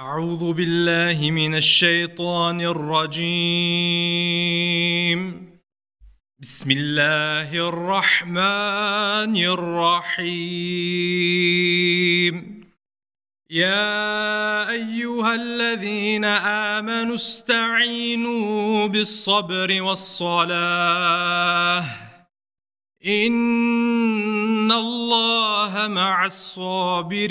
أعوذ بالله من الشيطان الرجيم. بسم الله الرحمن الرحيم. يا أيها الذين آمنوا استعينوا بالصبر والصلاة. إن الله مع الصابرين.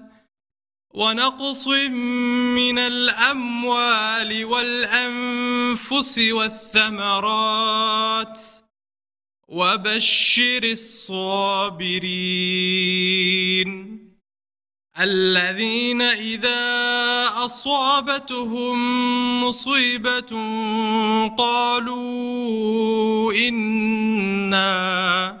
ونقص من الأموال والأنفس والثمرات. وبشر الصابرين. الذين إذا أصابتهم مصيبة قالوا إِنَّا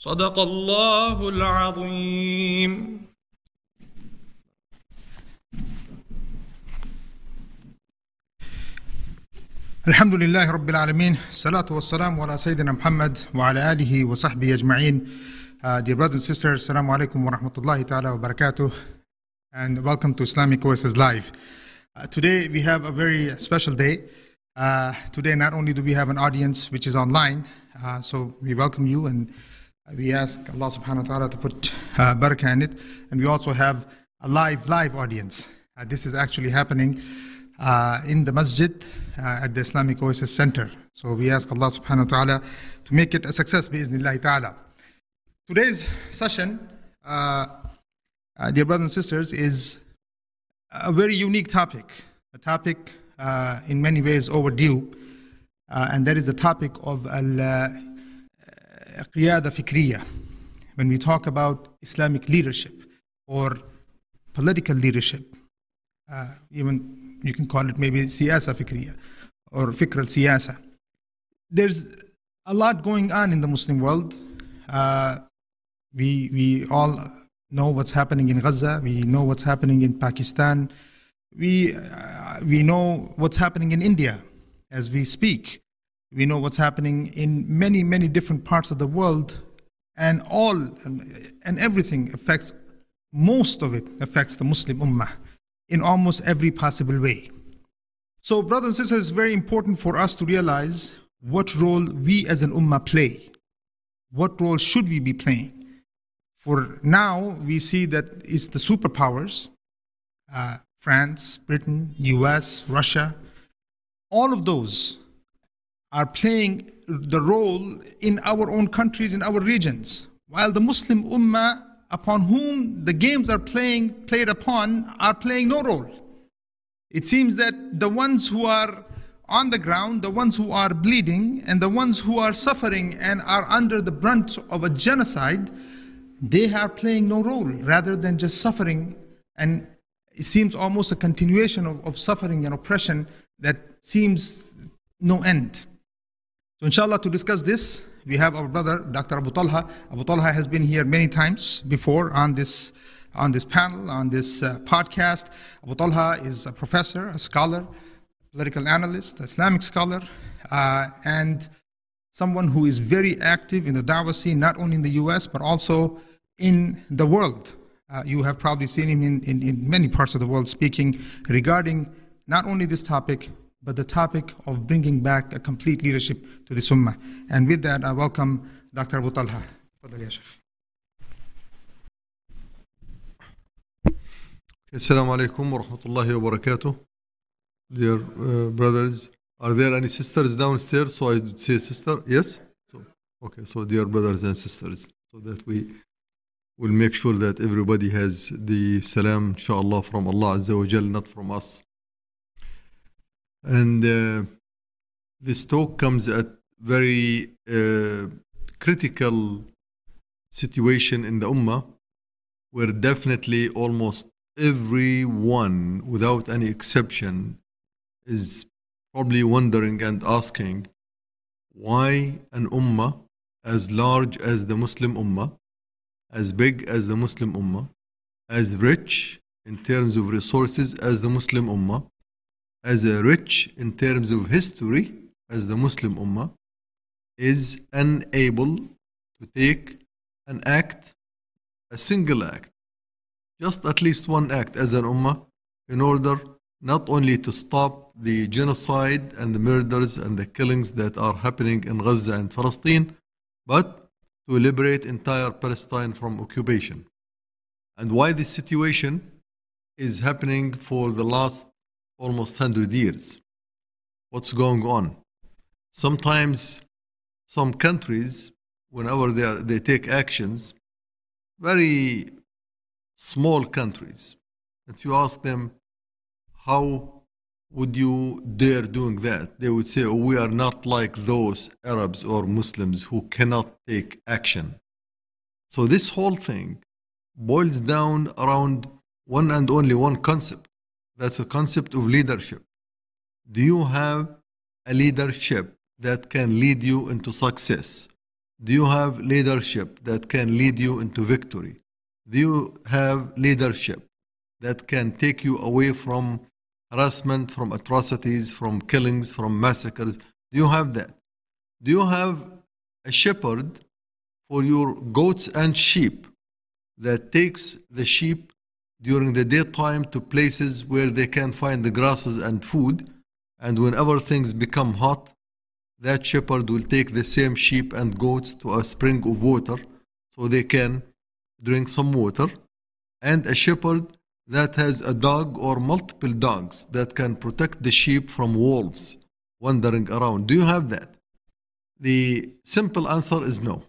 صدق الله العظيم الحمد لله رب العالمين الصلاة والسلام على سيدنا محمد وعلى آله وصحبه أجمعين uh, Dear brothers and sisters, alaikum wa rahmatullahi ta'ala wa barakatuh and welcome to Islamic Courses Live. Uh, today we have a very special day. Uh, today not only do we have an audience which is online, uh, so we welcome you and we ask Allah subhanahu wa ta'ala to put uh, barakah in it and we also have a live, live audience. Uh, this is actually happening uh, in the masjid uh, at the Islamic Oasis Center. So we ask Allah subhanahu wa ta'ala to make it a success, bi'iznillahi ta'ala. Today's session, uh, uh, dear brothers and sisters, is a very unique topic, a topic in many ways overdue, and that is the topic of al qiyada fikriya. When we talk about Islamic leadership or political leadership, uh, even you can call it maybe siyasa fikriya or al siyasa. There's a lot going on in the Muslim world. Uh, we, we all know what's happening in Gaza, we know what's happening in Pakistan, we, uh, we know what's happening in India as we speak. We know what's happening in many, many different parts of the world, and all and, and everything affects, most of it affects the Muslim Ummah in almost every possible way. So, brothers and sisters, it's very important for us to realize what role we as an Ummah play. What role should we be playing? For now, we see that it's the superpowers uh, France, Britain, US, Russia all of those are playing the role in our own countries, in our regions, while the Muslim Ummah, upon whom the games are playing, played upon, are playing no role. It seems that the ones who are on the ground, the ones who are bleeding, and the ones who are suffering and are under the brunt of a genocide, they are playing no role rather than just suffering. And it seems almost a continuation of, of suffering and oppression that seems no end. So, inshallah, to discuss this, we have our brother, Dr. Abu Talha. Abu Talha has been here many times before on this on this panel, on this uh, podcast. Abu Talha is a professor, a scholar, political analyst, Islamic scholar, uh, and someone who is very active in the da'wah scene, not only in the US, but also in the world. Uh, you have probably seen him in, in, in many parts of the world speaking regarding not only this topic, but the topic of bringing back a complete leadership to this Ummah, And with that, I welcome Dr. Abu Talha. Assalamu alaikum wa rahmatullahi wa barakatuh. Dear uh, brothers, are there any sisters downstairs? So I see say sister, yes? So, okay, so dear brothers and sisters, so that we will make sure that everybody has the salam, inshallah, from Allah Azza wa Jal, not from us. And uh, this talk comes at very uh, critical situation in the Ummah, where definitely almost everyone, without any exception, is probably wondering and asking why an Ummah as large as the Muslim Ummah, as big as the Muslim Ummah, as rich in terms of resources as the Muslim Ummah, as a rich in terms of history as the Muslim Ummah, is unable to take an act, a single act, just at least one act as an ummah in order not only to stop the genocide and the murders and the killings that are happening in Gaza and Palestine, but to liberate entire Palestine from occupation. And why this situation is happening for the last almost 100 years. What's going on? Sometimes some countries, whenever they, are, they take actions, very small countries, if you ask them, how would you dare doing that? They would say, oh, we are not like those Arabs or Muslims who cannot take action. So this whole thing boils down around one and only one concept. That's a concept of leadership. Do you have a leadership that can lead you into success? Do you have leadership that can lead you into victory? Do you have leadership that can take you away from harassment, from atrocities, from killings, from massacres? Do you have that? Do you have a shepherd for your goats and sheep that takes the sheep during the daytime to places where they can find the grasses and food? And whenever things become hot, that shepherd will take the same sheep and goats to a spring of water so they can drink some water, and a shepherd that has a dog or multiple dogs that can protect the sheep from wolves wandering around. Do you have that? The simple answer is no.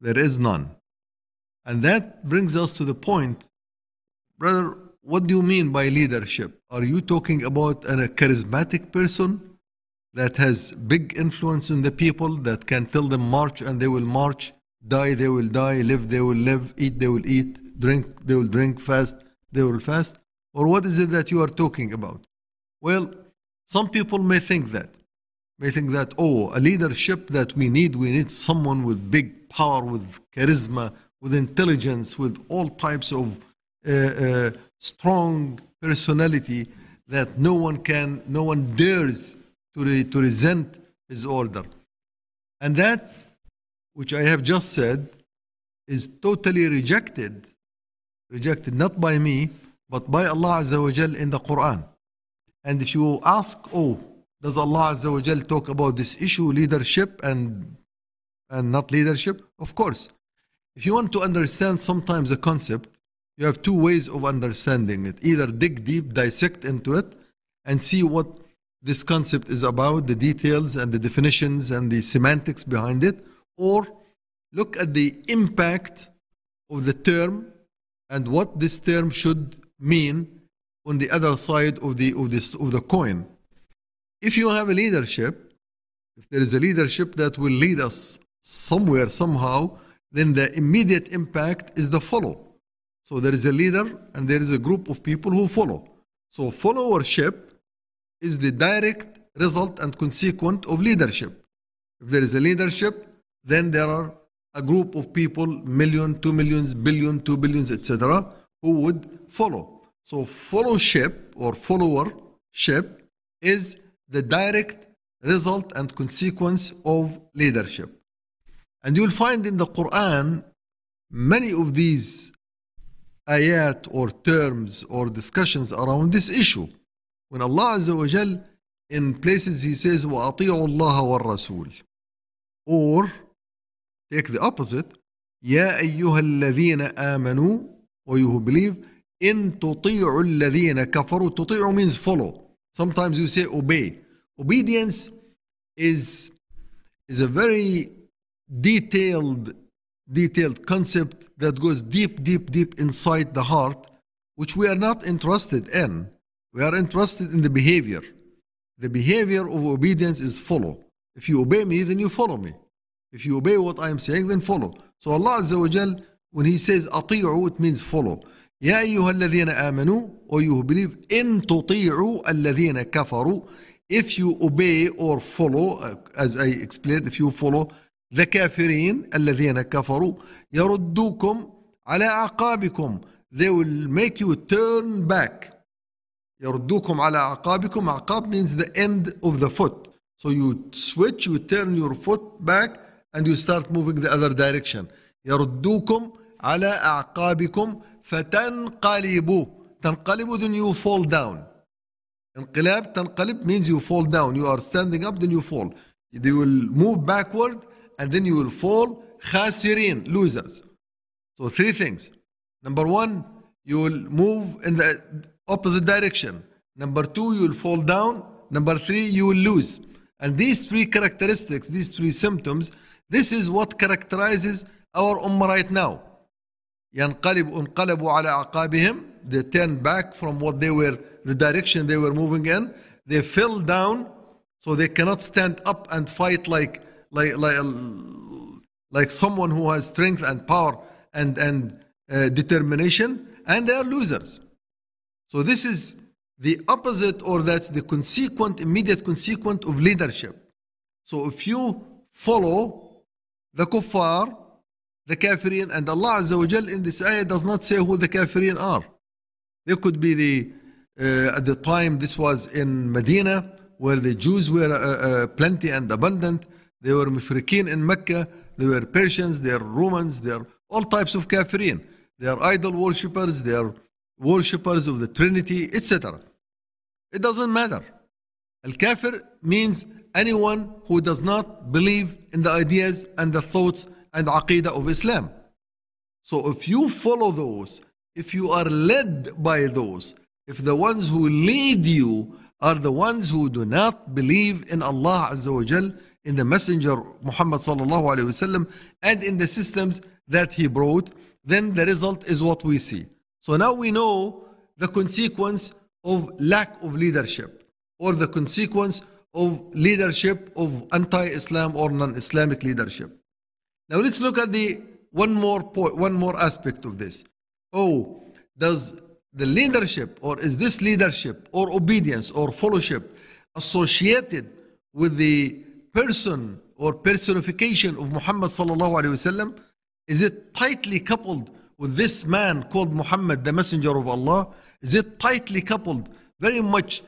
There is none. And that brings us to the point, brother, what do you mean by leadership? Are you talking about a charismatic person that has big influence on the people that can tell them march and they will march, die they will die, live they will live, eat they will eat, drink they will drink, fast they will fast? Or what is it that you are talking about? Well, some people may think that. May think that, oh, a leadership that we need, we need someone with big power, with charisma, with intelligence, with all types of uh, strong personality that no one can, no one dares to, re, to resent his order. And that, which I have just said, is totally rejected. Rejected not by me, but by Allah Azza wa Jal in the Quran. And if you ask, oh, does Allah Azza wa Jal talk about this issue, leadership and, and not leadership? Of course. If you want to understand sometimes a concept, you have two ways of understanding it. Either dig deep, dissect into it, and see what this concept is about, the details and the definitions and the semantics behind it, or look at the impact of the term and what this term should mean on the other side of the, of, this, of the coin. If you have a leadership, if there is a leadership that will lead us somewhere, somehow, then the immediate impact is the follow. So there is a leader and there is a group of people who follow. So followership is the direct result and consequent of leadership. If there is a leadership, then there are a group of people, million, two millions, billion, two billions, etc., who would follow. So, fellowship or followership is the direct result and consequence of leadership. And you'll find in the Quran many of these ayat or terms or discussions around this issue. When Allah Azza wa Jal in places He says, وَأَطِيعُوا اللَّهَ وَالرَّسُولِ Or, take the opposite, يَا أَيُّهَا الَّذِينَ آمَنُوا or you who believe, إِن تُطِيعُوا الَّذِينَ كَفَرُوا تُطِيعُ means follow. Sometimes you say obey. Obedience is, is a very detailed detailed concept that goes deep, deep, deep inside the heart, which we are not interested in. We are interested in the behavior. The behavior of obedience is follow. If you obey me, then you follow me. If you obey what I am saying, then follow. So Allah Azza wa Jal, when He says أطيعوا, it means follow. يا أيها الذين آمنوا or you who believe إن تطيعوا الذين كفروا if you obey or follow uh, as I explained if you follow the الذين كفروا يردوكم على أعقابكم they will make you turn back يردوكم على أعقابكم أعقاب means the end of the foot so you switch you turn your foot back and you start moving the other direction يردوكم على أعقابكم فتنقلبوا تنقلبوا then you fall down انقلاب تنقلب means you fall down you are standing up then you fall they will move backward and then you will fall خاسرين losers so three things number one you will move in the opposite direction number two you will fall down number three you will lose and these three characteristics these three symptoms this is what characterizes our ummah right now ينقلب انقلبوا على أعقابهم they turned back from what they were the direction they were moving in they fell down so they cannot stand up and fight like like like, like someone who has strength and power and and uh, determination and they are losers. So this is the opposite or that's the consequent immediate consequent of leadership. So if you follow the kuffar the kafirin and Allah Azza wa Jal in this ayah does not say who the kafirin are. They could be the uh, at the time this was in Medina where the Jews were uh, uh, plenty and abundant they were mushrikeen in Mecca. They were Persians. They are Romans. They are all types of kafirin. They are idol worshippers. They are worshippers of the Trinity etc it doesn't matter. Al-Kafir means anyone who does not believe in the ideas and the thoughts and aqidah of Islam. So if you follow those, if you are led by those, if the ones who lead you are the ones who do not believe in Allah Azza wa Jal, in the Messenger Muhammad sallallahu alaihi wasallam, and in the systems that he brought, then the result is what we see. So now we know the consequence of lack of leadership, or the consequence of leadership of anti-Islam or non-Islamic leadership. Now let's look at the one more point, one more aspect of this. Oh, does the leadership or is this leadership or obedience or fellowship associated with the person or personification of Muhammad sallallahu alaihi wasallam? Is it tightly coupled with this man called Muhammad, the messenger of Allah? Is it tightly coupled, very much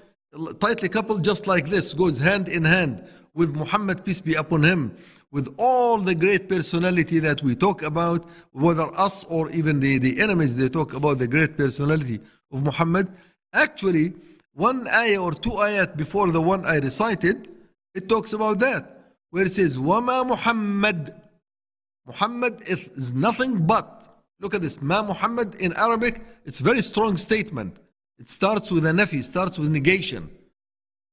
tightly coupled, just like this, goes hand in hand with Muhammad, peace be upon him, with all the great personality that we talk about, whether us or even the, the enemies, they talk about the great personality of Muhammad. Actually, one ayah or two ayat before the one I recited, it talks about that, where it says, Wama Muhammad. Muhammad is nothing but. Look at this. Ma Muhammad in Arabic, it's very strong statement. It starts with a nafi, starts with negation.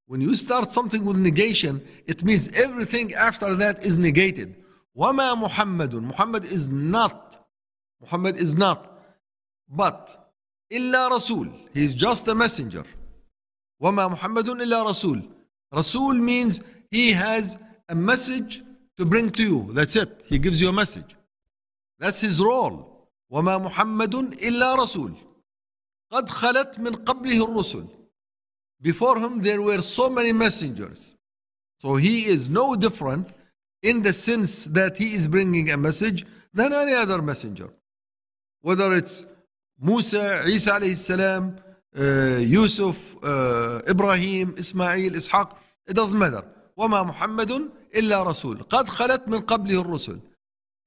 When you start something with negation, it means everything after that is negated. Wama Muhammadun. Muhammad is not. Muhammad is not. But illa Rasul. He is just a messenger. Wama Muhammadun illa Rasul. Rasul means he has a message to bring to you. That's it. He gives you a message. That's his role. وَمَا مُحَمَّدٌ إِلَّا رَسُول قَدْ خَلَتْ مِنْ قَبْلِهِ الرُّسُلُ before him, there were so many messengers. So he is no different in the sense that he is bringing a message than any other messenger. Whether it's موسى عيسى عليه السلام uh, يوسف uh, إبراهيم إسماعيل إسحاق it doesn't matter وما محمد إلا رسول. قد خلت من قبله الرسل.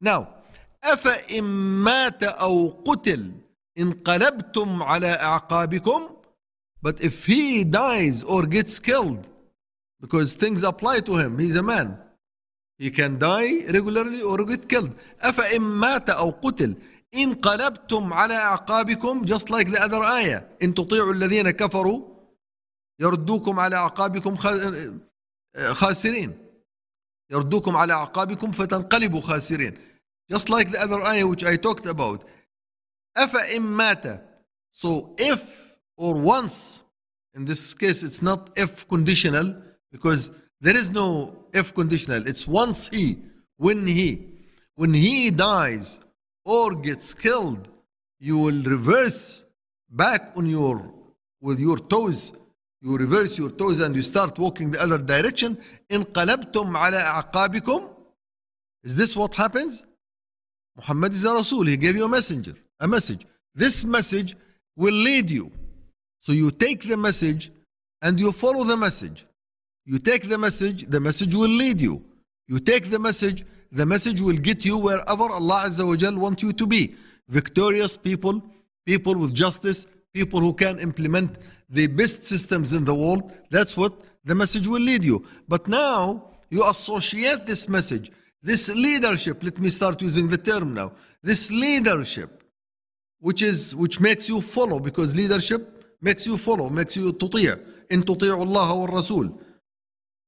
Now أفإن مات أو قتل انقلبتم على أعقابكم but if he dies or gets killed because things apply to him he's a man he can die regularly or get killed. أفإن مات أو قتل انقلبتم على أعقابكم just like the other آية إن تطيعوا الذين كفروا يردوكم على أعقابكم خاسرين يردوكم على أعقابكم فتنقلبوا خاسرين just like the other آية which I talked about أفإن مات so if or once in this case it's not if conditional because there is no if conditional it's once he when he when he dies or gets killed you will reverse back on your with your toes you reverse your toes and you start walking the other direction انقلبتم على أعقابكم is this what happens Muhammad is a Rasul he gave you a messenger a message this message will lead you so you take the message and you follow the message you take the message the message will lead you you take the message the message will get you wherever Allah Azza wa Jal want you to be victorious people people with justice people who can implement the best systems in the world that's what the message will lead you but now you associate this message this leadership let me start using the term now this leadership which is which makes you follow because leadership makes you follow makes you تطيع إن تطيعوا الله والرسول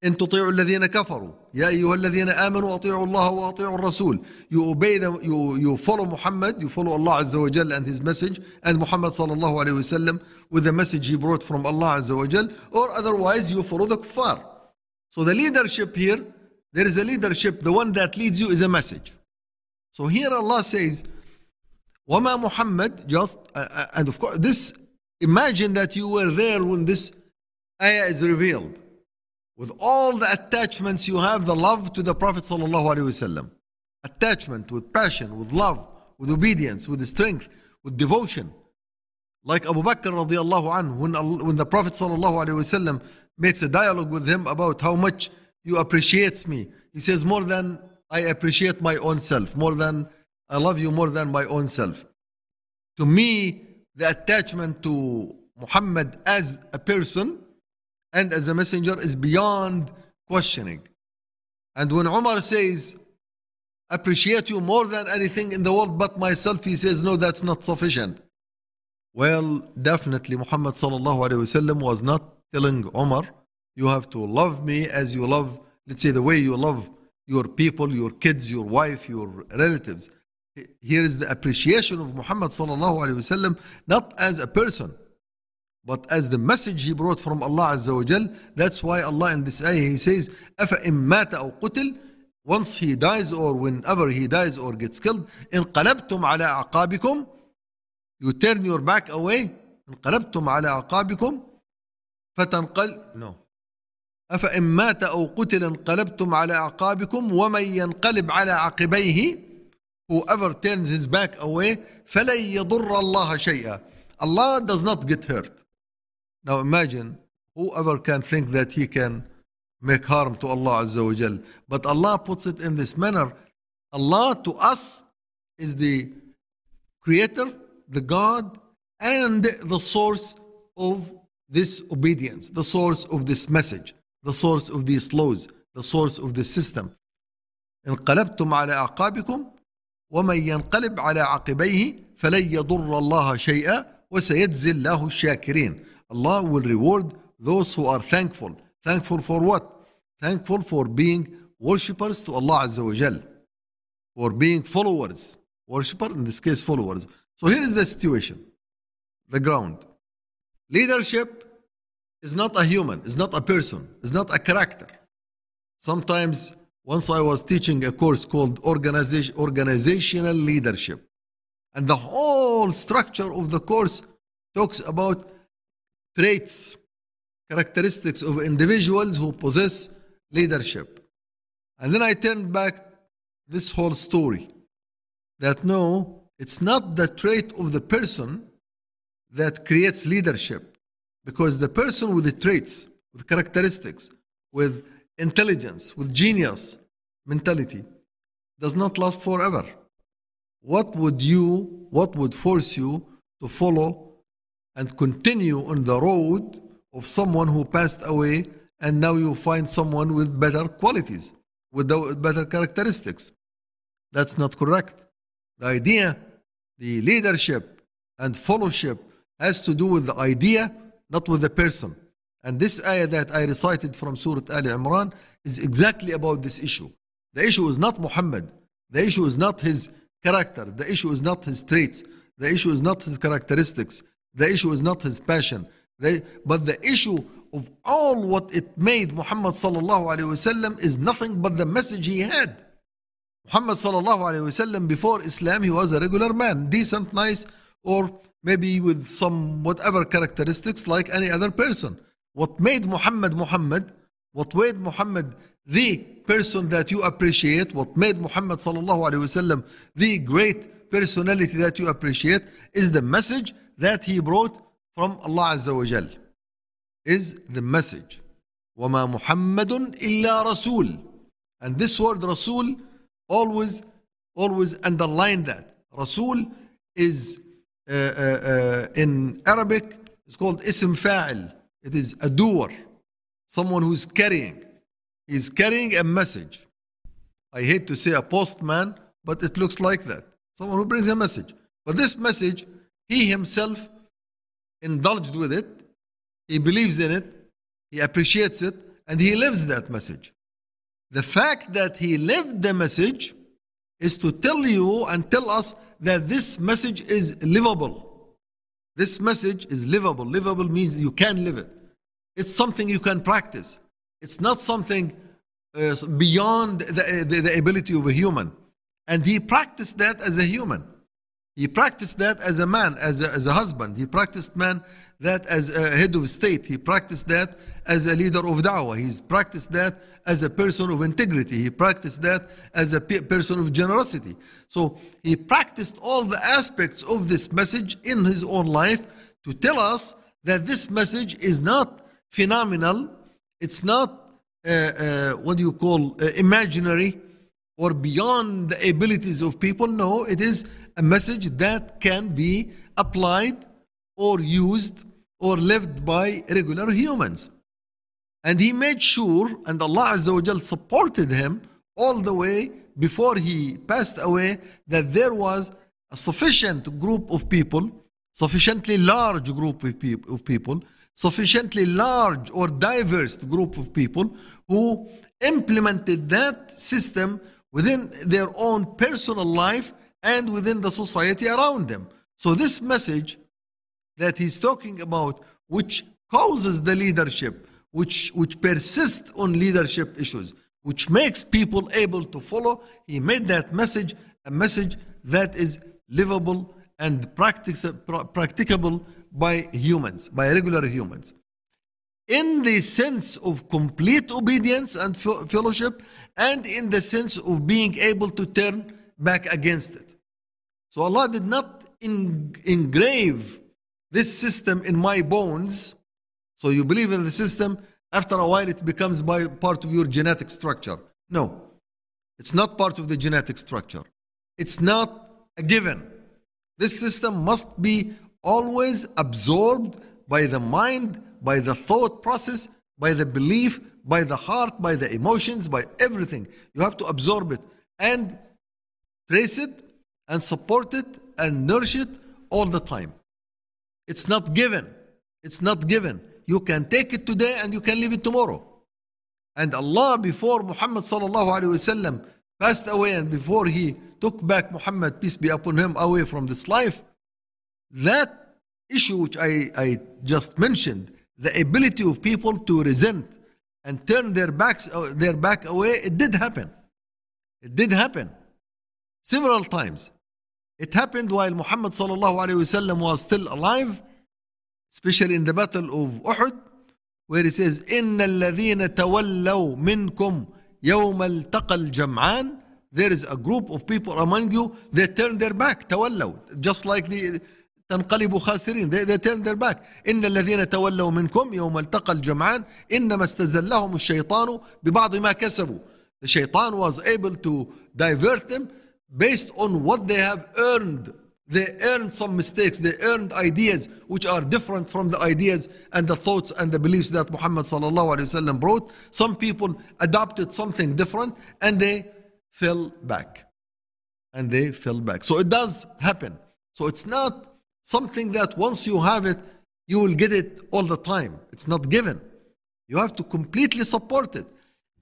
إن تطيعوا الذين كفروا يا أيها الذين آمنوا أطيعوا الله وأطيعوا الرسول you obey them you, you follow Muhammad you follow Allah Azza wa Jal and his message and Muhammad sallallahu alayhi wasallam with the message he brought from Allah Azza wa Jal or otherwise you follow the kuffar so the leadership here there is a leadership the one that leads you is a message so here Allah says وما Muhammad just uh, uh, and of course this imagine that you were there when this ayah is revealed with all the attachments you have the love to the prophet attachment with passion with love with obedience with strength with devotion. Like Abu Bakr radiallahu anhu when, when the prophet sallallahu makes a dialogue with him about how much you appreciate me. He says more than I appreciate my own self more than I love you more than my own self. To me the attachment to Muhammad as a person and as a messenger is beyond questioning. And when Umar says, appreciate you more than anything in the world but myself, he says, no, that's not sufficient. Well, definitely Muhammad sallallahu alaihi wasallam was not telling Umar, you have to love me as you love, let's say, the way you love your people, your kids, your wife, your relatives. Here is the appreciation of Muhammad sallallahu alaihi wasallam, not as a person, but as the message he brought from Allah Azza wa Jal, that's why Allah in this ayah he says, أَفَإِن مَاتَ أَوْ قُتِلْ Once he dies or whenever he dies or gets killed, انقلبتم على أعقابكم You turn your back away انقلبتم على أعقابكم فتنقل No أفإن مات أو قتل انقلبتم على أعقابكم ومن ينقلب على عقبيه Whoever turns his back away فلن يضر الله شيئا Allah does not get hurt Now imagine whoever can think that he can make harm to Allah Azza wa Jal. But Allah puts it in this manner. Allah to us is the creator, the God, and the source of this obedience, the source of this message, the source of these laws, the source of this system. انقلبتم على أعقابكم ومن ينقلب على عقبيه فلن يضر الله شيئا وسيجزي الله الشاكرين Allah will reward those who are thankful. Thankful for what? Thankful for being worshippers to Allah Azza wa Jal. For being followers. Worshipper, in this case, followers. So here is the situation. The ground. Leadership is not a human, is not a person, is not a character. Sometimes, once I was teaching a course called organization, Organizational Leadership. And the whole structure of the course talks about traits, characteristics of individuals who possess leadership. And then I turn back this whole story that no, it's not the trait of the person that creates leadership because the person with the traits, with characteristics, with intelligence, with genius mentality does not last forever. What would you, what would force you to follow and continue on the road of someone who passed away and now you find someone with better qualities, with better characteristics? That's not correct. The idea, the leadership and fellowship has to do with the idea, not with the person. And this ayah that I recited from Surah Al Imran is exactly about this issue. The issue is not Muhammad. The issue is not his character. The issue is not his traits. The issue is not his characteristics. The issue is not his passion. The- but the issue of all what it made Muhammad sallallahu alaihi wasallam is nothing but the message he had. Muhammad sallallahu alaihi wasallam before Islam he was a regular man, decent, nice, or maybe with some whatever characteristics like any other person. What made Muhammad Muhammad, what made Muhammad the person that you appreciate, what made Muhammad sallallahu alaihi wasallam the great personality that you appreciate is the message that he brought from Allah Azza wa Jal. Is the message. وما محمد إلا رسول. And this word Rasul always, always underline that. Rasul is uh, uh, uh, in Arabic, it's called ism fa'il. It is a doer, someone who's carrying. He's carrying a message. I hate to say a postman, but it looks like that. Someone who brings a message. But this message, he himself indulged with it, he believes in it, he appreciates it, and he lives that message. The fact that he lived the message is to tell you and tell us that this message is livable. This message is livable. Livable means you can live it. It's something you can practice. It's not something uh, beyond the, the, the ability of a human. And he practiced that as a human. He practiced that as a man, as a, as a husband. He practiced man that as a head of state. He practiced that as a leader of da'wah. He's practiced that as a person of integrity. He practiced that as a pe- person of generosity. So he practiced all the aspects of this message in his own life to tell us that this message is not phenomenal. It's not uh, uh, what do you call uh, imaginary or beyond the abilities of people. No, it is a message that can be applied or used or lived by regular humans. And he made sure, and Allah Azza wa supported him all the way before he passed away, that there was a sufficient group of people, sufficiently large group of people, sufficiently large or diverse group of people who implemented that system within their own personal life and within the society around them. So, this message that he's talking about, which causes the leadership, which, which persists on leadership issues, which makes people able to follow, he made that message a message that is livable and practicable by humans, by regular humans in the sense of complete obedience and fellowship, and in the sense of being able to turn back against it. So Allah did not en- engrave this system in my bones. So you believe in the system, after a while it becomes by part of your genetic structure. No, it's not part of the genetic structure. It's not a given. This system must be always absorbed by the mind, by the thought process, by the belief, by the heart, by the emotions, by everything. You have to absorb it and trace it and support it and nourish it all the time. It's not given. It's not given. You can take it today and you can leave it tomorrow. And Allah, before Muhammad sallallahu passed away and before he took back Muhammad, peace be upon him, away from this life, that issue which I, I just mentioned, the ability of people to resent and turn their backs uh, their back away, it did happen. It did happen several times. It happened while Muhammad sallallahu alaihi wasallam was still alive, especially in the battle of Uhud, where he says, "إن الذين تولوا منكم يوم التقى الجمعان." There is a group of people among you. They turned their back, تولوا, just like the تنقلبوا خاسرين they, they turn their back إن الذين تولوا منكم يوم التقى الجمعان إنما استزلهم الشيطان ببعض ما كسبوا the shaitan was able to divert them based on what they have earned they earned some mistakes they earned ideas which are different from the ideas and the thoughts and the beliefs that Muhammad brought some people adopted something different and they fell back and they fell back so it does happen so it's not something that once you have it, you will get it all the time. It's not given. You have to completely support it.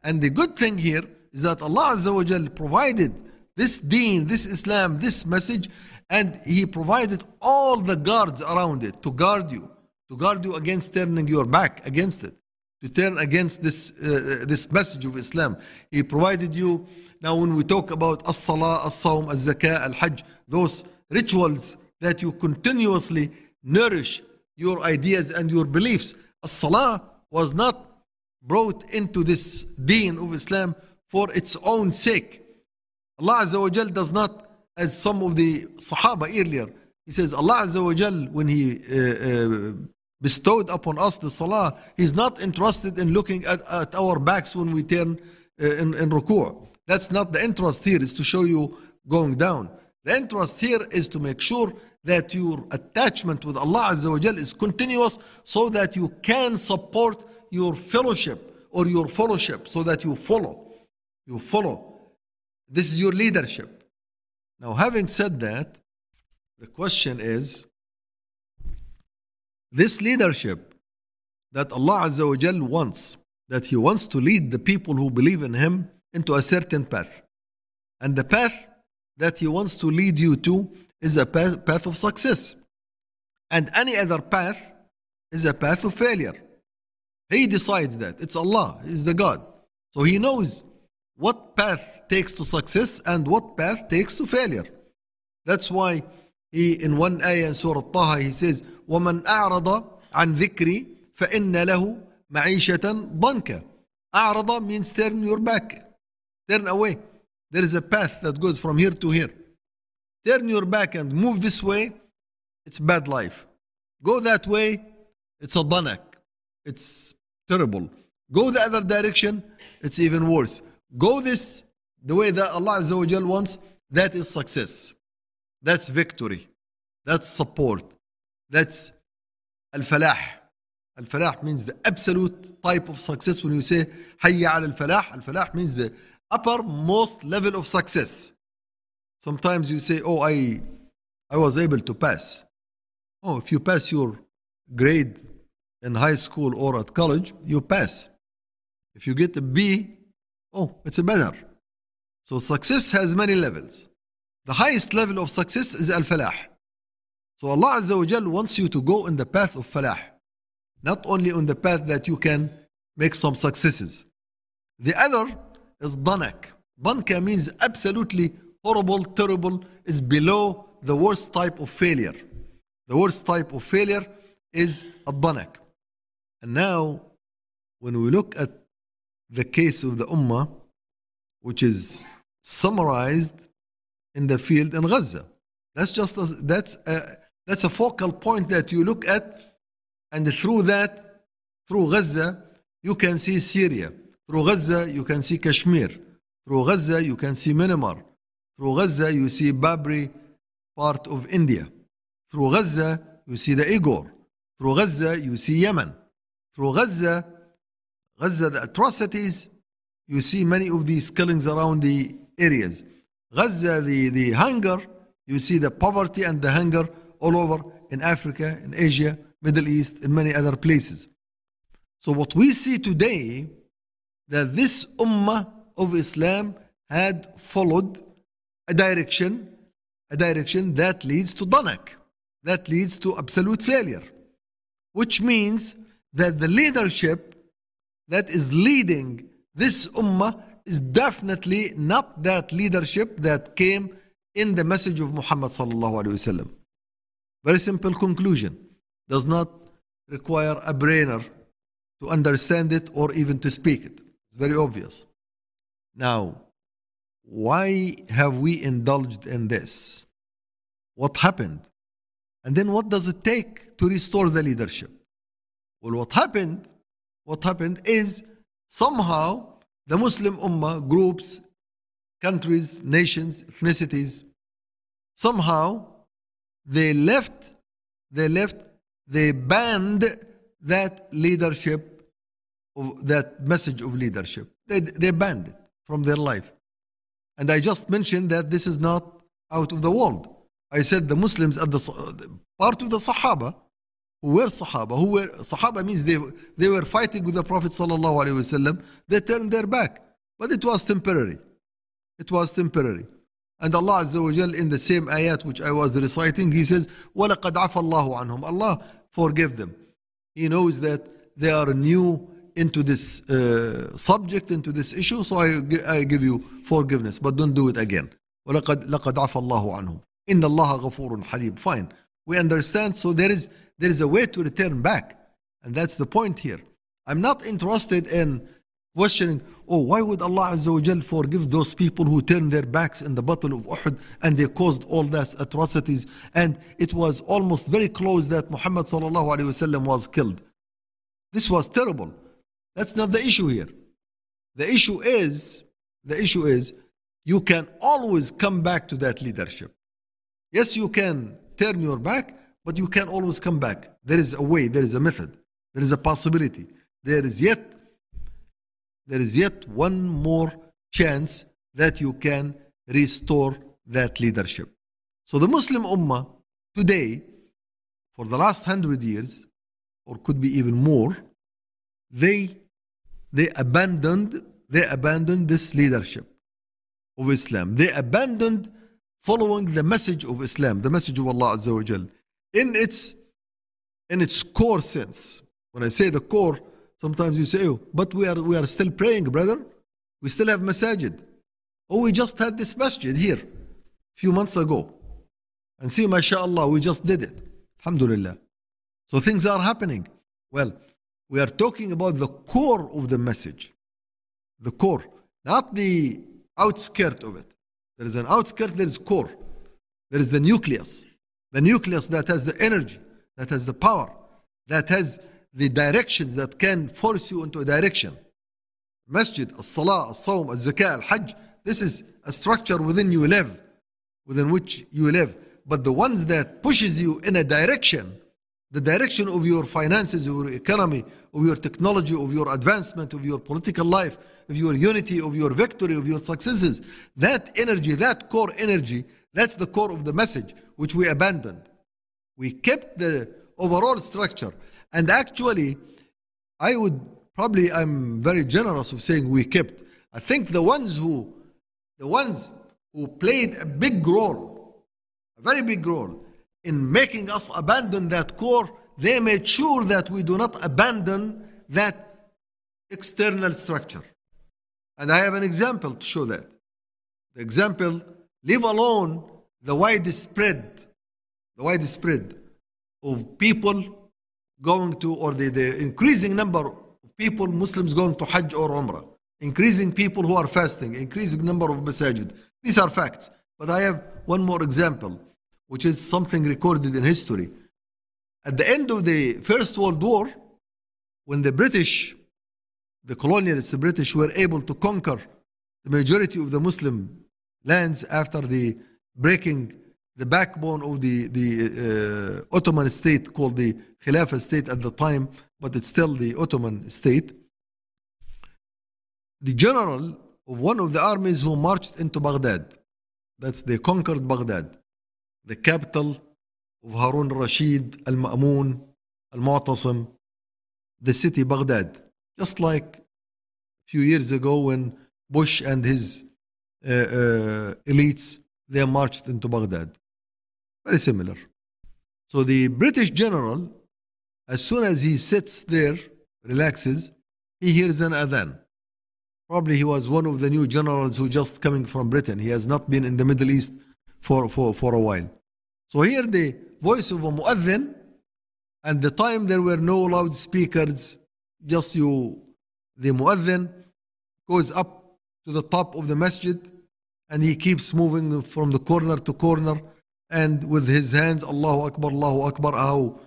And the good thing here is that Allah Azza provided this deen, this Islam, this message, and He provided all the guards around it to guard you, to guard you against turning your back against it, to turn against this, uh, this message of Islam. He provided you. Now, when we talk about as salah, as sawm, as zakah, al hajj, those rituals that you continuously nourish your ideas and your beliefs. As-salah was not brought into this deen of Islam for its own sake. Allah Azza wa Jal does not, as some of the Sahaba earlier, He says, Allah Azza wa Jal, when He uh, uh, bestowed upon us the Salah, He's not interested in looking at, at our backs when we turn uh, in, in ruku'. That's not the interest here, is to show you going down. The interest here is to make sure that your attachment with Allah Azza wa Jal is continuous so that you can support your fellowship or your fellowship so that you follow. You follow. This is your leadership. Now, having said that, the question is this leadership that Allah Azza wa Jal wants, that He wants to lead the people who believe in Him into a certain path. And the path that He wants to lead you to is a path, path of success. And any other path is a path of failure. He decides that. It's Allah, He's the God. So He knows what path takes to success and what path takes to failure. That's why he in one ayah in Surah Taha he says, وَمَنْ أَعْرَضَ عَنْ ذِكْرِي فَإِنَّ لَهُ مَعِيشَةً ضَنْكَ أعرض means turn your back, turn away. There is a path that goes from here to here. Turn your back and move this way, it's bad life. Go that way, it's a danak. It's terrible. Go the other direction, it's even worse. Go this the way that Allah Azza wa Jal wants, that is success. That's victory. That's support. That's al-falah. Al-falah means the absolute type of success. When you say hayya al falah, al-falah means the uppermost level of success. Sometimes you say, oh, I, I was able to pass. Oh, if you pass your grade in high school or at college, you pass. If you get a B, oh, it's a better. So success has many levels. The highest level of success is al-falah. So Allah Azza wa Jal wants you to go in the path of falah. Not only on the path that you can make some successes. The other is danak. Danka means absolutely horrible, terrible, is below the worst type of failure. The worst type of failure is الضنك. And now, when we look at the case of the Ummah, which is summarized in the field in Gaza, that's just a, that's a, that's a focal point that you look at, and through that, through Gaza, you can see Syria. Through Gaza, you can see Kashmir. Through Gaza, you can see Myanmar. Through Gaza, you see Babri, part of India. Through Gaza, you see the Uyghur. Through Gaza, you see Yemen. Through Gaza, Gaza, the atrocities, you see many of these killings around the areas. Gaza, the, the hunger, you see the poverty and the hunger all over in Africa, in Asia, Middle East, in many other places. So what we see today, that this ummah of Islam had followed a direction, a direction that leads to danak, that leads to absolute failure, which means that the leadership that is leading this ummah is definitely not that leadership that came in the message of Muhammad sallallahu alaihi wasallam. Very simple conclusion. Does not require a brainer to understand it or even to speak it. It's very obvious. Now, why have we indulged in this? What happened? And then what does it take to restore the leadership? Well, what happened, what happened is somehow the Muslim Ummah groups, countries, nations, ethnicities, somehow they left, they left, they banned that leadership, of that message of leadership. They, they banned it from their life. And I just mentioned that this is not out of the world. I said the Muslims at the part of the Sahaba were Sahaba, who were Sahaba means they, they were fighting with the Prophet sallallahu alaihi wasallam. They turned their back, but it was temporary. It was temporary. And Allah Azza wa Jal in the same ayat which I was reciting, He says, وَلَقَدْ عَفَى اللَّهُ عَنْهُم Allah forgive them. He knows that they are new into this uh, subject, into this issue, so I, I give you forgiveness, but don't do it again. وَلَقَدْ لَقَدْ عَفَى اللَّهُ عَنْهُم إِنَّ اللَّهَ غَفُورٌ حَلِيمٌ Fine. We understand, so there is, there is a way to return back. And that's the point here. I'm not interested in questioning, oh, why would Allah forgive those people who turned their backs in the battle of Uhud and they caused all those atrocities and it was almost very close that Muhammad was killed. This was terrible. That's not the issue here. The issue is, the issue is, you can always come back to that leadership. Yes, you can turn your back, but you can always come back. There is a way, there is a method, there is a possibility. There is yet there is yet one more chance that you can restore that leadership. So the Muslim Ummah today, for the last hundred years, or could be even more, they they abandoned they abandoned this leadership of Islam. They abandoned following the message of Islam, the message of Allah Azza wa Jal, in its in its core sense. When I say the core, Sometimes you say, oh, but we are, we are still praying, brother. We still have masajid. Oh, we just had this masjid here a few months ago. And see, mashallah, we just did it. Alhamdulillah. So things are happening. Well, we are talking about the core of the message. The core, not the outskirt of it. There is an outskirt, there is core. There is the nucleus. The nucleus that has the energy, that has the power, that has the directions that can force you into a direction. Masjid, as-salah, as-sawm, as-zakah, al-hajj, this is a structure within you live, within which you live. But the ones that pushes you in a direction, the direction of your finances, of your economy, of your technology, of your advancement, of your political life, of your unity, of your victory, of your successes, that energy, that core energy, that's the core of the message which we abandoned. We kept the overall structure. And actually, I would probably, I'm very generous of saying we kept. I think the ones who, the ones who played a big role, a very big role in making us abandon that core, they made sure that we do not abandon that external structure. And I have an example to show that. The example, leave alone the widespread, the widespread of people going to, or the, the increasing number of people, Muslims going to Hajj or Umrah, increasing people who are fasting, increasing number of masajid. These are facts. But I have one more example, which is something recorded in history. At the end of the First World War, when the British, the colonialists, the British, were able to conquer the majority of the Muslim lands after the breaking the backbone of the, the uh, Ottoman state called the Khilafah state at the time, but it's still the Ottoman state. The general of one of the armies who marched into Baghdad, that's they conquered Baghdad, the capital of Harun al-Rashid, al-Ma'mun, al-Mu'tasim, the city Baghdad. Just like a few years ago when Bush and his uh, uh, elites, they marched into Baghdad. Very similar. So the British general, as soon as he sits there, relaxes, he hears an adhan. Probably he was one of the new generals who just coming from Britain. He has not been in the Middle East for, for, for a while. So here the voice of a muadhin, and the time there were no loudspeakers, just you, the muadhin goes up to the top of the masjid and he keeps moving from the corner to corner and with his hands, Allahu Akbar, Allahu Akbar, how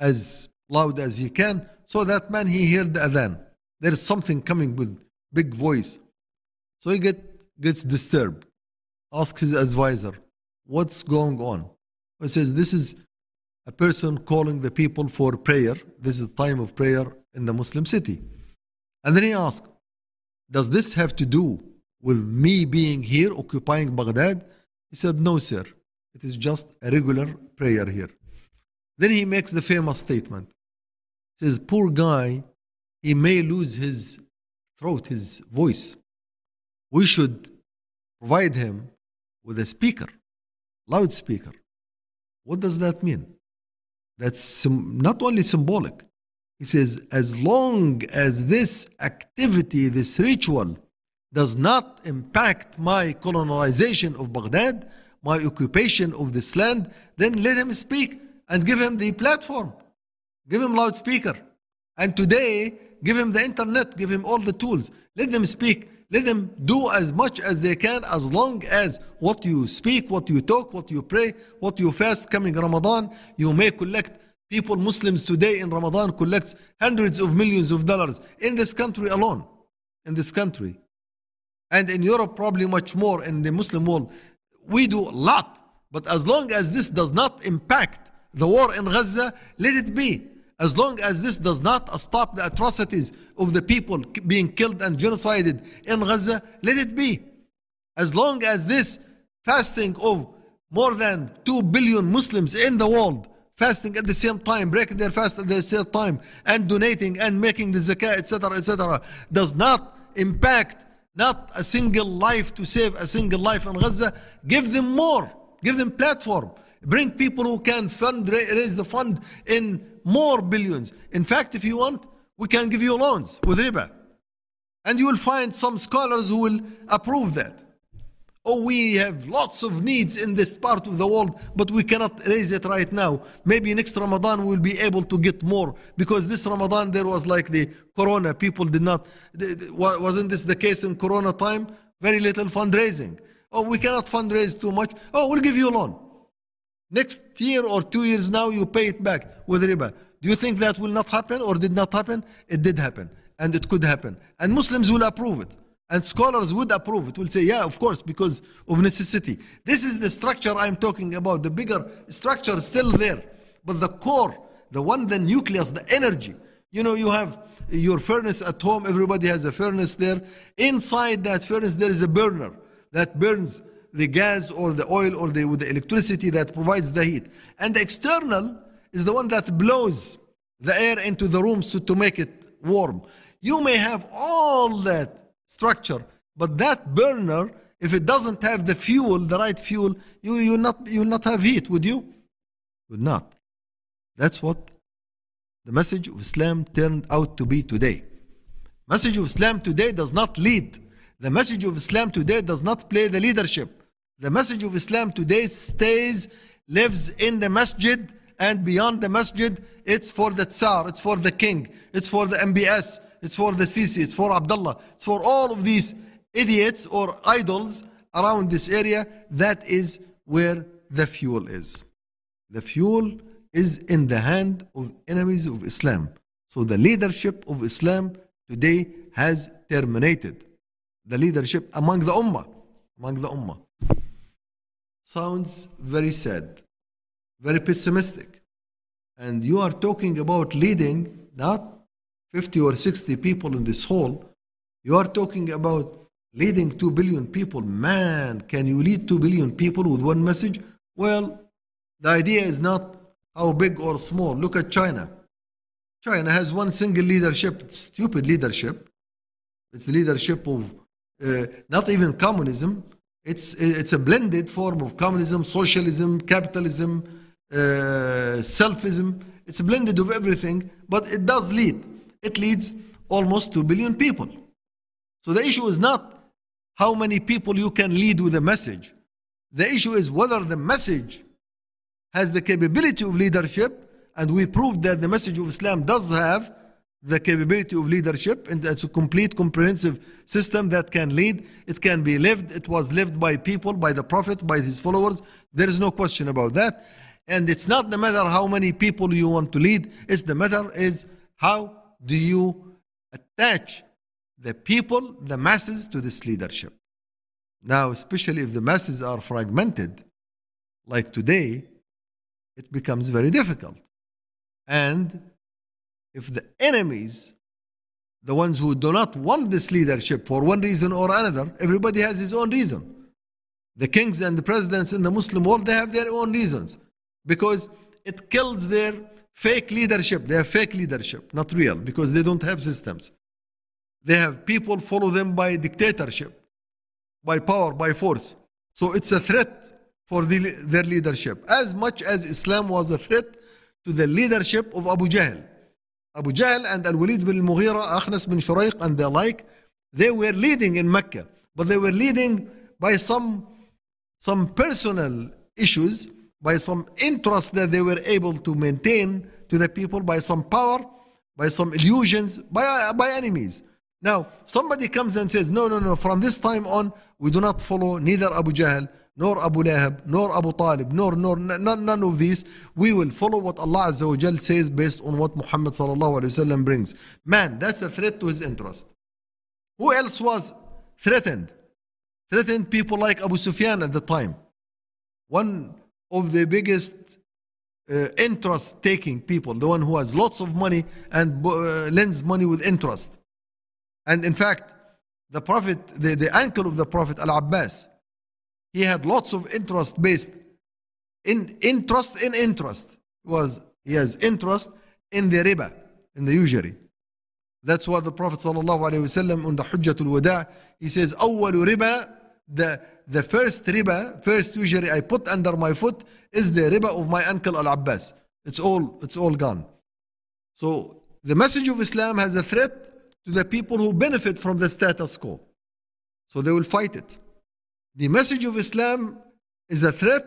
as loud as he can. So that man, he heard the adhan. There is something coming with big voice. So he get, gets disturbed. Asks his advisor, what's going on? He says, this is a person calling the people for prayer. This is time of prayer in the Muslim city. And then he asked, does this have to do with me being here, occupying Baghdad? He said, no, sir. It is just a regular prayer here. Then he makes the famous statement. He says, Poor guy, he may lose his throat, his voice. We should provide him with a speaker, loudspeaker. What does that mean? That's not only symbolic. He says, as long as this activity, this ritual, does not impact my colonization of Baghdad, my occupation of this land, then let him speak and give him the platform. Give him loudspeaker. And today, give him the internet, give him all the tools. Let them speak. Let them do as much as they can as long as what you speak, what you talk, what you pray, what you fast coming Ramadan, you may collect people, Muslims today in Ramadan collects hundreds of millions of dollars in this country alone. In this country. And in Europe, probably much more in the Muslim world. We do a lot. But as long as this does not impact the war in Gaza, let it be. As long as this does not stop the atrocities of the people being killed and genocided in Gaza, let it be. As long as this fasting of more than 2 billion Muslims in the world fasting at the same time, breaking their fast at the same time, and donating and making the zakah, etc., etc., does not impact not a single life to save a single life in Gaza, give them more, give them platform. Bring people who can fund, raise the fund in more billions. In fact, if you want, we can give you loans with riba. And you will find some scholars who will approve that. Oh, we have lots of needs in this part of the world, but we cannot raise it right now. Maybe next Ramadan we'll be able to get more because this Ramadan there was like the Corona. People did not, wasn't this the case in Corona time? Very little fundraising. Oh, we cannot fundraise too much. Oh, we'll give you a loan. Next year or two years now, you pay it back with riba. Do you think that will not happen or did not happen? It did happen and it could happen. And Muslims will approve it. And scholars would approve it, will say, yeah, of course, because of necessity. This is the structure I'm talking about. The bigger structure is still there. But the core, the one, the nucleus, the energy. You know, you have your furnace at home, everybody has a furnace there. Inside that furnace, there is a burner that burns the gas or the oil or the, the electricity that provides the heat. And the external is the one that blows the air into the rooms to, to make it warm. You may have all that structure. But that burner, if it doesn't have the fuel, the right fuel, you you not you will not have heat, would you? Would not. That's what the message of Islam turned out to be today. Message of Islam today does not lead. The message of Islam today does not play the leadership. The message of Islam today stays, lives in the masjid and beyond the masjid. It's for the Tsar, it's for the king, it's for the MBS, it's for the Sisi, it's for Abdullah, it's for all of these idiots or idols around this area. That is where the fuel is. The fuel is in the hand of enemies of Islam. So the leadership of Islam today has terminated. The leadership among the Ummah. Among the Ummah. Sounds very sad, very pessimistic. And you are talking about leading not 50 or 60 people in this hall, you are talking about leading 2 billion people. Man, can you lead 2 billion people with one message? Well, the idea is not how big or small. Look at China. China has one single leadership, it's stupid leadership. It's leadership of uh, not even communism. It's, it's a blended form of communism, socialism, capitalism, uh, selfism. It's blended of everything, but it does lead it leads almost 2 billion people. So the issue is not how many people you can lead with a message. The issue is whether the message has the capability of leadership, and we proved that the message of Islam does have the capability of leadership, and it's a complete, comprehensive system that can lead. It can be lived. It was lived by people, by the Prophet, by his followers. There is no question about that. And it's not the matter how many people you want to lead. It's the matter is how do you attach the people, the masses, to this leadership. Now, especially if the masses are fragmented, like today, it becomes very difficult. And if the enemies, the ones who do not want this leadership for one reason or another, everybody has his own reason. The kings and the presidents in the Muslim world, they have their own reasons because it kills their fake leadership. They have fake leadership, not real, because they don't have systems. They have people follow them by dictatorship, by power, by force. So it's a threat for the, their leadership, as much as Islam was a threat to the leadership of Abu Jahl. Abu Jahl and Al Walid bin Mughira, Akhnas bin Shuraiq, and the like, they were leading in Mecca, but they were leading by some, some personal issues, by some interest that they were able to maintain to the people, by some power, by some illusions, by, by enemies. Now, somebody comes and says, No, no, no, from this time on, we do not follow neither Abu Jahl, nor Abu Lahab, nor Abu Talib, nor, nor none, of these. We will follow what Allah Azza wa Jal says based on what Muhammad sallallahu alayhi wasallam brings. Man, that's a threat to his interest. Who else was threatened? Threatened people like Abu Sufyan at the time. One of the biggest uh, interest taking people, the one who has lots of money and uh, lends money with interest. And in fact, the Prophet, the, the uncle of the Prophet, Al Abbas, he had lots of interest based in interest in interest was he has interest in the riba in the usury. That's what the prophet wasallam on the hujjatul wada he says awwal riba the the first riba first usury i put under my foot is the riba of my uncle al abbas it's all it's all gone. So the message of islam has a threat to the people who benefit from the status quo. So they will fight it the message of Islam is a threat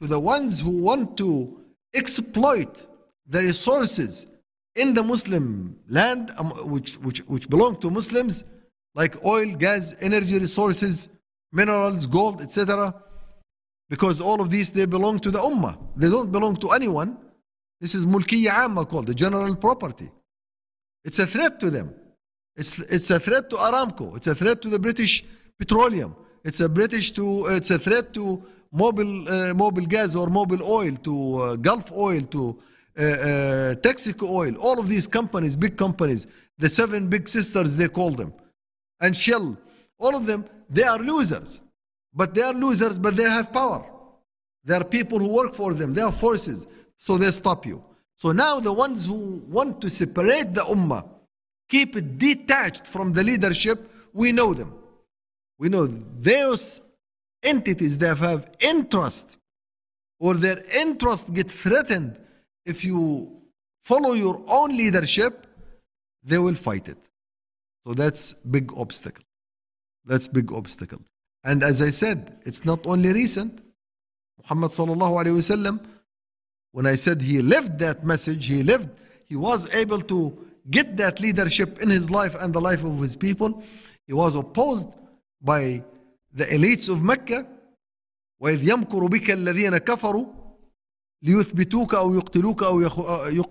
to the ones who want to exploit the resources in the Muslim land, um, which, which, which belong to Muslims, like oil, gas, energy resources, minerals, gold, etc. Because all of these, they belong to the Ummah. They don't belong to anyone. This is mulkiyya amma called, the general property. It's a threat to them. It's, it's a threat to Aramco. It's a threat to the British petroleum. It's a British to it's a threat to mobile, uh, Mobil gas or mobile oil to uh, Gulf oil to uh, uh, Texaco oil. All of these companies, big companies, the seven big sisters they call them, and Shell. All of them they are losers, but they are losers, but they have power. There are people who work for them. They are forces, so they stop you. So now the ones who want to separate the ummah, keep it detached from the leadership, we know them. We know those entities that have interest or their interest get threatened if you follow your own leadership, they will fight it. So that's big obstacle. That's big obstacle. And as I said, it's not only recent. Muhammad sallallahu alayhi wasallam, when I said he lived that message, he lived, he was able to get that leadership in his life and the life of his people. He was opposed by the elites of Mecca وإذ يمكر بك الذين كفروا ليثبتوك أو يقتلوك أو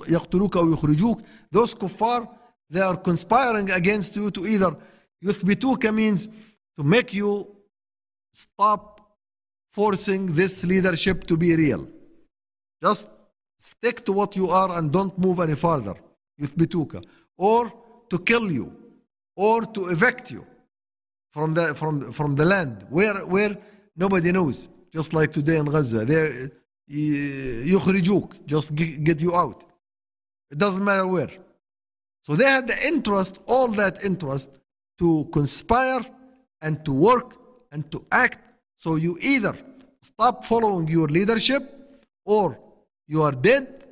يقتلوك أو يخرجوك those kuffar they are conspiring against you to either يثبتوك means to make you stop forcing this leadership to be real just stick to what you are and don't move any further يثبتوك or to kill you or to evict you from the from from the land where where nobody knows just like today in Gaza they يخرجوك just get you out it doesn't matter where so they had the interest all that interest to conspire and to work and to act so you either stop following your leadership or you are dead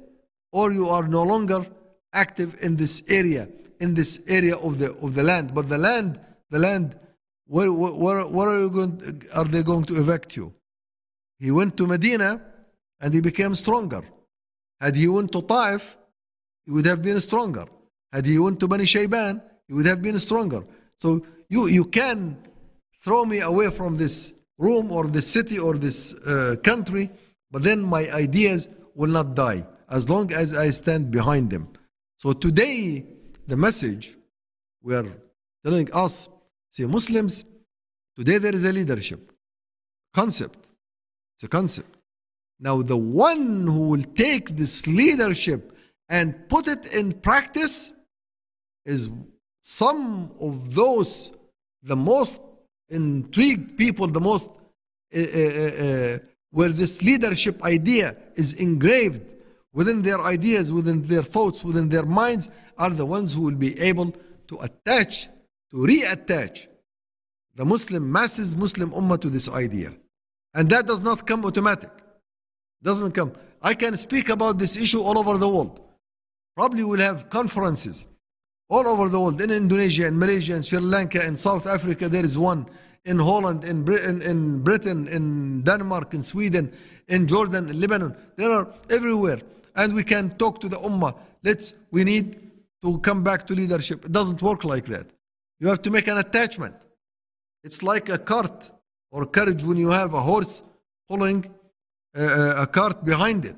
or you are no longer active in this area in this area of the of the land but the land the land where, where, where are, you going, are they going to evict you? He went to Medina and he became stronger. Had he went to Taif, he would have been stronger. Had he went to Bani Shayban, he would have been stronger. So you, you can throw me away from this room or this city or this uh, country, but then my ideas will not die as long as I stand behind them. So today, the message we are telling us, see, Muslims, today there is a leadership concept. It's a concept. Now, the one who will take this leadership and put it in practice is some of those, the most intrigued people, the most uh, uh, uh, where this leadership idea is engraved within their ideas, within their thoughts, within their minds, are the ones who will be able to attach, to reattach the Muslim masses, Muslim ummah to this idea. And that does not come automatic. Doesn't come. I can speak about this issue all over the world. Probably we'll have conferences all over the world in Indonesia, in Malaysia, in Sri Lanka, in South Africa, there is one. In Holland, in Britain, in Britain, in Denmark, in Sweden, in Jordan, in Lebanon. There are everywhere. And we can talk to the Ummah. Let's, we need to come back to leadership. It doesn't work like that. You have to make an attachment. It's like a cart or carriage when you have a horse pulling a, a cart behind it.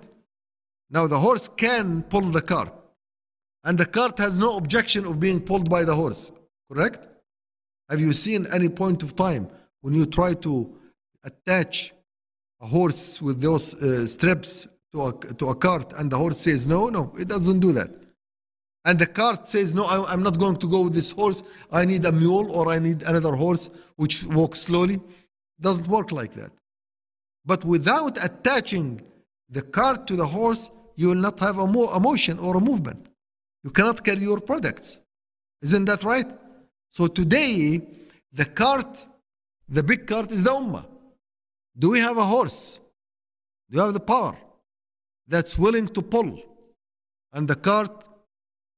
Now the horse can pull the cart, and the cart has no objection of being pulled by the horse. Correct? Have you seen any point of time when you try to attach a horse with those uh, strips to a, to a cart and the horse says no? No, it doesn't do that. And the cart says, No, I, I'm not going to go with this horse. I need a mule or I need another horse which walks slowly. Doesn't work like that. But without attaching the cart to the horse, you will not have a, mo- a motion or a movement. You cannot carry your products. Isn't that right? So today, the cart, the big cart is the Ummah. Do we have a horse? Do you have the power that's willing to pull? And the cart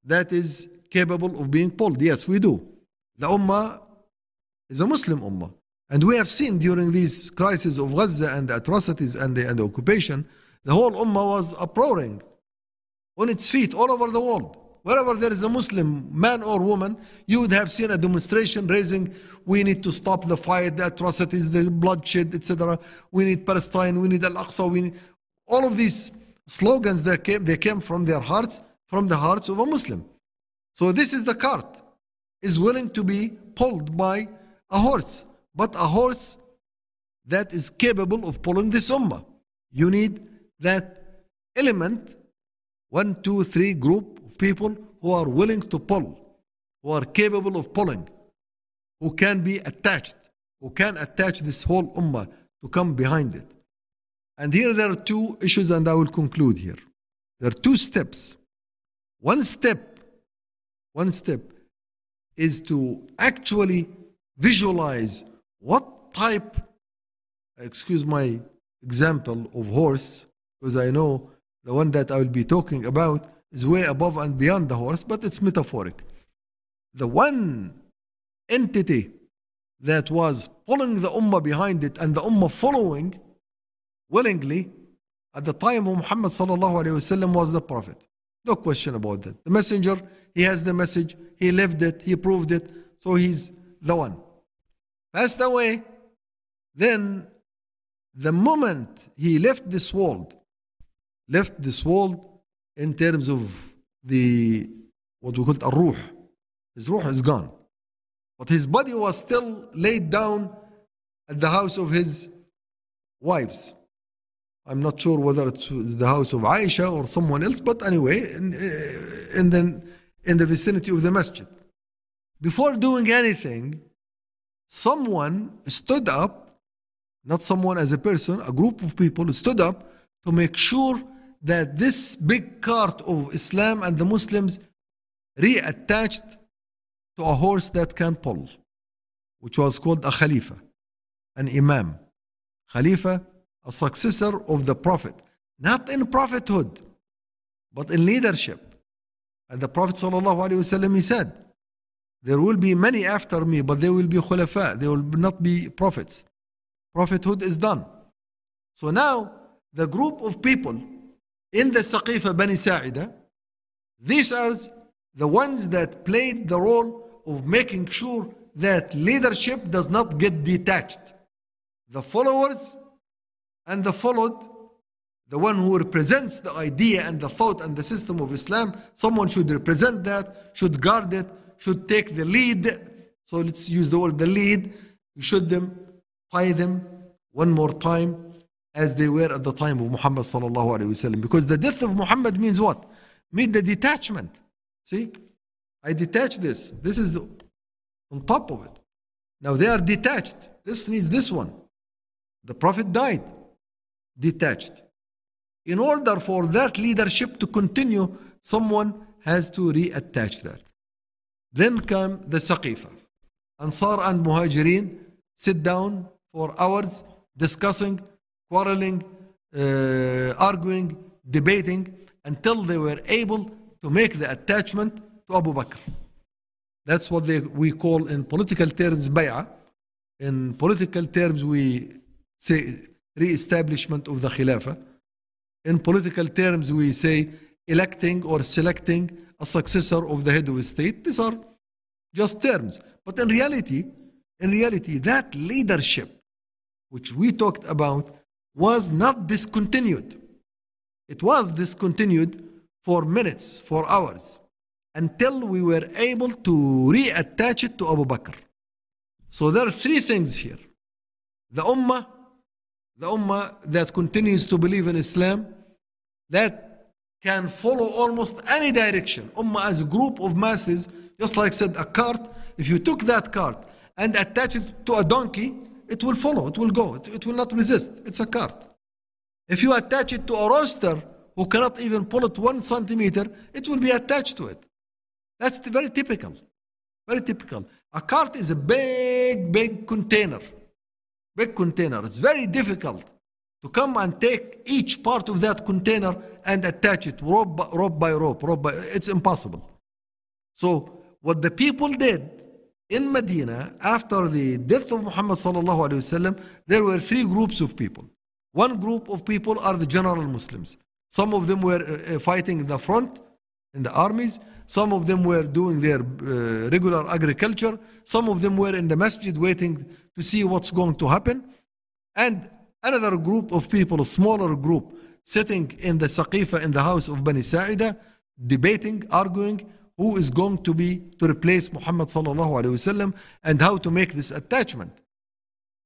that is capable of being pulled? Yes, we do. The Ummah is a Muslim Ummah. And we have seen during these crises of Gaza and the atrocities and the, and the occupation, the whole Ummah was uproaring on its feet all over the world. Wherever there is a Muslim man or woman, you would have seen a demonstration raising, we need to stop the fight, the atrocities, the bloodshed, etc. We need Palestine, we need Al-Aqsa, we need... All of these slogans that came, they came from their hearts, from the hearts of a Muslim. So this is the cart, is willing to be pulled by a horse, but a horse that is capable of pulling this ummah. You need that element, one, two, three group of people who are willing to pull, who are capable of pulling, who can be attached, who can attach this whole ummah to come behind it. And here there are two issues, and I will conclude here. There are two steps. One step, one step is to actually visualize what type, excuse my example of horse, because I know the one that I will be talking about is way above and beyond the horse, but it's metaphoric. The one entity that was pulling the ummah behind it and the ummah following willingly at the time of Muhammad sallallahu alayhi wasallam was the Prophet. No question about that. The messenger, he has the message, he lived it, he proved it, so he's the one. Passed away, then the moment he left this world, left this world in terms of the what we call a ruh. His ruh is gone. But his body was still laid down at the house of his wives. I'm not sure whether it's the house of Aisha or someone else, but anyway, in, in, the, in the vicinity of the masjid. Before doing anything, someone stood up, not someone as a person, a group of people stood up to make sure that this big cart of Islam and the Muslims reattached to a horse that can pull, which was called a Khalifa, an Imam. Khalifa, a successor of the Prophet, not in prophethood, but in leadership. And the Prophet ﷺ, he said, There will be many after me, but they will be khulafa, they will not be prophets. Prophethood is done. So now, the group of people in the Saqifa Bani Sa'ida, these are the ones that played the role of making sure that leadership does not get detached. The followers and the followed, the one who represents the idea and the thought and the system of Islam, someone should represent that, should guard it, should take the lead. So let's use the word the lead. You should them, tie them one more time as they were at the time of Muhammad sallallahu alaihi wasallam. Because the death of Muhammad means what? Means the detachment. See, I detach this. This is on top of it. Now they are detached. This needs this one. The Prophet died, detached. In order for that leadership to continue, someone has to reattach that. Then come the Saqifa. Ansar and Muhajirin sit down for hours discussing, quarreling, uh, arguing, debating until they were able to make the attachment to Abu Bakr. That's what they, we call in political terms bay'ah. In political terms, we say re-establishment of the Khilafah. In political terms, we say electing or selecting a successor of the head of state. These are just terms. But in reality, in reality, that leadership which we talked about was not discontinued. It was discontinued for minutes, for hours, until we were able to reattach it to Abu Bakr. So there are three things here. The Ummah, the Ummah that continues to believe in Islam, that can follow almost any direction. Ummah as a group of masses, just like said, a cart, if you took that cart and attach it to a donkey, it will follow, it will go, it, it will not resist. It's a cart. If you attach it to a roaster who cannot even pull it one centimeter, it will be attached to it. That's very typical. Very typical. A cart is a big, big container. Big container. It's very difficult to come and take each part of that container and attach it rope by rope, by rope, rope by, it's impossible. So what the people did in Medina after the death of Muhammad sallallahu there were three groups of people. One group of people are the general Muslims. Some of them were uh, uh, fighting in the front in the armies. Some of them were doing their uh, regular agriculture. Some of them were in the masjid waiting to see what's going to happen. And another group of people, a smaller group, sitting in the Saqifa in the house of Bani Sa'ida, debating, arguing who is going to be to replace Muhammad sallallahu alaihi wasallam and how to make this attachment.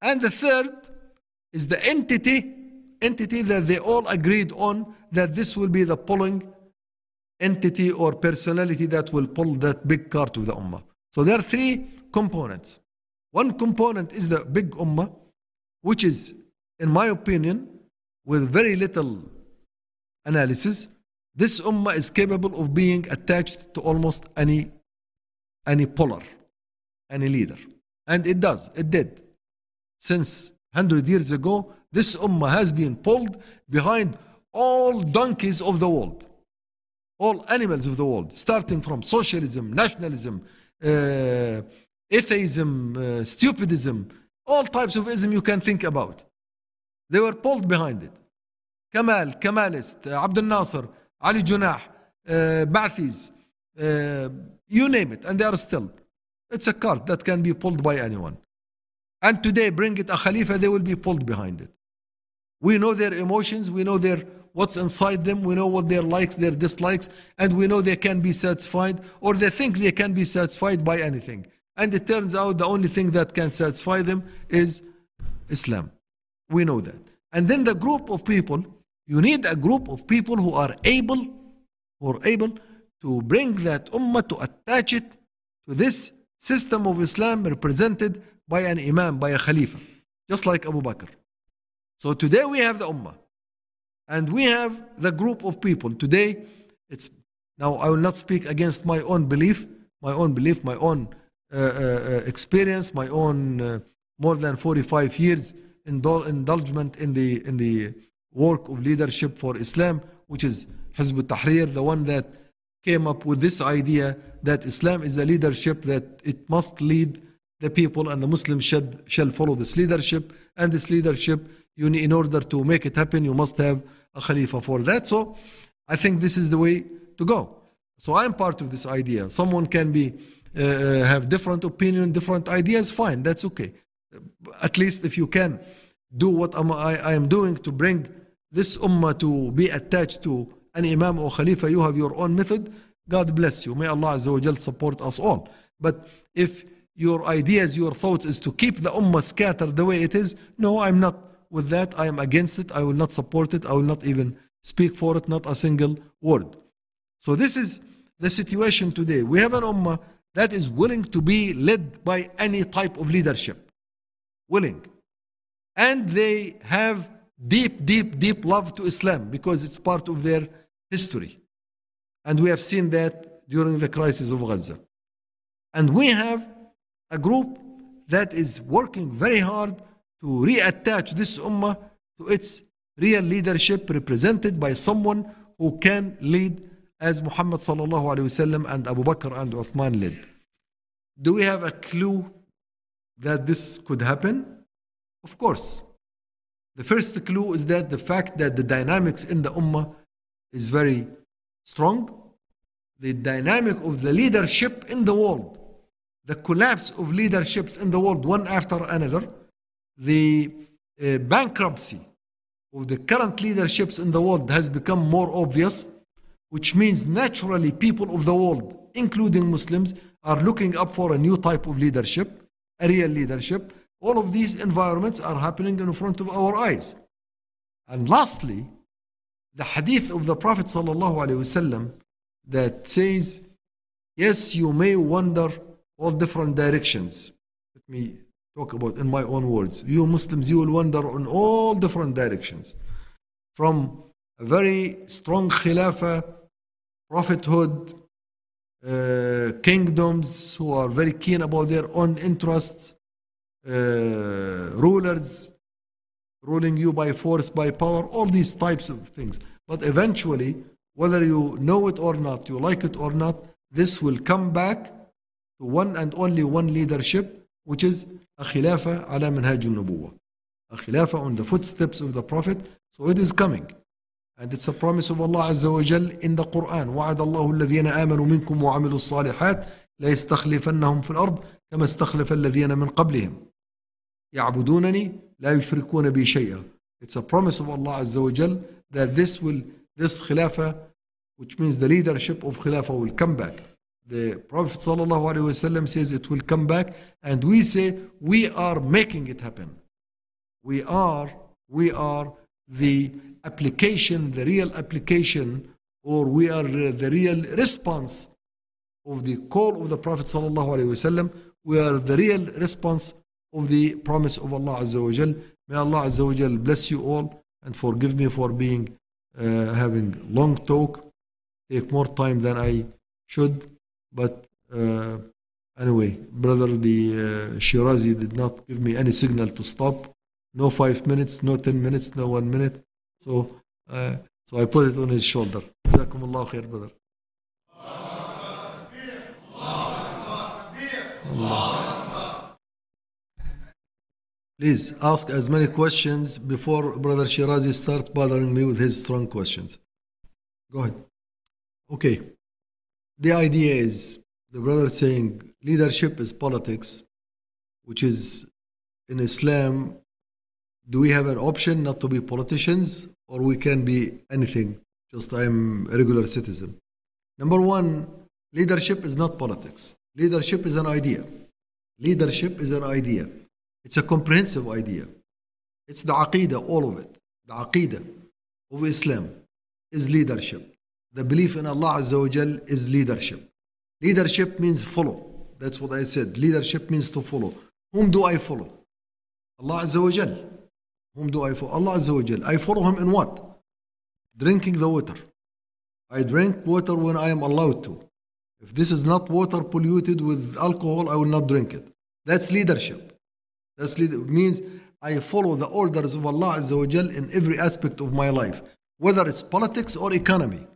And the third is the entity, entity that they all agreed on that this will be the pulling entity or personality that will pull that big cart of the ummah. So there are three components. One component is the big ummah, which is, in my opinion, with very little analysis, this ummah is capable of being attached to almost any any polar, any leader. And it does, it did. Since 100 years ago, this ummah has been pulled behind all donkeys of the world, all animals of the world, starting from socialism, nationalism, uh, atheism, uh, stupidism, all types of ism you can think about. They were pulled behind it. Kamal, Kamalist, uh, Abdul Nasser, Ali Jinnah, uh, uh, you name it, and they are still. It's a cart that can be pulled by anyone. And today, bring it a Khalifa, they will be pulled behind it. We know their emotions, we know their what's inside them, we know what their likes, their dislikes, and we know they can be satisfied, or they think they can be satisfied by anything. And it turns out the only thing that can satisfy them is Islam. We know that. And then the group of people, you need a group of people who are able, who are able to bring that ummah to attach it to this system of Islam represented by an imam, by a khalifa, just like Abu Bakr. So today we have the ummah, and we have the group of people. Today, it's now I will not speak against my own belief, my own belief, my own uh, uh, experience, my own uh, more than 45 years indul- indulgement in the in the work of leadership for Islam, which is Hizb ut-Tahrir, the one that came up with this idea that Islam is a leadership that it must lead the people and the Muslims should, shall follow this leadership. And this leadership, you need, in order to make it happen, you must have a Khalifa for that. So I think this is the way to go. So I'm part of this idea. Someone can be uh, uh, have different opinion, different ideas. Fine, that's okay. At least if you can do what I'm, I, I am doing to bring this ummah to be attached to an imam or khalifa, you have your own method. God bless you. May Allah support us all. But if your ideas, your thoughts is to keep the ummah scattered the way it is, no, I'm not with that. I am against it. I will not support it. I will not even speak for it, not a single word. So this is the situation today. We have an ummah that is willing to be led by any type of leadership. Willing. And they have deep, deep, deep love to Islam because it's part of their history. And we have seen that during the crisis of Gaza. And we have a group that is working very hard to reattach this ummah to its real leadership represented by someone who can lead as Muhammad sallallahu alaihi wasallam and Abu Bakr and Uthman led. Do we have a clue that this could happen? Of course. The first clue is that the fact that the dynamics in the ummah is very strong. The dynamic of the leadership in the world, the collapse of leaderships in the world one after another, the uh, bankruptcy of the current leaderships in the world has become more obvious, which means naturally people of the world, including Muslims, are looking up for a new type of leadership, a real leadership. All of these environments are happening in front of our eyes. And lastly, the hadith of the Prophet that says, Yes, you may wander all different directions. Let me talk about in my own words. You Muslims, you will wander in all different directions. From a very strong khilafah, prophethood, uh, kingdoms who are very keen about their own interests, uh, rulers ruling you by force, by power, all these types of things. But eventually, whether you know it or not, you like it or not, this will come back to one and only one leadership, which is a khilafah ala manhaj al-nubuwah. A khilafah on the footsteps of the Prophet. So it is coming. And it's a promise of Allah Azza wa Jal in the Quran. وعد الله الذين آمنوا منكم وعملوا الصالحات ليستخلفنهم في الأرض كما استخلف الذين من قبلهم يعبدونني لا يشركون بي شيئا. It's a promise of Allah Azza wa Jal that this will, this khilafah, which means the leadership of khilafah will come back. The Prophet wasallam says it will come back, and we say we are making it happen. We are, we are the application, the real application, or we are the real response of the call of the Prophet wasallam. We are the real response of the promise of Allah Azza wa Jal. May Allah Azza wa Jal bless you all and forgive me for being uh, having long talk, take more time than I should. But uh, anyway, brother, the uh, Shirazi did not give me any signal to stop. No five minutes, no ten minutes, no one minute. So, uh, so I put it on his shoulder. جزاكم الله خير, brother. Allah. Please ask as many questions before Brother Shirazi starts bothering me with his strong questions. Go ahead. Okay. The idea is the brother saying leadership is politics, which is in Islam. Do we have an option not to be politicians, or we can be anything? Just I'm a regular citizen. Number one, leadership is not politics. Leadership is an idea. Leadership is an idea. It's a comprehensive idea. It's the aqidah, all of it. The aqidah of Islam is leadership. The belief in Allah Azza wa Jal is leadership. Leadership means follow. That's what I said. Leadership means to follow. Whom do I follow? Allah Azza wa Jal. Whom do I follow? Allah Azza wa Jal. I follow him in what? Drinking the water. I drink water when I am allowed to. If this is not water polluted with alcohol, I will not drink it. That's leadership. That's leader means I follow the orders of Allah Azza wa Jal in every aspect of my life, whether it's politics or economy,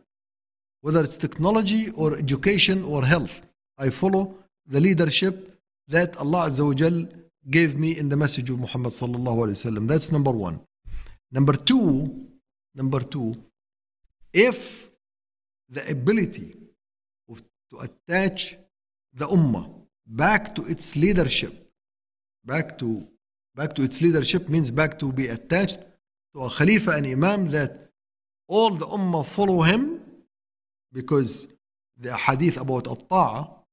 whether it's technology or education or health. I follow the leadership that Allah Azza wa Jal gave me in the message of Muhammad sallallahu alaihi wasallam. That's number one. Number two, number two, if the ability of, to attach the ummah back to its leadership. Back to back to its leadership means back to be attached to a Khalifa and Imam that all the ummah follow him because the hadith about al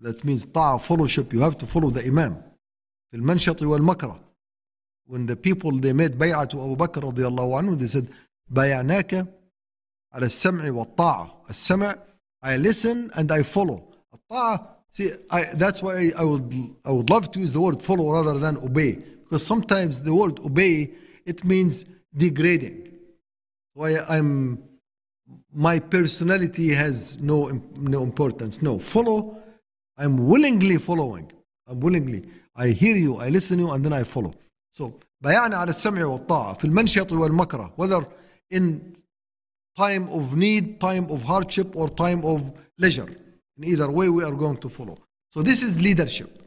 that means ta'a fellowship you have to follow the Imam في المنشط والمكره when the people they made bay'ah to Abu Bakr رضي الله عنه they said بايعناك على السمع والطاعة السمع I listen and I follow الطاعة see I, that's why I would I would love to use the word follow rather than obey because sometimes the word obey it means degrading why I'm my personality has no im- no importance no follow I'm willingly following I'm willingly I hear you I listen to you and then I follow so بيعنا على السمع والطاعة في المنشط والمكره whether in time of need, time of hardship, or time of leisure. In either way, we are going to follow. So this is leadership.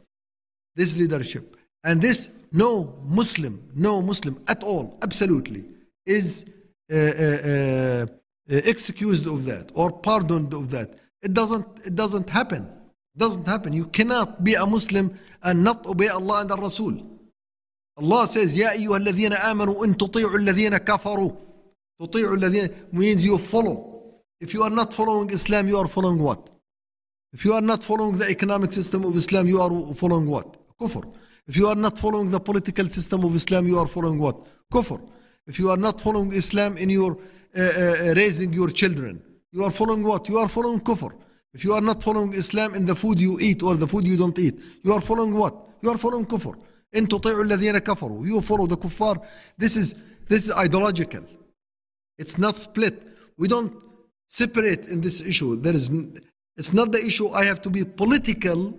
This leadership. And this, no Muslim, no Muslim at all, absolutely, is uh, uh, uh, excused of that or pardoned of that. It doesn't, it doesn't happen. It doesn't happen. You cannot be a Muslim and not obey Allah and the Rasul. Allah says, يا أيها الذين آمنوا إن تطيعوا الذين كفروا تطيعوا الذين means you follow. If you are not following Islam, you are following what? If you are not following the economic system of Islam, you are following what? Kufr. If you are not following the political system of Islam, you are following what? Kufr. If you are not following Islam in your uh, uh, raising your children, you are following what? You are following kufr. If you are not following Islam in the food you eat or the food you don't eat, you are following what? You are following kufr. إن تطيعوا الذين كفروا. You follow the kuffar. This is this is ideological. It's not split. We don't separate in this issue. There is, n- it's not the issue. I have to be political,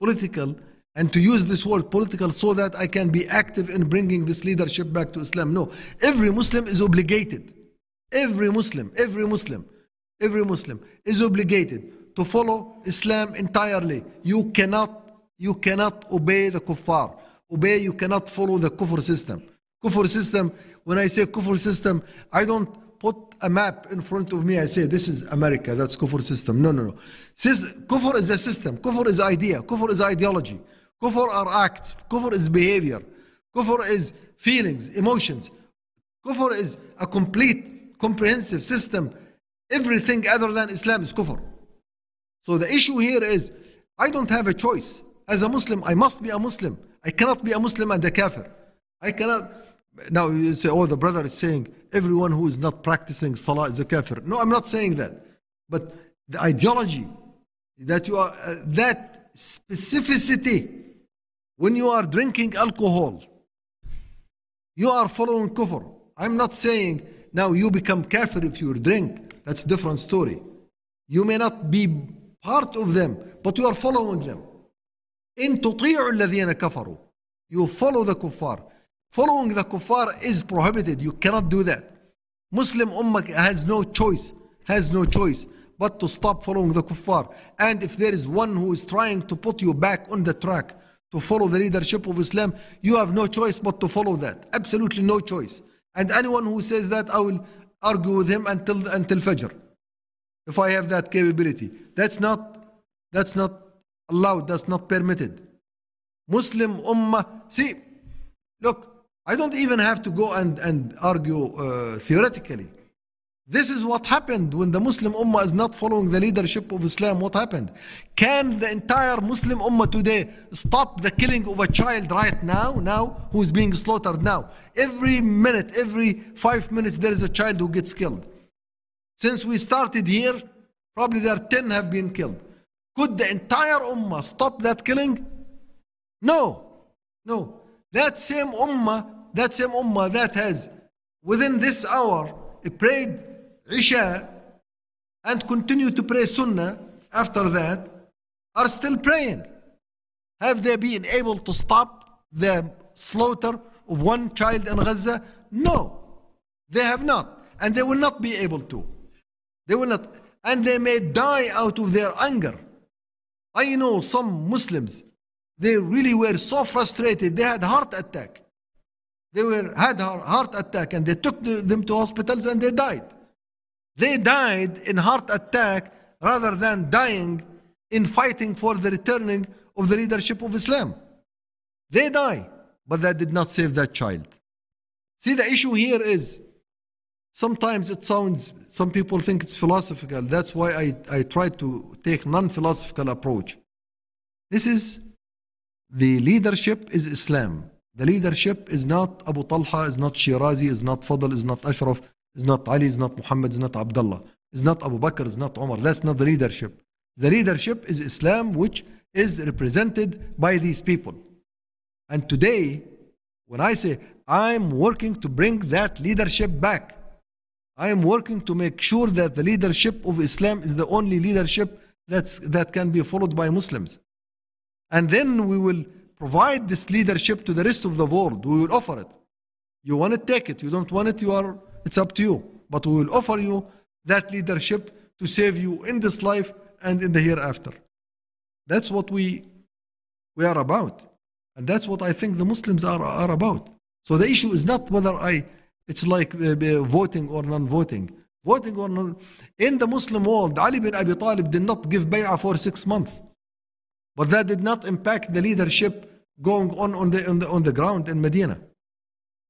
political, and to use this word political so that I can be active in bringing this leadership back to Islam. No, every Muslim is obligated. Every Muslim, every Muslim, every Muslim is obligated to follow Islam entirely. You cannot, you cannot obey the kuffar. Obey, you cannot follow the kufr system. Kufr system, when I say kufr system, I don't put a map in front of me. I say, this is America, that's kufr system. No, no, no. Sys- kufr is a system. Kufr is idea. Kufr is ideology. Kufr are acts. Kufr is behavior. Kufr is feelings, emotions. Kufr is a complete, comprehensive system. Everything other than Islam is kufr. So the issue here is, I don't have a choice. As a Muslim, I must be a Muslim. I cannot be a Muslim and a kafir. I cannot. Now you say, oh, the brother is saying everyone who is not practicing salah is a kafir. No, I'm not saying that. But the ideology that you are, uh, that specificity, when you are drinking alcohol, you are following kufr. I'm not saying now you become kafir if you drink. That's a different story. You may not be part of them, but you are following them. إن تطيعوا الذين كفروا You follow the kuffar. Following the kuffar is prohibited. You cannot do that. Muslim ummah has no choice, has no choice but to stop following the kuffar. And if there is one who is trying to put you back on the track to follow the leadership of Islam, you have no choice but to follow that. Absolutely no choice. And anyone who says that, I will argue with him until until Fajr. If I have that capability, that's not that's not allowed. That's not permitted. Muslim ummah. See, look, I don't even have to go and, and argue uh, theoretically. This is what happened when the Muslim ummah is not following the leadership of Islam. What happened? Can the entire Muslim ummah today stop the killing of a child right now? Now, who is being slaughtered now? Every minute, every five minutes, there is a child who gets killed. Since we started here, probably there are 10 have been killed. Could the entire ummah stop that killing? No, no. That same ummah, that same ummah that has within this hour prayed Isha and continue to pray Sunnah after that are still praying. Have they been able to stop the slaughter of one child in Gaza? No, they have not, and they will not be able to. They will not, and they may die out of their anger. I know some Muslims, they really were so frustrated, they had heart attack. They were had heart attack and they took them to hospitals and they died. They died in heart attack rather than dying in fighting for the returning of the leadership of Islam. They die, but that did not save that child. See, the issue here is sometimes it sounds, some people think it's philosophical. That's why I, I try to take non-philosophical approach. This is the leadership is Islam. The leadership is not Abu Talha, is not Shirazi, is not Fadl, is not Ashraf, is not Ali, is not Muhammad, is not Abdullah, is not Abu Bakr, is not Umar. That's not the leadership. The leadership is Islam, which is represented by these people. And today, when I say I'm working to bring that leadership back, I am working to make sure that the leadership of Islam is the only leadership that's, that can be followed by Muslims. And then we will provide this leadership to the rest of the world. We will offer it. You want it, take it. You don't want it, you are, it's up to you. But we will offer you that leadership to save you in this life and in the hereafter. That's what we, we are about. And that's what I think the Muslims are, are about. So the issue is not whether I, it's like uh, voting or non-voting. Voting or non, in the Muslim world, Ali bin Abi Talib did not give bay'ah for six months. But that did not impact the leadership going on on the, on the, on the ground in Medina.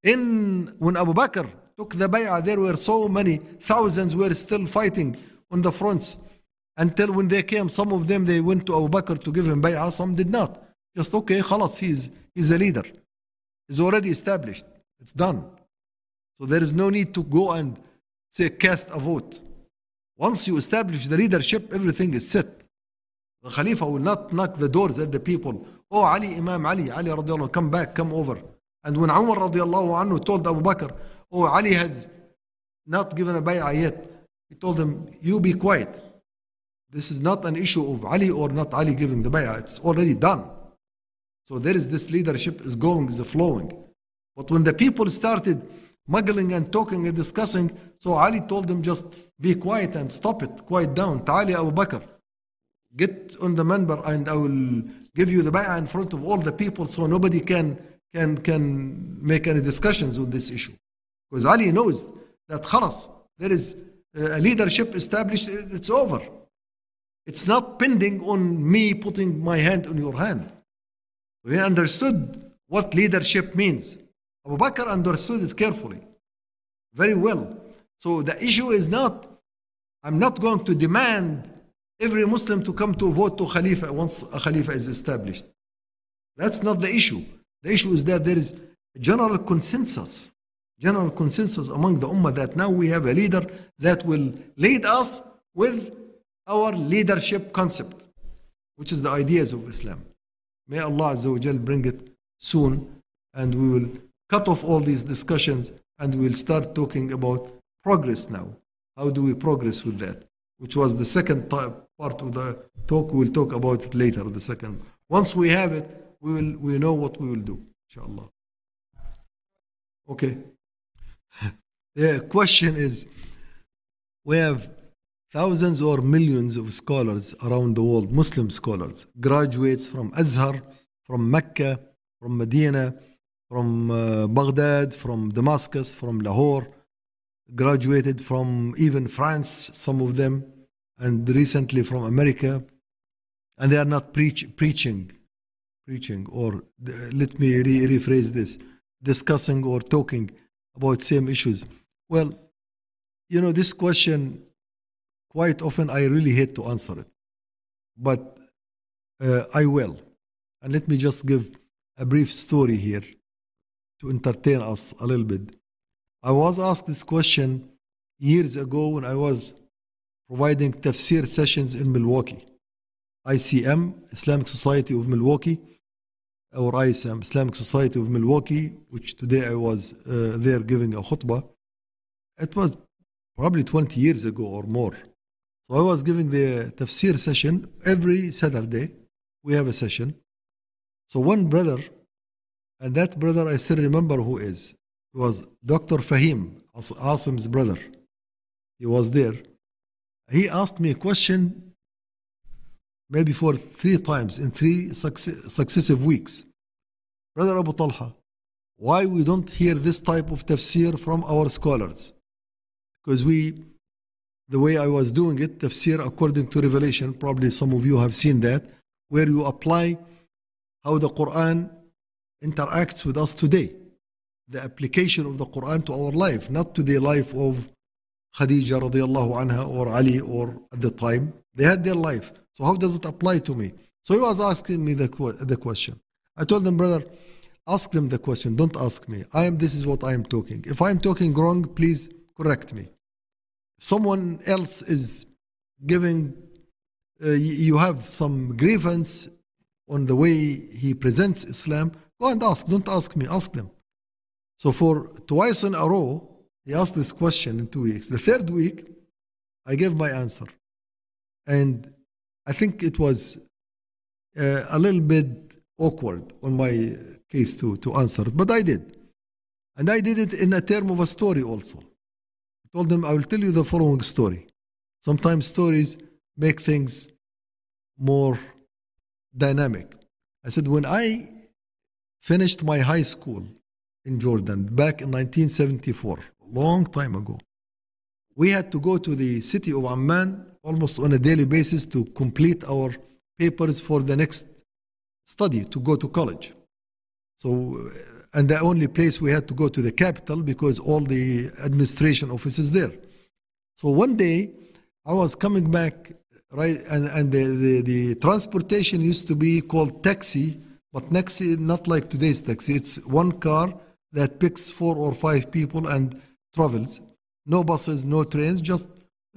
In, when Abu Bakr took the bay'ah, uh, there were so many, thousands were still fighting on the fronts. Until when they came, some of them, they went to Abu Bakr to give him bay'ah, uh, some did not. Just, okay, khalas, he's, he's a leader. He's already established. It's done. So there is no need to go and say, cast a vote. Once you establish the leadership, everything is set. The Khalifa will not knock the doors at the people. Oh, Ali, Imam Ali, Ali come back, come over. And when Umar radiallahu anhu told Abu Bakr, oh, Ali has not given a bay'ah yet, he told him, you be quiet. This is not an issue of Ali or not Ali giving the bay'ah. It's already done. So there is this leadership is going, is flowing. But when the people started muggling and talking and discussing, so Ali told them just be quiet and stop it, quiet down. Ta'ali Abu Bakr, get on the minbar and I will give you the bay'ah in front of all the people so nobody can, can, can make any discussions on this issue. Because Ali knows that khalas, there is uh, a leadership established, uh, it's over. It's not pending on me putting my hand on your hand. We understood what leadership means. Abu Bakr understood it carefully, very well. So the issue is not, I'm not going to demand every Muslim to come to vote to Khalifa once a Khalifa is established. That's not the issue. The issue is that there is a general consensus, general consensus among the Ummah that now we have a leader that will lead us with our leadership concept, which is the ideas of Islam. May Allah Azza wa Jal bring it soon and we will cut off all these discussions and we'll start talking about progress now. How do we progress with that? Which was the second part of the talk. We'll talk about it later, the second. Once we have it, we will we know what we will do, inshallah. Okay. The question is we have thousands or millions of scholars around the world, Muslim scholars, graduates from Azhar, from Mecca, from Medina, from uh, Baghdad, from Damascus, from Lahore, graduated from even France, some of them, and recently from America, and they are not preach, preaching, preaching, or uh, let me re- rephrase this, discussing or talking about same issues. Well, you know, this question, quite often I really hate to answer it, but uh, I will. And let me just give a brief story here to entertain us a little bit. I was asked this question years ago when I was providing tafsir sessions in Milwaukee. ICM, Islamic Society of Milwaukee, or ISM, Islamic Society of Milwaukee, which today I was uh, there giving a khutbah. It was probably 20 years ago or more. So I was giving the tafsir session every Saturday. We have a session. So one brother, and that brother I still remember who is, he was Dr. Fahim, As- Asim's brother. He was there. He asked me a question maybe for three times in three successive weeks. Brother Abu Talha, why we don't hear this type of tafsir from our scholars? Because we the way I was doing it, tafsir according to Revelation. Probably some of you have seen that, where you apply how the Quran interacts with us today. The application of the Quran to our life, not to the life of Khadija radiallahu anha or Ali or at the time. They had their life. So how does it apply to me? So he was asking me the, the question. I told them, brother, ask them the question. Don't ask me. I am. This is what I am talking. If I am talking wrong, please correct me. If someone else is giving, uh, you have some grievance on the way he presents Islam, go and ask. Don't ask me. Ask them. So for twice in a row, he asked this question in two weeks. The third week, I gave my answer. And I think it was uh, a little bit awkward on my case to, to answer it, but I did. And I did it in a term of a story also. I told them, I will tell you the following story. Sometimes stories make things more dynamic. I said, when I finished my high school in Jordan back in 1974, a long time ago, we had to go to the city of Amman almost on a daily basis to complete our papers for the next study to go to college. So, uh, and the only place we had to go to the capital because all the administration office is there. So one day I was coming back, right, and, and the, the, the transportation used to be called taxi, but taxi, not like today's taxi. It's one car that picks four or five people and travels. No buses, no trains, just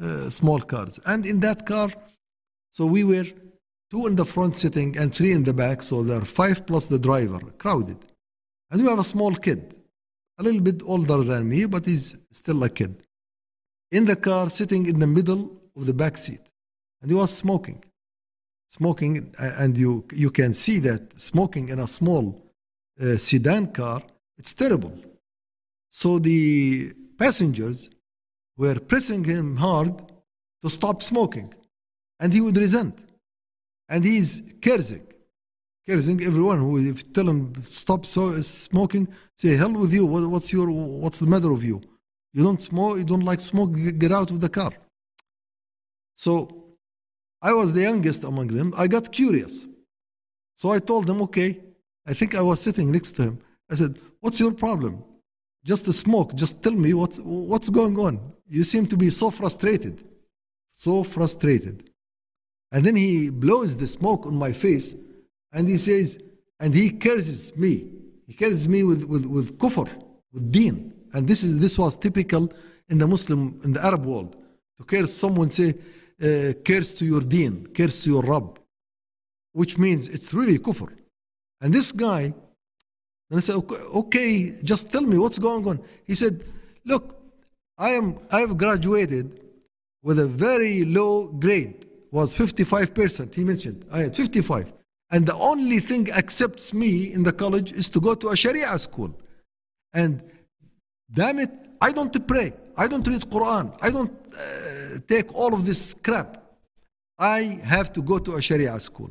uh, small cars. And in that car, so we were two in the front sitting and three in the back, so there are five plus the driver, crowded. And we have a small kid, a little bit older than me, but he's still a kid. In the car, sitting in the middle of the back seat. And he was smoking. Smoking, and you, you can see that smoking in a small uh, sedan car, it's terrible. So the passengers were pressing him hard to stop smoking. And he would resent. And he's cursing. Cursing everyone who if you tell him stop so, smoking, say, hell with you, what, what's your what's the matter of you? You don't smoke, you don't like smoke, get out of the car. So I was the youngest among them. I got curious. So I told them, okay, I think I was sitting next to him. I said, What's your problem? Just the smoke. Just tell me what's, what's going on. You seem to be so frustrated. So frustrated. And then he blows the smoke on my face and he says, and he curses me. He curses me with, with, with kufr, with deen. And this, is, this was typical in the Muslim, in the Arab world. To curse someone, say, uh, curse to your deen, curse to your Rabb, which means it's really kufr. And this guy, and I said, okay, just tell me what's going on. He said, look, I am, I have graduated with a very low grade, was 55%, he mentioned. I had 55. And the only thing accepts me in the college is to go to a Sharia school. And damn it, I don't pray. I don't read Quran. I don't uh, take all of this crap. I have to go to a Sharia school.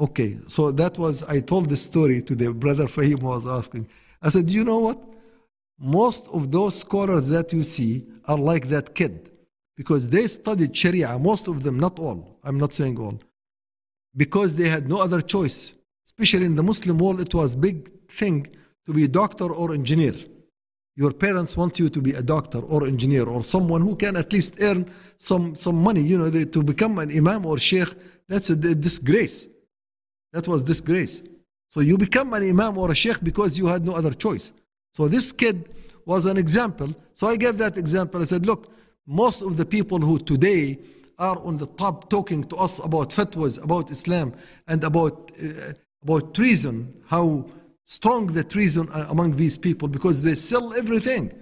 Okay, so that was, I told the story to the brother Fahim was asking. I said, you know what? Most of those scholars that you see are like that kid because they studied Sharia, most of them, not all. I'm not saying all. Because they had no other choice. Especially in the Muslim world, it was big thing to be a doctor or engineer. Your parents want you to be a doctor or engineer or someone who can at least earn some, some money. You know, they, to become an imam or sheikh, that's a disgrace. That was disgrace. So you become an imam or a sheikh because you had no other choice. So this kid was an example. So I gave that example. I said, look, most of the people who today are on the top talking to us about fatwas, about Islam, and about, uh, about treason, how strong the treason uh, among these people because they sell everything.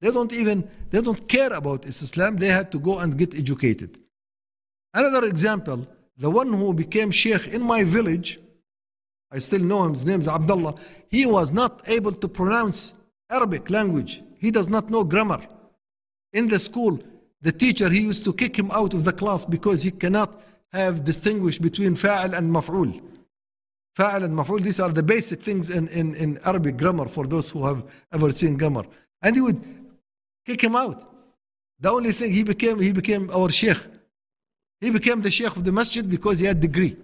They don't even, they don't care about Islam. They had to go and get educated. Another example, the one who became sheikh in my village, I still know him, his name is Abdullah. He was not able to pronounce Arabic language. He does not know grammar. In the school, the teacher, he used to kick him out of the class because he cannot have distinguished between fa'al and maf'ul. Fa'al and maf'ul, these are the basic things in, in, in Arabic grammar for those who have ever seen grammar. And he would kick him out. The only thing he became, he became our sheikh. He became the sheikh of the masjid because he had degree.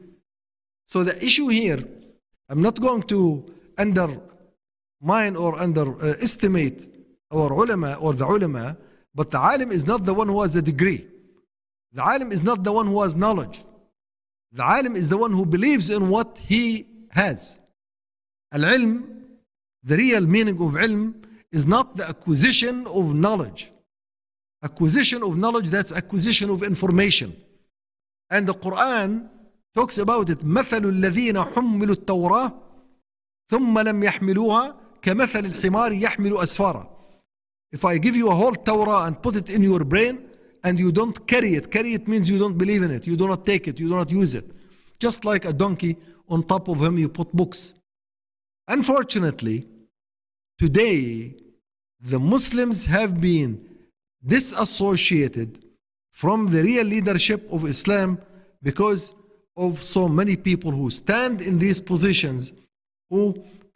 So the issue here, I'm not going to undermine or underestimate uh, our ulama or the ulama, but the alim is not the one who has a degree. The alim is not the one who has knowledge. The alim is the one who believes in what he has. Al-ilm, the real meaning of ilm, is not the acquisition of knowledge. Acquisition of knowledge, that's acquisition of information. And the Quran talks about it. مثل الذين حملوا التوراة ثم لم يحملوها كمثل الحمار يحمل أسفارا. If I give you a whole Torah and put it in your brain and you don't carry it, carry it means you don't believe in it, you do not take it, you do not use it. Just like a donkey, on top of him you put books. Unfortunately, today the Muslims have been disassociated from the real leadership of Islam because of so many people who stand in these positions who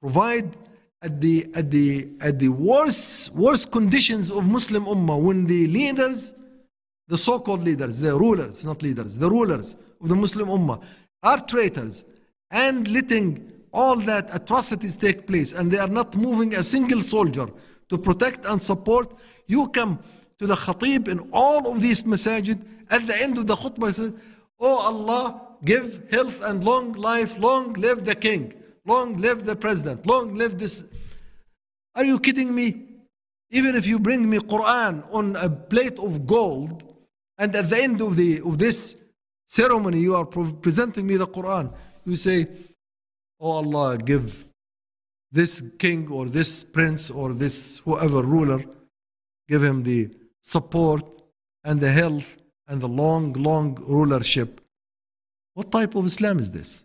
provide at the at the at the worst worst conditions of Muslim Ummah when the leaders, the so-called leaders, the rulers, not leaders, the rulers of the Muslim Ummah are traitors and letting all that atrocities take place and they are not moving a single soldier to protect and support, you come to the khatib in all of these masajid at the end of the khutbah says, Oh Allah, give health and long life, long live the king. Long live the president. Long live this. Are you kidding me? Even if you bring me Quran on a plate of gold, and at the end of the of this ceremony you are presenting me the Quran, you say, "Oh Allah, give this king or this prince or this whoever ruler, give him the support and the health and the long, long rulership." What type of Islam is this?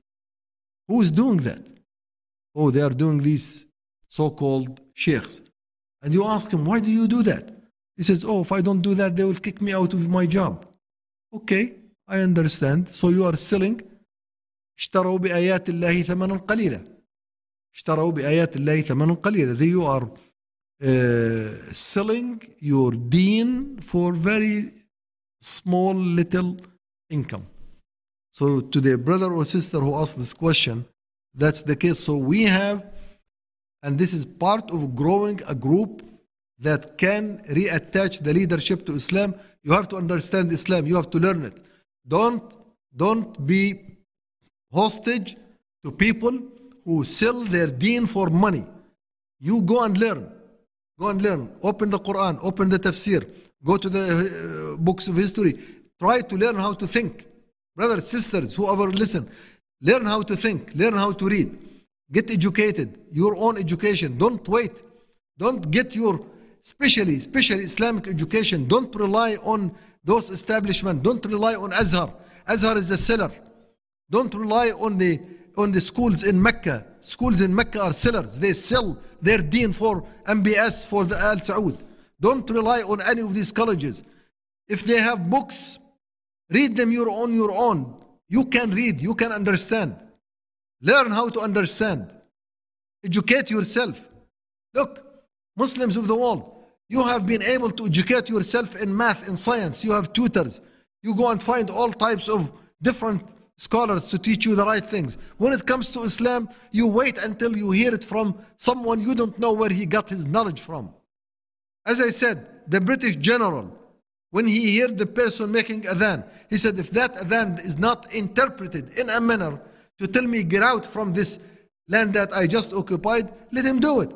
Who is doing that? Oh, they are doing these so called sheikhs. And you ask him, why do you do that? He says, oh, if I don't do that, they will kick me out of my job. Okay, I understand. So you are selling اشتروا بآيات الله ثمنا قليلا اشتروا بآيات الله ثمنا قليلا They you are uh, uh, selling your deen for very small little income. So to the brother or sister who asked this question, that's the case. So we have, and this is part of growing a group that can reattach the leadership to Islam. You have to understand Islam. You have to learn it. Don't don't be hostage to people who sell their deen for money. You go and learn. Go and learn. Open the Quran. Open the tafsir. Go to the uh, books of history. Try to learn how to think. Brothers, sisters, whoever listen, learn how to think, learn how to read. Get educated, your own education. Don't wait. Don't get your, especially, especially Islamic education. Don't rely on those establishments. Don't rely on Azhar. Azhar is a seller. Don't rely on the on the schools in Mecca. Schools in Mecca are sellers. They sell their deen for MBS for the Al Saud. Don't rely on any of these colleges. If they have books, read them your on your own. You can read, you can understand. Learn how to understand. Educate yourself. Look, Muslims of the world, you have been able to educate yourself in math, in science. You have tutors. You go and find all types of different scholars to teach you the right things. When it comes to Islam, you wait until you hear it from someone you don't know where he got his knowledge from. As I said, the British general, when he heard the person making adhan, he said, if that adhan is not interpreted in a manner to tell me get out from this land that I just occupied, let him do it.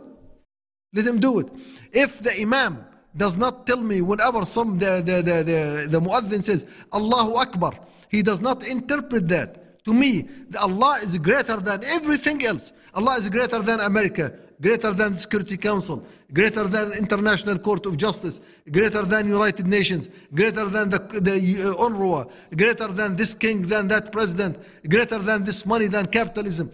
Let him do it. If the imam does not tell me whenever some the the the the, the muaddin says Allahu Akbar, he does not interpret that. To me, Allah is greater than everything else. Allah is greater than America, greater than Security Council, greater than International Court of Justice, greater than United Nations, greater than the, the uh, UNRWA, greater than this king, than that president, greater than this money, than capitalism.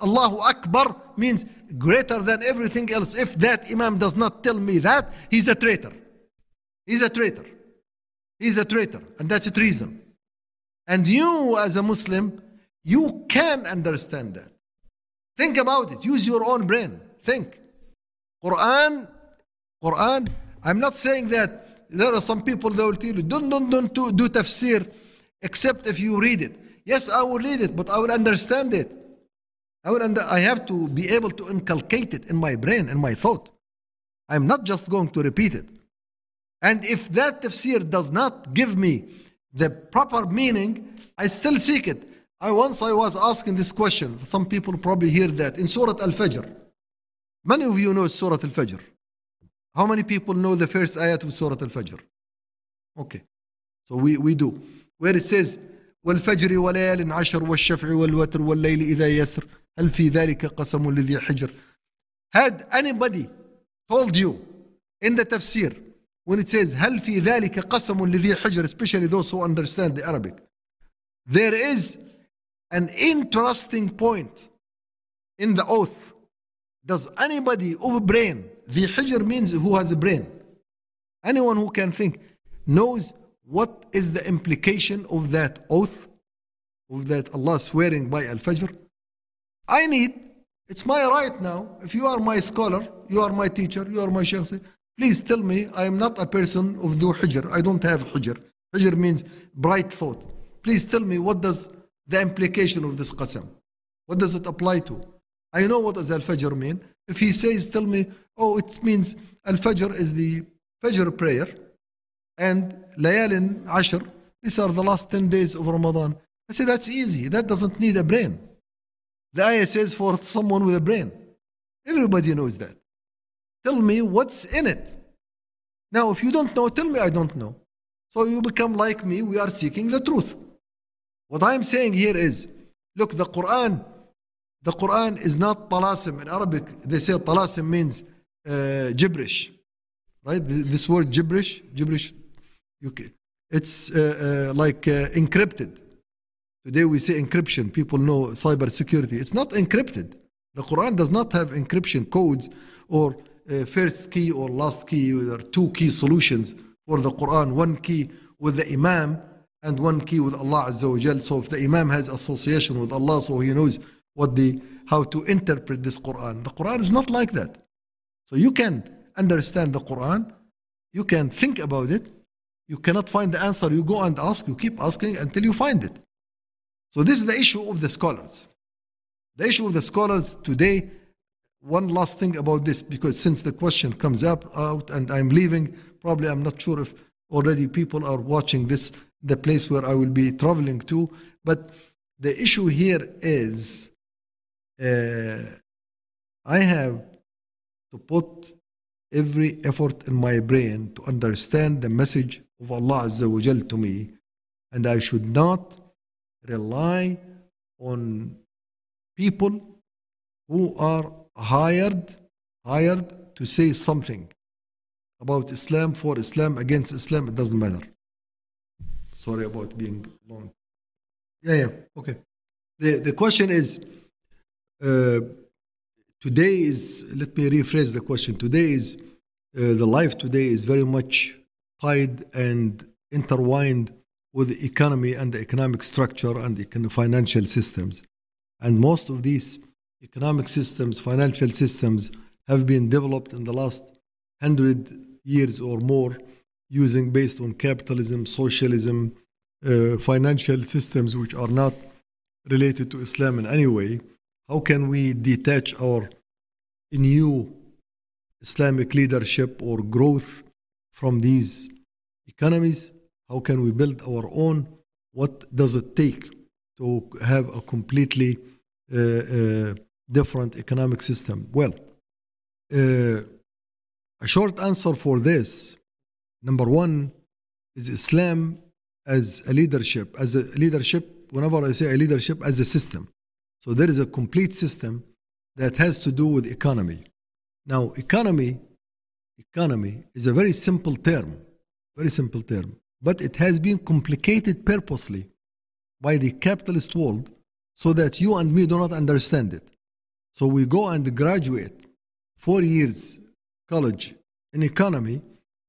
Allahu Akbar means greater than everything else. If that Imam does not tell me that, he's a traitor. He's a traitor. He's a traitor, and that's a treason. And you, as a Muslim, you can understand that. Think about it. Use your own brain. Think. Quran, Quran. I'm not saying that there are some people that will tell you, don't, don't, don't do, do tafsir except if you read it. Yes, I will read it, but I will understand it. I will under, I have to be able to inculcate it in my brain, in my thought. I'm not just going to repeat it. And if that tafsir does not give me the proper meaning, I still seek it. I once I was asking this question. Some people probably hear that in Surah Al-Fajr. Many of you know Surah Al-Fajr. How many people know the first ayat of Surah Al-Fajr? Okay. So we, we do. Where it says, والفجر وليال عشر والشفع والوتر والليل إذا يسر هل في ذلك قسم لذي حجر Had anybody told you in the tafsir when it says هل في ذلك قسم لذي حجر especially those who understand the Arabic there is an interesting point in the oath does anybody of brain the hijr means who has a brain anyone who can think knows what is the implication of that oath of that Allah swearing by al-fajr I need it's my right now if you are my scholar you are my teacher you are my sheikh please tell me I am not a person of the hijr I don't have hijr hijr means bright thought. Please tell me what does the implication of this qasam? What does it apply to? I know what does al-fajr mean. If he says tell me oh it means al-fajr is the fajr prayer and layalin ashar these are the last 10 days of ramadan. I say that's easy. That doesn't need a brain. The ayah says for someone with a brain. Everybody knows that tell me what's in it now if you don't know tell me i don't know so you become like me we are seeking the truth what i'm saying here is look the quran the quran is not talasim in arabic they say talasim means uh, gibberish right this word gibberish gibberish it's uh, uh, like uh, encrypted. Today we say encryption. People know cyber security. It's not encrypted. The Quran does not have encryption codes or uh, first key or last key. There are two key solutions for the Quran. One key with the Imam and one key with Allah Azza wa. So if the Imam has association with Allah, so he knows what the how to interpret this Quran. The Quran is not like that. So you can understand the Quran, you can think about it, you cannot find the answer, you go and ask, you keep asking until you find it. So, this is the issue of the scholars. The issue of the scholars today, one last thing about this, because since the question comes up out and I'm leaving, probably I'm not sure if already people are watching this, the place where I will be traveling to. But the issue here is uh, I have to put every effort in my brain to understand the message of Allah Azza wa Jal to me, and I should not rely on people who are hired hired to say something about Islam for Islam against Islam. It doesn't matter. Sorry about being long. Yeah, yeah, okay. The the question is. Uh, today is let me rephrase the question today is uh, the life today is very much tied and intertwined with the economy and the economic structure and the financial systems and most of these economic systems financial systems have been developed in the last 100 years or more using based on capitalism socialism uh, financial systems which are not related to islam in any way how can we detach our new Islamic leadership or growth from these economies? How can we build our own? What does it take to have a completely uh, uh, different economic system? Well, uh, a short answer for this number one is Islam as a leadership, as a leadership, whenever I say a leadership, as a system. So there is a complete system that has to do with economy. Now, economy, economy is a very simple term, very simple term, but it has been complicated purposely by the capitalist world so that you and me do not understand it. So we go and graduate four years college in economy,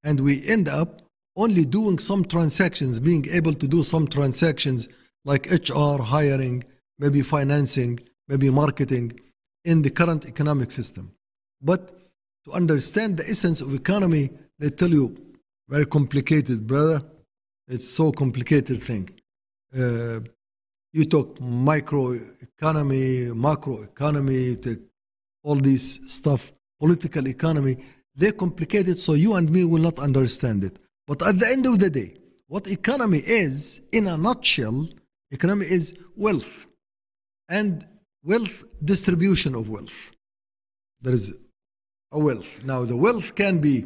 and we end up only doing some transactions, being able to do some transactions like HR, hiring, maybe financing, maybe marketing in the current economic system. But to understand the essence of economy, they tell you very complicated, brother. It's so complicated thing. Uh, you talk microeconomy, macroeconomy, all this stuff, political economy. They're complicated, so you and me will not understand it. But at the end of the day, what economy is, in a nutshell, economy is wealth and wealth distribution of wealth. There is a wealth. Now, the wealth can be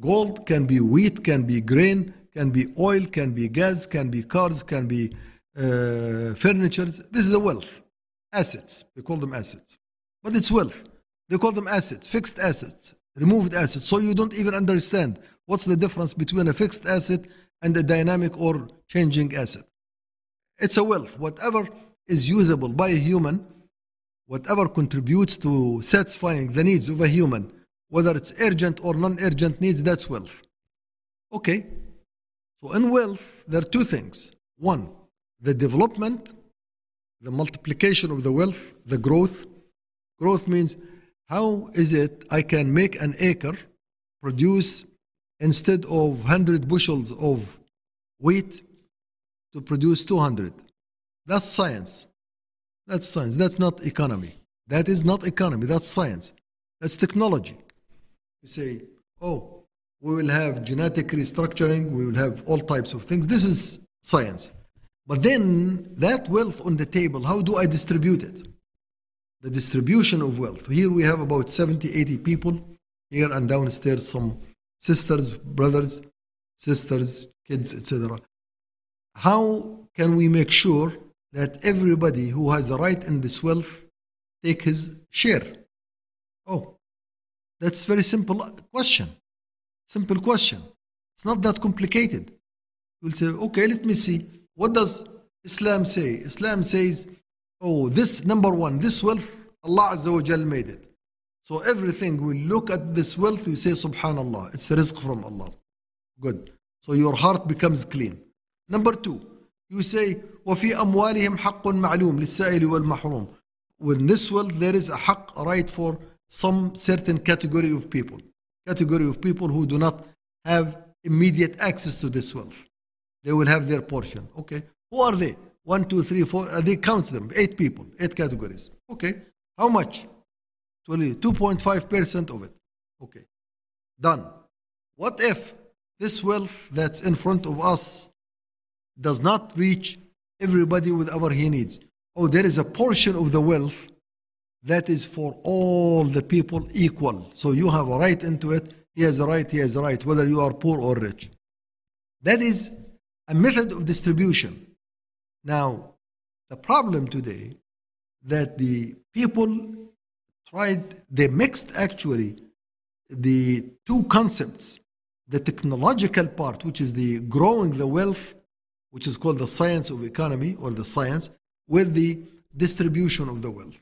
gold, can be wheat, can be grain, can be oil, can be gas, can be cars, can be uh, furnitures. This is a wealth. Assets. They call them assets. But it's wealth. They call them assets, fixed assets, removed assets. So you don't even understand what's the difference between a fixed asset and a dynamic or changing asset. It's a wealth. Whatever is usable by a human, whatever contributes to satisfying the needs of a human, whether it's urgent or non urgent needs, that's wealth. Okay. So in wealth, there are two things. One, the development, the multiplication of the wealth, the growth. Growth means how is it I can make an acre produce instead of 100 bushels of wheat to produce 200? That's science. That's science. That's not economy. That is not economy. That's science. That's technology. You say, oh, we will have genetic restructuring, we will have all types of things. This is science. But then that wealth on the table, how do I distribute it? The distribution of wealth. Here we have about 70, 80 people. Here and downstairs, some sisters, brothers, sisters, kids, etc. How can we make sure that everybody who has a right in this wealth take his share? Oh, that's very simple question. Simple question. It's not that complicated. You'll say, okay, let me see. What does Islam say? Islam says, oh, this number one, this wealth, Allah Azza wa Jal made it. So everything, we look at this wealth, we say, subhanallah, it's a rizq from Allah. Good. So your heart becomes clean. Number two, you say, وفي أموالهم حق معلوم للسائل والمحروم. With this wealth, there is a haq, a right for some certain category of people. Category of people who do not have immediate access to this wealth. They will have their portion. Okay. Who are they? One, two, three, four. Uh, they count them. Eight people. Eight categories. Okay. How much? 2.5% of it. Okay. Done. What if this wealth that's in front of us does not reach everybody with whatever he needs? Oh, there is a portion of the wealth that is for all the people equal. So you have a right into it. He has a right, he has a right, whether you are poor or rich. That is a method of distribution. Now, the problem today that the people tried, they mixed actually the two concepts the technological part, which is the growing the wealth, which is called the science of economy or the science, with the distribution of the wealth.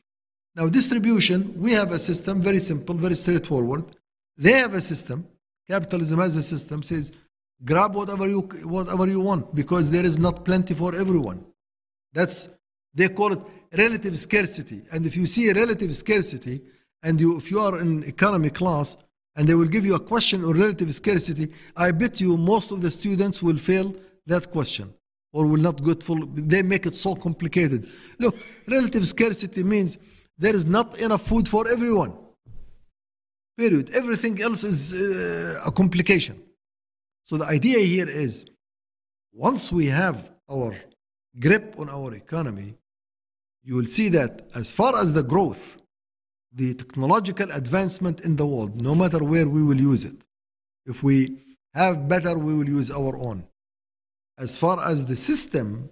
Now, distribution, we have a system, very simple, very straightforward. They have a system. Capitalism has a system, says, grab whatever you, whatever you want because there is not plenty for everyone. That's, they call it relative scarcity. And if you see relative scarcity, and you, if you are in economy class, and they will give you a question on relative scarcity, I bet you most of the students will fail that question or will not get full. They make it so complicated. Look, relative scarcity means there is not enough food for everyone. Period. Everything else is uh, a complication. So the idea here is once we have our grip on our economy, you will see that as far as the growth, the technological advancement in the world, no matter where we will use it, if we have better, we will use our own. As far as the system,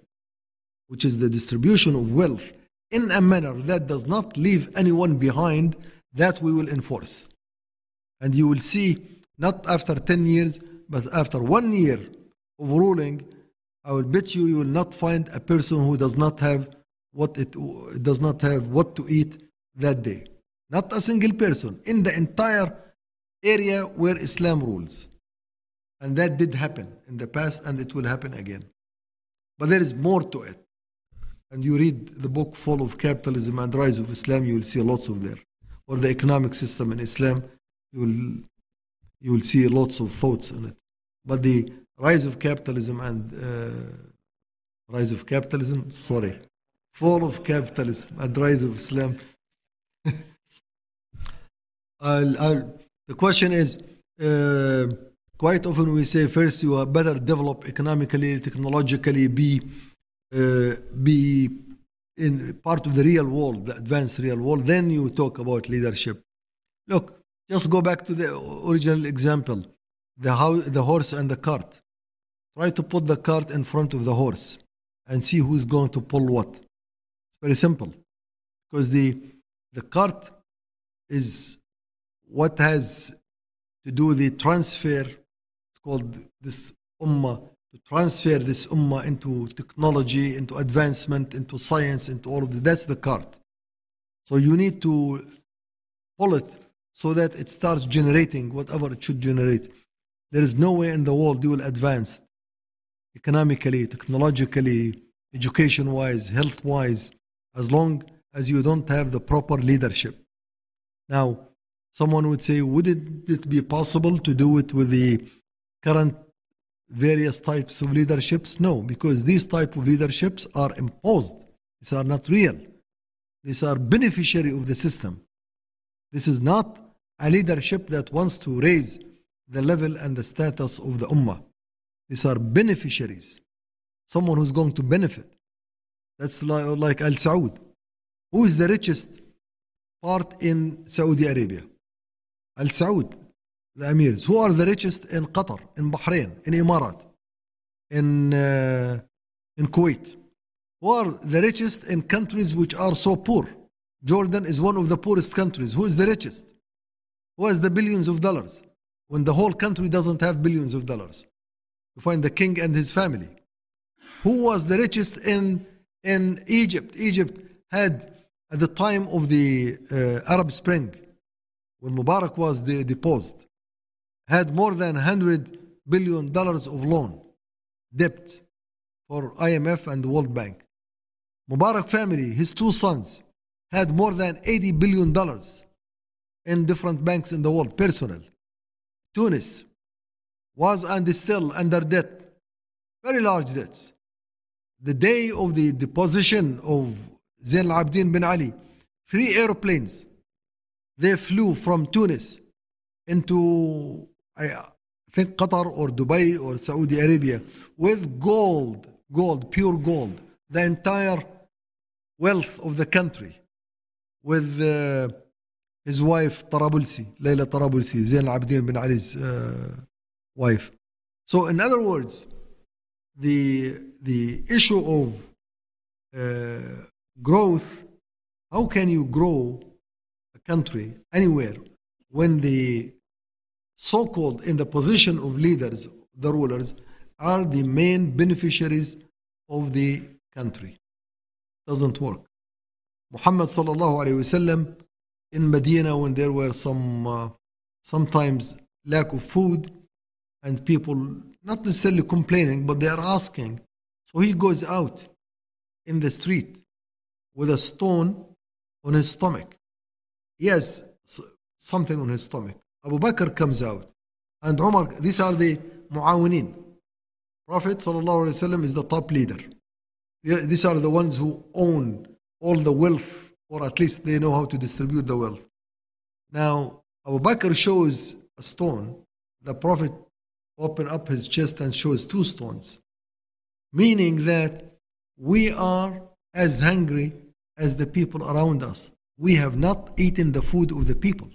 which is the distribution of wealth, in a manner that does not leave anyone behind, that we will enforce. And you will see, not after 10 years, but after one year of ruling, I will bet you you will not find a person who does not have what it does not have what to eat that day. Not a single person in the entire area where Islam rules. And that did happen in the past and it will happen again. But there is more to it and you read the book full of capitalism and rise of Islam, you will see lots of there. Or the economic system in Islam, you will you will see lots of thoughts in it. But the rise of capitalism and uh, rise of capitalism, sorry, fall of capitalism and rise of Islam. I'll, I'll, the question is uh, quite often we say first you are better develop economically, technologically, be uh, be in part of the real world, the advanced real world. Then you talk about leadership. Look, just go back to the original example, the how the horse and the cart. Try to put the cart in front of the horse and see who's going to pull what. It's very simple, because the the cart is what has to do the transfer. It's called this ummah to transfer this ummah into technology, into advancement, into science, into all of that. That's the cart. So you need to pull it so that it starts generating whatever it should generate. There is no way in the world you will advance economically, technologically, education wise, health wise, as long as you don't have the proper leadership. Now, someone would say, would it be possible to do it with the current various types of leaderships? No, because these type of leaderships are imposed. These are not real. These are beneficiary of the system. This is not a leadership that wants to raise the level and the status of the ummah. These are beneficiaries. Someone who's going to benefit. That's like, like Al Saud. Who is the richest part in Saudi Arabia? Al Saud, the emirs. Who are the richest in Qatar, in Bahrain, in Emirat, in, uh, in Kuwait? Who are the richest in countries which are so poor? Jordan is one of the poorest countries. Who is the richest? Who has the billions of dollars? When the whole country doesn't have billions of dollars. You find the king and his family. Who was the richest in, in Egypt? Egypt had, at the time of the uh, Arab Spring, when Mubarak was de- deposed, had more than 100 billion dollars of loan, debt for IMF and the World Bank. Mubarak family, his two sons, had more than 80 billion dollars in different banks in the world, personal. Tunis was and is still under debt, very large debts. The day of the deposition of Zain al-Abidin bin Ali, three airplanes, they flew from Tunis into, I think, Qatar or Dubai or Saudi Arabia with gold, gold, pure gold, the entire wealth of the country with uh, his wife Tarabulsi, Layla Tarabulsi, Zain al-Abidin bin Ali's uh, wife. So, in other words, the the issue of uh, growth, how can you grow a country anywhere when the so-called in the position of leaders, the rulers, are the main beneficiaries of the country? Doesn't work. Muhammad sallallahu alaihi wasallam in Medina when there were some uh, sometimes lack of food and people not necessarily complaining but they are asking. So he goes out in the street with a stone on his stomach. Yes something on his stomach. Abu Bakr comes out and Umar these are the muawinin. Prophet ﷺ is the top leader. These are the ones who own all the wealth or at least they know how to distribute the wealth. Now, Abu Bakr shows a stone. The Prophet opened up his chest and shows two stones, meaning that we are as hungry as the people around us. We have not eaten the food of the people.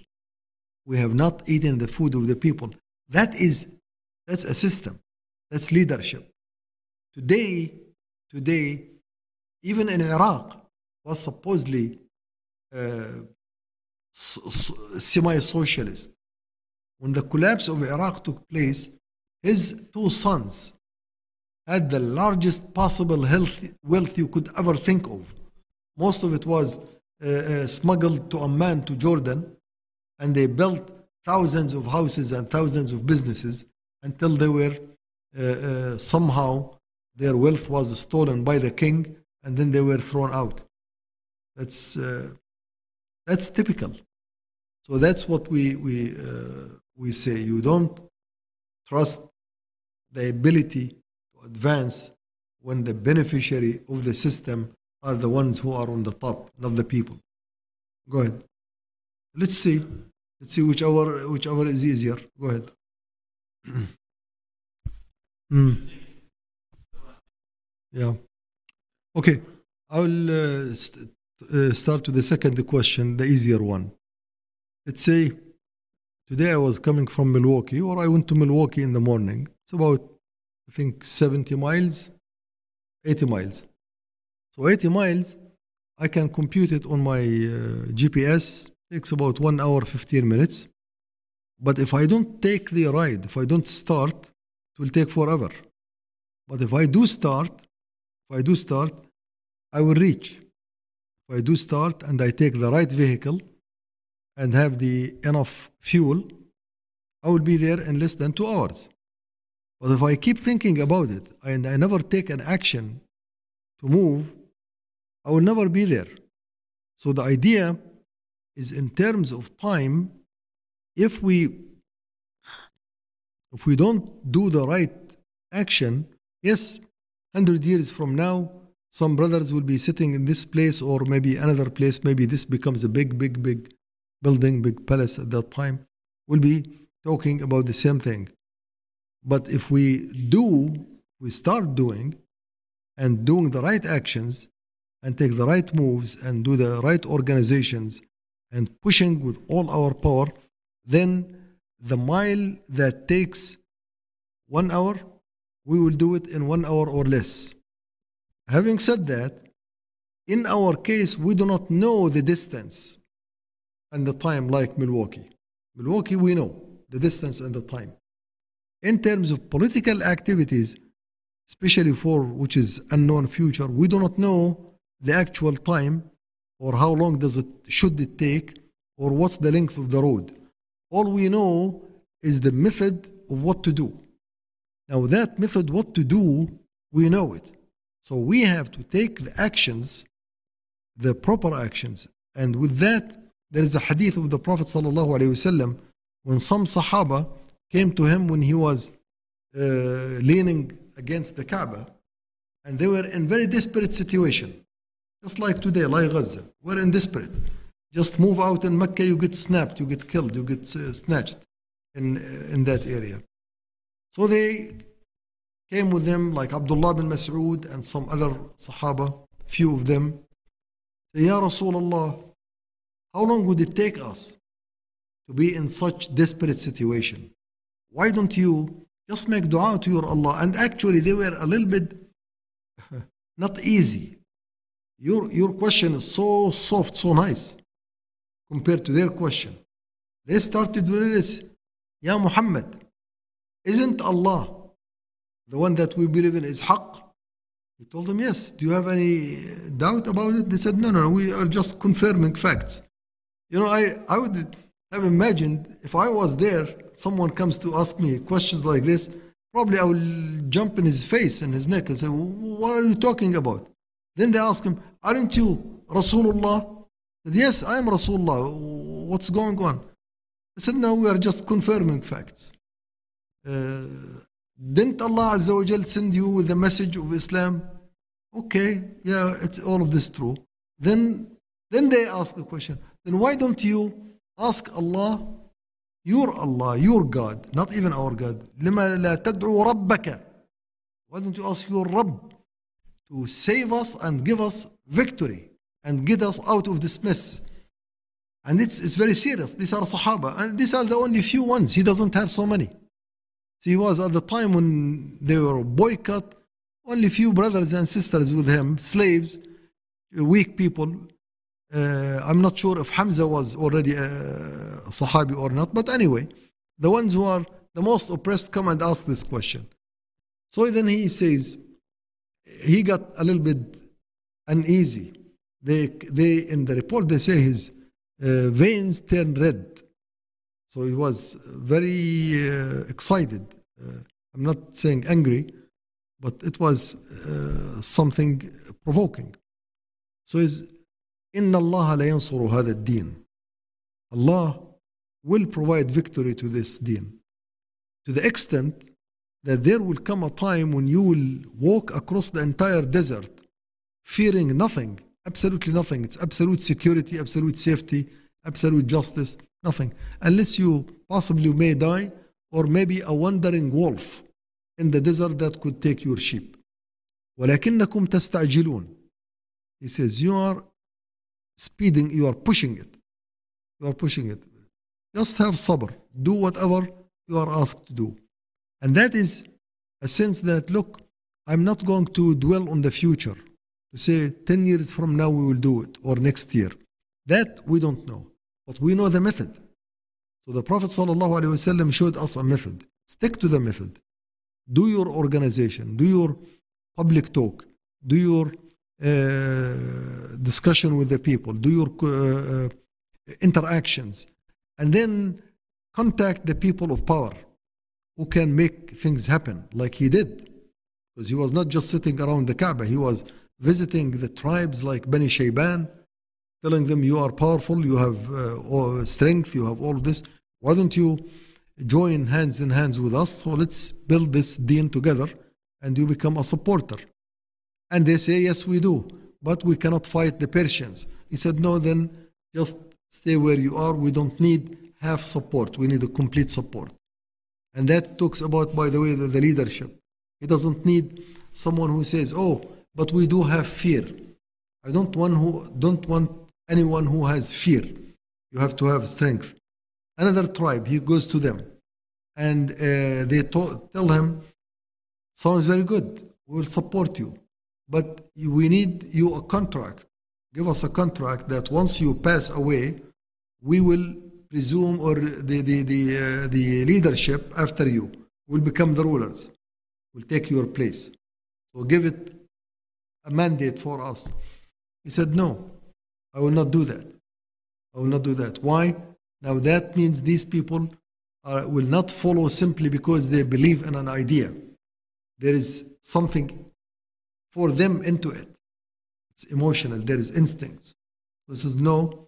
We have not eaten the food of the people. That is, that's a system. That's leadership. Today, today, even in Iraq, was supposedly uh, semi socialist. When the collapse of Iraq took place, his two sons had the largest possible health, wealth you could ever think of. Most of it was uh, uh, smuggled to Amman, to Jordan, and they built thousands of houses and thousands of businesses until they were uh, uh somehow their wealth was stolen by the king and then they were thrown out. That's uh, that's typical. So that's what we we uh, we say. You don't trust the ability to advance when the beneficiary of the system are the ones who are on the top, not the people. Go ahead. Let's see. Let's see whichever whichever is easier. Go ahead. Hmm. Yeah. Okay. I will uh, st- uh, start with the second question, the easier one. Let's say today I was coming from Milwaukee, or I went to Milwaukee in the morning. It's about, I think, 70 miles, 80 miles. So 80 miles, I can compute it on my uh, GPS. Takes about one hour, 15 minutes. But if I don't take the ride, if I don't start, it will take forever. But if I do start, if I do start, I will reach. If I do start and I take the right vehicle and have the enough fuel, I will be there in less than two hours. But if I keep thinking about it and I never take an action to move, I will never be there. So the idea is in terms of time, if we if we don't do the right action, yes, 100 years from now, some brothers will be sitting in this place or maybe another place, maybe this becomes a big, big, big building, big palace at that time, we'll be talking about the same thing. But if we do, we start doing and doing the right actions and take the right moves and do the right organizations and pushing with all our power, then the mile that takes one hour, we will do it in one hour or less. Having said that, in our case, we do not know the distance and the time like Milwaukee. Milwaukee, we know the distance and the time. In terms of political activities, especially for which is unknown future, we do not know the actual time or how long does it should it take or what's the length of the road. All we know is the method of what to do. Now that method what to do, we know it. So we have to take the actions, the proper actions. And with that, there is a hadith of the Prophet ﷺ when some Sahaba came to him when he was uh, leaning against the Kaaba and they were in very desperate situation. Just like today, like Gaza. We're in desperate. Just move out in Mecca, you get snapped, you get killed, you get uh, snatched in, uh, in that area. So they came with them, like Abdullah bin Mas'ud and some other Sahaba, few of them. Ya Rasulullah, how long would it take us to be in such desperate situation? Why don't you just make dua to your Allah? And actually, they were a little bit not easy. Your, your question is so soft, so nice compared to their question. They started with this Ya Muhammad, isn't Allah the one that we believe in is haqq? He told them, Yes. Do you have any doubt about it? They said, No, no, we are just confirming facts. You know, I, I would have imagined if I was there, someone comes to ask me questions like this, probably I will jump in his face and his neck and say, What are you talking about? Then they ask him, Aren't you Rasulullah? Said, yes, I am Rasulullah. What's going on? I said, No, we are just confirming facts. Uh, didn't Allah Azza wa Jal send you with the message of Islam? Okay, yeah, it's all of this true. Then, then they ask the question, then why don't you ask Allah, your Allah, your God, not even our God, لما لا تدعو ربك? Why don't you ask your Rabb to save us and give us victory and get us out of this mess? And it's, it's very serious. These are Sahaba, and these are the only few ones. He doesn't have so many. He was at the time when they were boycott, only few brothers and sisters with him, slaves, weak people. Uh, I'm not sure if Hamza was already a Sahabi or not, but anyway, the ones who are the most oppressed come and ask this question. So then he says, he got a little bit uneasy. They, they in the report they say his uh, veins turned red. So he was very uh, excited. Uh, I'm not saying angry, but it was uh, something provoking. So is إن الله لا ينصر هذا الدين. Allah will provide victory to this deen to the extent that there will come a time when you will walk across the entire desert fearing nothing, absolutely nothing. It's absolute security, absolute safety, absolute justice, nothing. Unless you possibly may die, or maybe a wandering wolf in the desert that could take your sheep. ولكنكم تستعجلون. He says, You are speeding, you are pushing it. You are pushing it. Just have sabr. Do whatever you are asked to do. And that is a sense that, look, I'm not going to dwell on the future to say 10 years from now we will do it or next year. That we don't know. But we know the method. So the Prophet ﷺ showed us a method. Stick to the method. Do your organization, do your public talk, do your uh, discussion with the people, do your uh, uh, interactions, and then contact the people of power who can make things happen like he did. Because he was not just sitting around the Kaaba, he was visiting the tribes like Bani Shayban, telling them, You are powerful, you have uh, strength, you have all of this. Why don't you join hands in hands with us? So let's build this deen together and you become a supporter. And they say, Yes, we do, but we cannot fight the Persians. He said, No, then just stay where you are. We don't need half support, we need a complete support. And that talks about, by the way, the, the leadership. He doesn't need someone who says, Oh, but we do have fear. I don't want, who, don't want anyone who has fear. You have to have strength. Another tribe, he goes to them and uh, they tell him, Sounds very good. We will support you. But we need you a contract. Give us a contract that once you pass away, we will presume or the, the, the, uh, the leadership after you will become the rulers, will take your place. So give it a mandate for us. He said, No, I will not do that. I will not do that. Why? Now that means these people are, will not follow simply because they believe in an idea. There is something for them into it. It's emotional, there is instincts. This is no,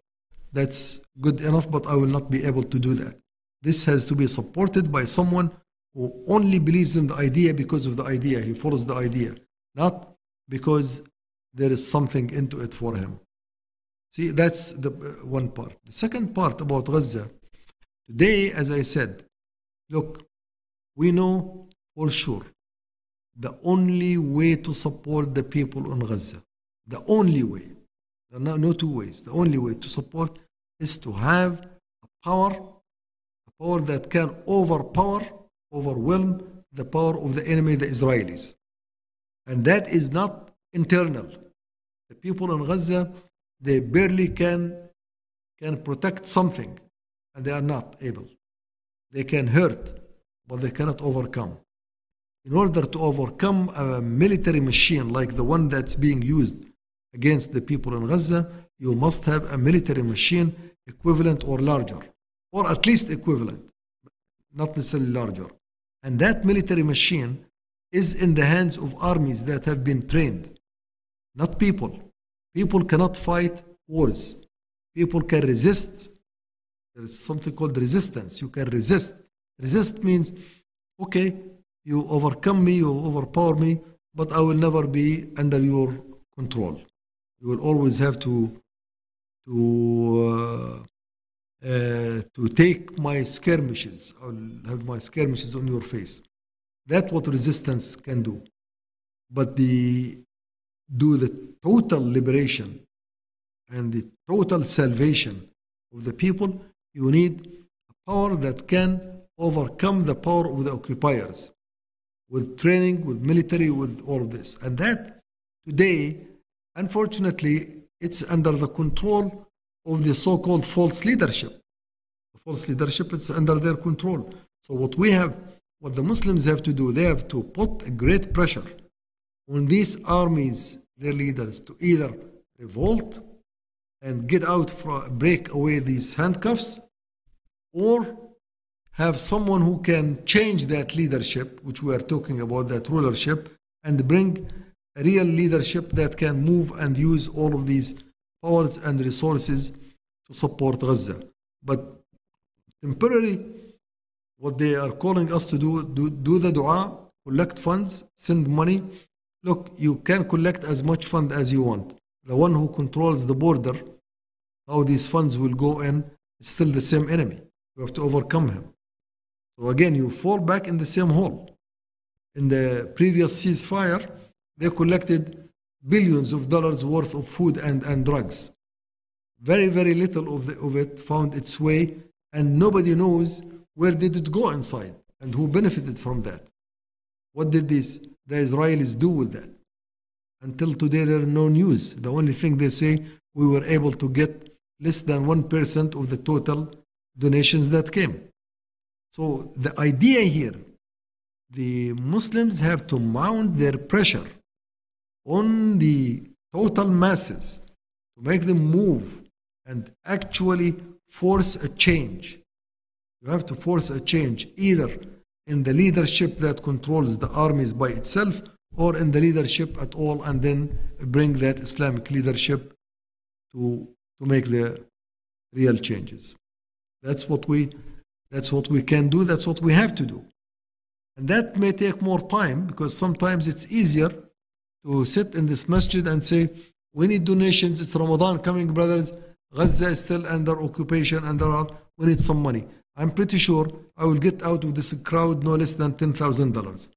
that's good enough, but I will not be able to do that. This has to be supported by someone who only believes in the idea because of the idea. He follows the idea, not because there is something into it for him. See, that's the uh, one part. The second part about Gaza. Today, as I said, look, we know for sure the only way to support the people in Gaza, the only way, no, no two ways, the only way to support is to have a power, a power that can overpower, overwhelm the power of the enemy, the Israelis. And that is not internal. The people in Gaza, they barely can, can protect something, and they are not able. They can hurt, but they cannot overcome. In order to overcome a military machine like the one that's being used against the people in Gaza, you must have a military machine equivalent or larger, or at least equivalent, not necessarily larger. And that military machine is in the hands of armies that have been trained, not people. People cannot fight wars. People can resist. There is something called resistance. You can resist. Resist means, okay, you overcome me, you overpower me, but I will never be under your control. You will always have to to uh, uh, to take my skirmishes. I'll have my skirmishes on your face. That's what resistance can do. But the do the total liberation and the total salvation of the people, you need a power that can overcome the power of the occupiers with training, with military, with all of this. And that today, unfortunately, it's under the control of the so called false leadership. The false leadership is under their control. So, what we have, what the Muslims have to do, they have to put a great pressure on these armies, their leaders, to either revolt and get out, from, break away these handcuffs, or have someone who can change that leadership, which we are talking about, that rulership, and bring a real leadership that can move and use all of these powers and resources to support Gaza. But temporary, what they are calling us to do, do, do the dua collect funds, send money. Look, you can collect as much fund as you want. The one who controls the border, how these funds will go in, is still the same enemy. You have to overcome him. So again, you fall back in the same hole. In the previous ceasefire, they collected billions of dollars worth of food and, and drugs. Very, very little of, the, of it found its way, and nobody knows where did it go inside and who benefited from that. What did this, the Israelis do with that? Until today, there are no news. The only thing they say, we were able to get less than 1% of the total donations that came. So the idea here, the Muslims have to mount their pressure on the total masses to make them move and actually force a change. You have to force a change either in the leadership that controls the armies by itself or in the leadership at all and then bring that Islamic leadership to, to make the real changes. That's what we that's what we can do, that's what we have to do. And that may take more time because sometimes it's easier to sit in this masjid and say, We need donations, it's Ramadan coming, brothers. Gaza is still under occupation and there are, we need some money. I'm pretty sure I will get out of this crowd no less than $10,000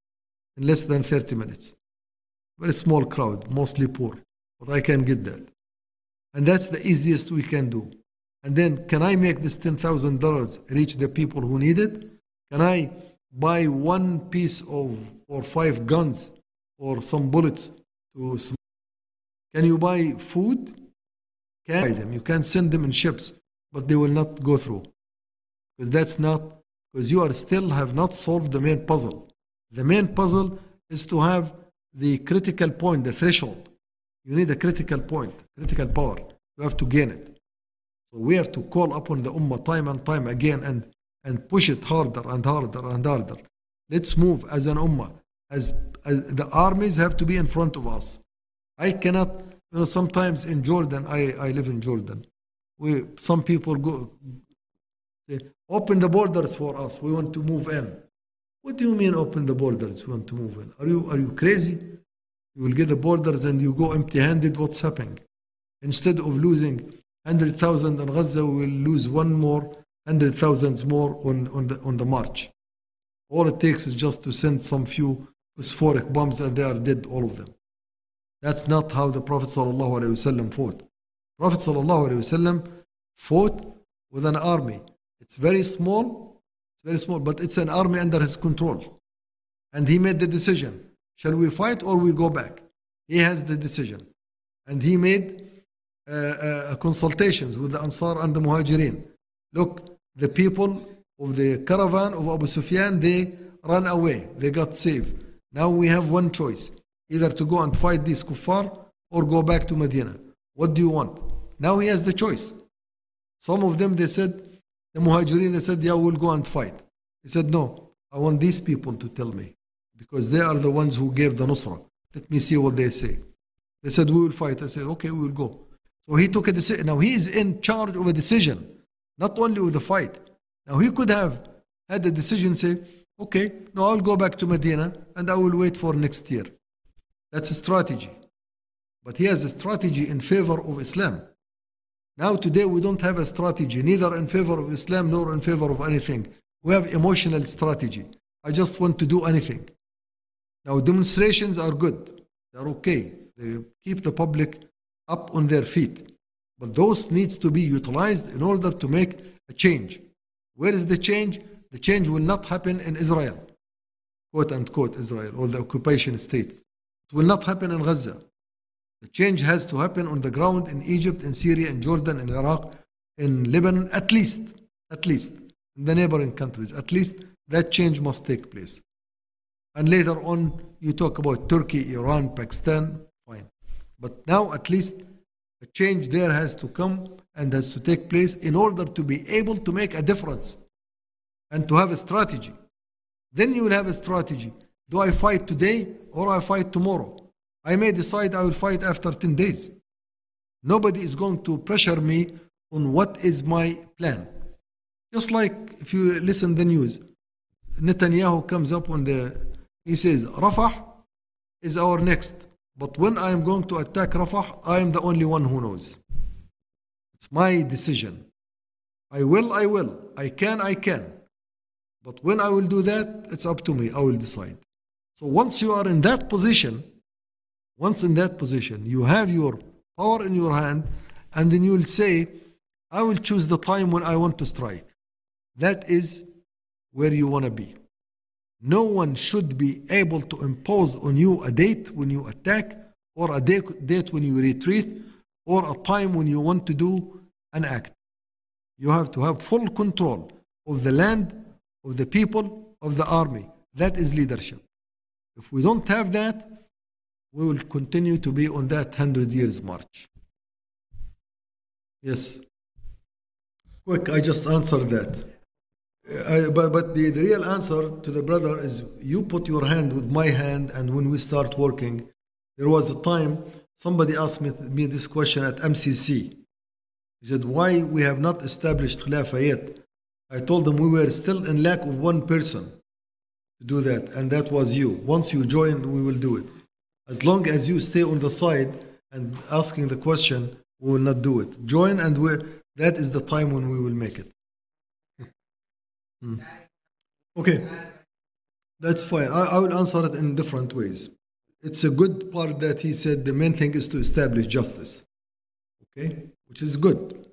in less than 30 minutes. Very small crowd, mostly poor, but I can get that. And that's the easiest we can do. And then, can I make this $10,000 reach the people who need it? Can I buy one piece of, or five guns, or some bullets to sm- Can you buy food? Can buy them. You can send them in ships, but they will not go through. Because that's not, because you are still have not solved the main puzzle. The main puzzle is to have the critical point, the threshold. You need a critical point, critical power. You have to gain it. So we have to call upon the Ummah time and time again and, and push it harder and harder and harder. Let's move as an Ummah. As, as the armies have to be in front of us. I cannot, you know, sometimes in Jordan, I, I live in Jordan. We, some people go, open the borders for us. We want to move in. What do you mean open the borders? We want to move in. Are you, are you crazy? You will get the borders and you go empty handed. What's happening? Instead of losing 100,000 in Gaza, we will lose one more, 100,000 more on, on, the, on the march. All it takes is just to send some few phosphoric bombs and they are dead, all of them. That's not how the Prophet ﷺ fought. Prophet ﷺ fought with an army. It's very small, it's very small, but it's an army under his control. And he made the decision shall we fight or we go back? He has the decision. And he made uh, uh, consultations with the Ansar and the Muhajirin. Look, the people of the caravan of Abu Sufyan, they ran away, they got saved. Now we have one choice either to go and fight these kuffar or go back to Medina. What do you want? Now he has the choice. Some of them, they said, the Muhajirin, they said, yeah, we'll go and fight. He said, no, I want these people to tell me because they are the ones who gave the Nusra. Let me see what they say. They said, we will fight. I said, okay, we will go. So he took a decision. Now he is in charge of a decision, not only with the fight. Now he could have had the decision say, okay, no, I'll go back to Medina and I will wait for next year. That's a strategy. But he has a strategy in favor of Islam. Now, today, we don't have a strategy, neither in favor of Islam nor in favor of anything. We have emotional strategy. I just want to do anything. Now, demonstrations are good. They're okay. They keep the public up on their feet. But those needs to be utilized in order to make a change. Where is the change? The change will not happen in Israel, quote unquote Israel, or the occupation state. It will not happen in Gaza. The change has to happen on the ground in Egypt, in Syria, in Jordan, in Iraq, in Lebanon, at least, at least, in the neighboring countries. At least that change must take place. And later on, you talk about Turkey, Iran, Pakistan, fine. But now, at least, a change there has to come and has to take place in order to be able to make a difference and to have a strategy. Then you will have a strategy. Do I fight today or I fight tomorrow? I may decide I will fight after 10 days. Nobody is going to pressure me on what is my plan. Just like if you listen the news, Netanyahu comes up on the He says, Rafah is our next. But when I am going to attack Rafah, I am the only one who knows. It's my decision. I will, I will. I can, I can. But when I will do that, it's up to me. I will decide. So once you are in that position, once in that position, you have your power in your hand, and then you will say, I will choose the time when I want to strike. That is where you want to be. No one should be able to impose on you a date when you attack, or a date when you retreat, or a time when you want to do an act. You have to have full control of the land, of the people, of the army. That is leadership. If we don't have that, we will continue to be on that 100 years march. Yes. Quick, I just answered that. Uh, but but the, the real answer to the brother is you put your hand with my hand, and when we start working, there was a time somebody asked me, me this question at MCC. He said, Why we have not established Khilafah yet? I told them we were still in lack of one person to do that, and that was you. Once you join, we will do it. As long as you stay on the side and asking the question, we will not do it. Join, and we that is the time when we will make it. Hmm. Okay, that's fine. I, I will answer it in different ways. It's a good part that he said the main thing is to establish justice. Okay, which is good.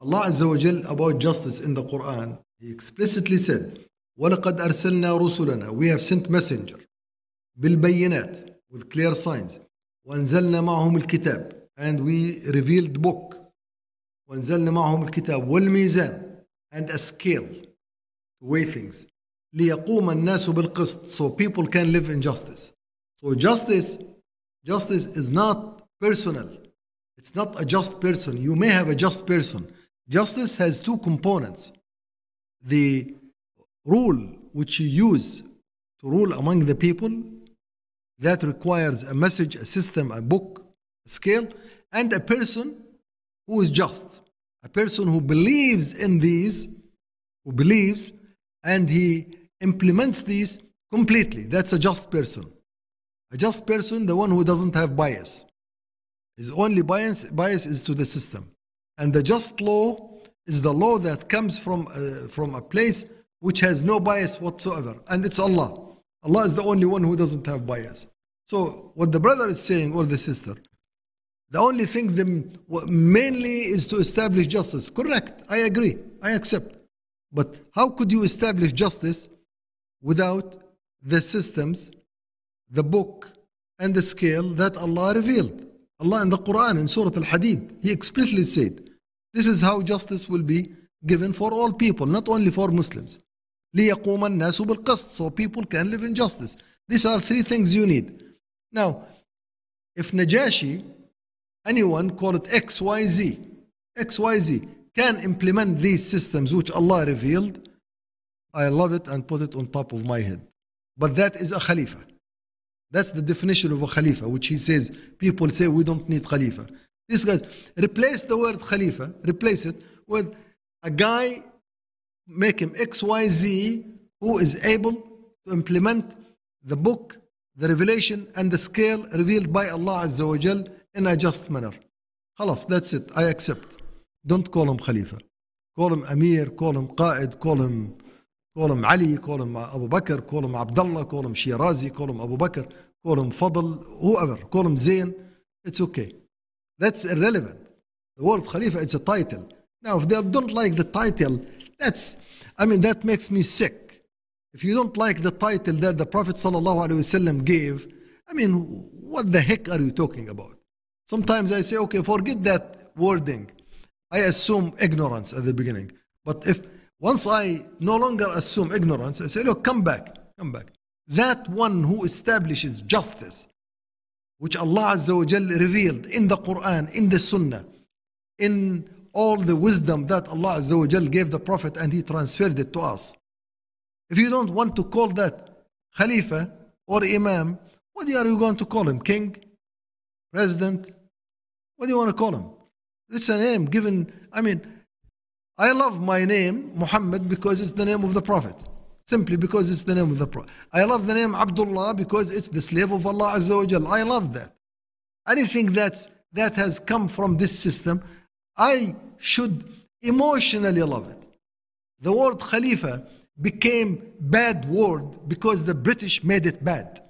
Allah Azza wa Jal about justice in the Quran, He explicitly said, وَلَقَدْ أَرْسَلْنَا رُسُلَنَا We have sent messenger بالبينات with clear signs وأنزلنا معهم الكتاب and we revealed book وأنزلنا معهم الكتاب والميزان and a scale to weigh things ليقوم الناس بالقسط so people can live in justice so justice justice is not personal it's not a just person you may have a just person justice has two components the rule which you use to rule among the people that requires a message a system a book a scale and a person who is just. A person who believes in these who believes and he implements these completely. That's a just person. A just person the one who doesn't have bias. His only bias bias is to the system. And the just law is the law that comes from uh, from a place which has no bias whatsoever. And it's allah. Allah is the only one who doesn't have bias so what the brother is saying or the sister the only thing them mainly is to establish justice correct i agree i accept but how could you establish justice without the systems the book and the scale that allah revealed allah in the quran in surah al-hadid he explicitly said this is how justice will be given for all people not only for muslims ليقوم الناس بالقسط so people can live in justice these are three things you need now if najashi anyone call it xyz xyz can implement these systems which allah revealed i love it and put it on top of my head. But that is a khalifa. That's the definition of a khalifa which he says people say we don't need khalifa. This guys replace the word khalifa replace it with a guy make him xyz who is able to implement the book the revelation and the scale revealed by allah azza wa jal in a just manner خلاص that's it i accept don't call him khalifa call him amir call him قائد call him call him Ali, call him Abu Bakr, call him Abdullah, call him Shirazi, call him Abu Bakr, call him Fadl, whoever, call him Zain, it's okay. That's irrelevant. The word Khalifa, it's a title. Now, if they don't like the title, that's, I mean, that makes me sick. If you don't like the title that the Prophet ﷺ gave, I mean, what the heck are you talking about? Sometimes I say, okay, forget that wording. I assume ignorance at the beginning. But if once I no longer assume ignorance, I say, look, come back, come back. That one who establishes justice, which Allah Azza wa Jal revealed in the Quran, in the Sunnah, in all the wisdom that Allah Azza wa Jal gave the Prophet and He transferred it to us. If you don't want to call that Khalifa or Imam, what are you going to call him? King? President? What do you want to call him? It's a name given, I mean, I love my name, Muhammad, because it's the name of the Prophet. simply because it's the name of the Prophet. I love the name Abdullah because it's the slave of Allah Azza wa Jal. I love that. Anything that's, that has come from this system, I should emotionally love it. The word Khalifa became bad word because the British made it bad.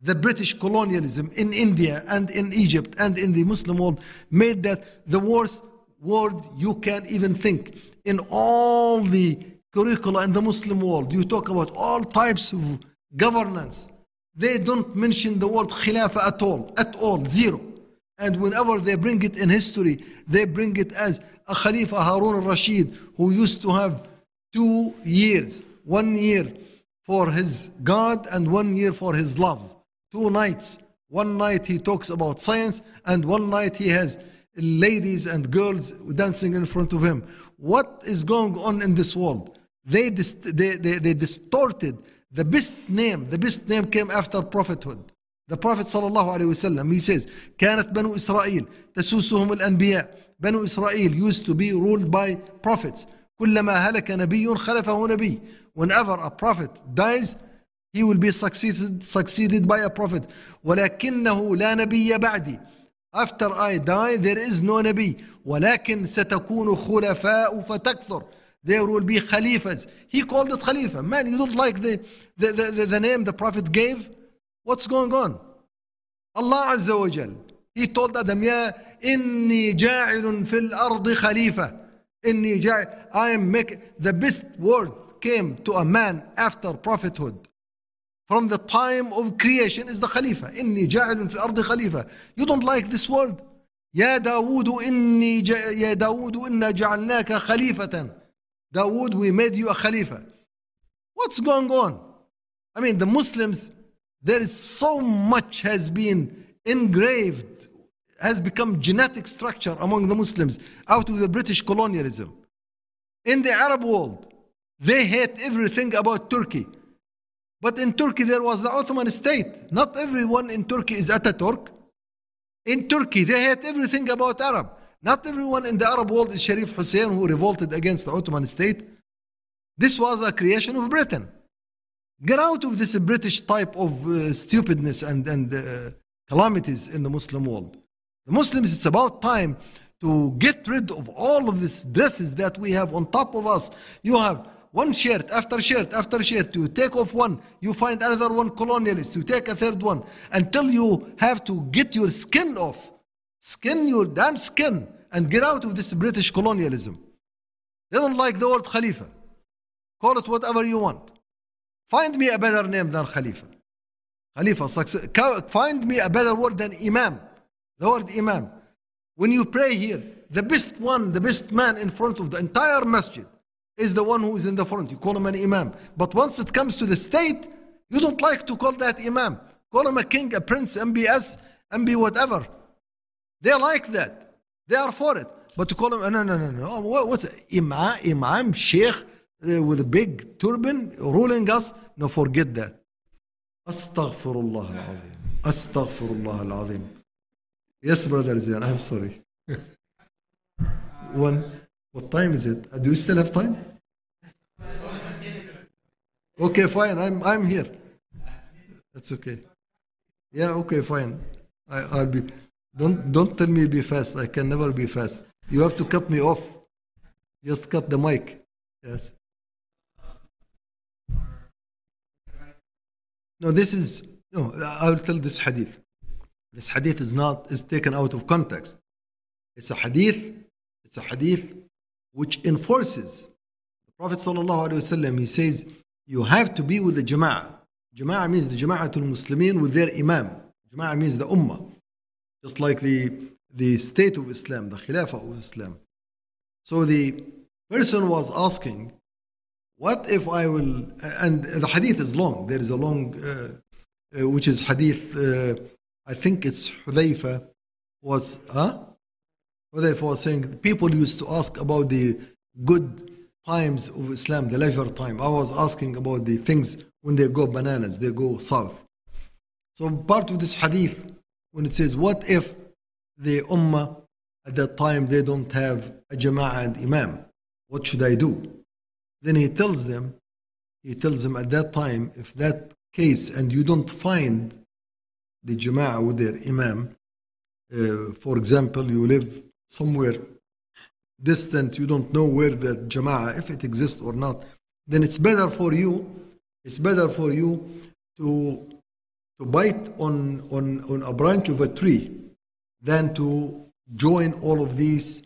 The British colonialism in India and in Egypt and in the Muslim world made that the worst word you can even think. In all the curricula in the Muslim world, you talk about all types of governance. They don't mention the word Khilafah at all, at all, zero. And whenever they bring it in history, they bring it as a Khalifa Harun al-Rashid who used to have two years, one year for his God and one year for his love. Two nights. One night he talks about science, and one night he has ladies and girls dancing in front of him. What is going on in this world? They, dist- they, they, they distorted the best name. The best name came after prophethood. The Prophet صلى الله عليه وسلم he says كانت بنو إسرائيل تسوسهم الأنبياء بنو إسرائيل used to be ruled by prophets كلما هلك نبي خلفه نبي whenever a prophet dies he will be succeeded, succeeded by a prophet ولكنه لا نبي بعدي after I die there is no نبي ولكن ستكون خلفاء فتكثر there will be khalifas he called it khalifa man you don't like the, the, the, the name the prophet gave what's going on Allah عز وجل he told Adam يا إني جاعل في الأرض خليفة إني جاعل I am making the best word came to a man after prophethood from the time of creation is the Khalifa. إني جاعل في الأرض خليفة. You don't like this word? يا داود إني ج... يا داود إنا جعلناك خليفة. Dawood, we made you a Khalifa. What's going on? I mean, the Muslims, there is so much has been engraved, has become genetic structure among the Muslims out of the British colonialism. In the Arab world, they hate everything about Turkey. But in Turkey, there was the Ottoman state. Not everyone in Turkey is Ataturk. In Turkey, they hate everything about Arab. Not everyone in the Arab world is Sharif Hussein who revolted against the Ottoman state. This was a creation of Britain. Get out of this British type of uh, stupidness and, and uh, calamities in the Muslim world. The Muslims, it's about time to get rid of all of these dresses that we have on top of us. You have one shirt after shirt after shirt. You take off one, you find another one colonialist. You take a third one until you have to get your skin off. Skin your damn skin and get out of this British colonialism. They don't like the word Khalifa. Call it whatever you want. Find me a better name than Khalifa. Khalifa, find me a better word than Imam. The word Imam. When you pray here, the best one, the best man in front of the entire masjid is the one who is in the front. You call him an Imam. But once it comes to the state, you don't like to call that Imam. Call him a king, a prince, MBS, MB whatever. They like that. They are for it. But to call him, no, no, no, no. What, what's? Imam, Imam, Sheikh uh, with a big turban ruling us? No, forget that. Astaghfirullah al-Azim. Astaghfirullah al-Azim. Yes, brother Zian, I'm sorry. One, what time is it? Uh, Do we still have time? Okay, fine. I'm I'm here. That's okay. Yeah, okay, fine. I, I'll be. Don't don't tell me be fast. I can never be fast. You have to cut me off. Just cut the mic. Yes. No, this is no. I will tell this hadith. This hadith is not is taken out of context. It's a hadith. It's a hadith which enforces. The Prophet sallallahu alaihi wasallam he says you have to be with the jama'ah. Jama'ah means the jama'atul Muslimin with their imam. Jama'ah means the ummah, just like the the state of Islam, the khilafah of Islam. So the person was asking, what if I will? And the hadith is long. There is a long, uh, uh, which is hadith. Uh, I think it's Hudayfa was, huh? Hudayfa was saying people used to ask about the good times of Islam, the leisure time. I was asking about the things when they go bananas, they go south. So part of this hadith, when it says, what if the ummah at that time they don't have a jama'ah and imam? What should I do? Then he tells them, he tells them at that time, if that case and you don't find the Jama'ah with their Imam, uh, for example, you live somewhere distant, you don't know where the Jama'ah, if it exists or not, then it's better for you, it's better for you to, to bite on, on, on a branch of a tree than to join all of these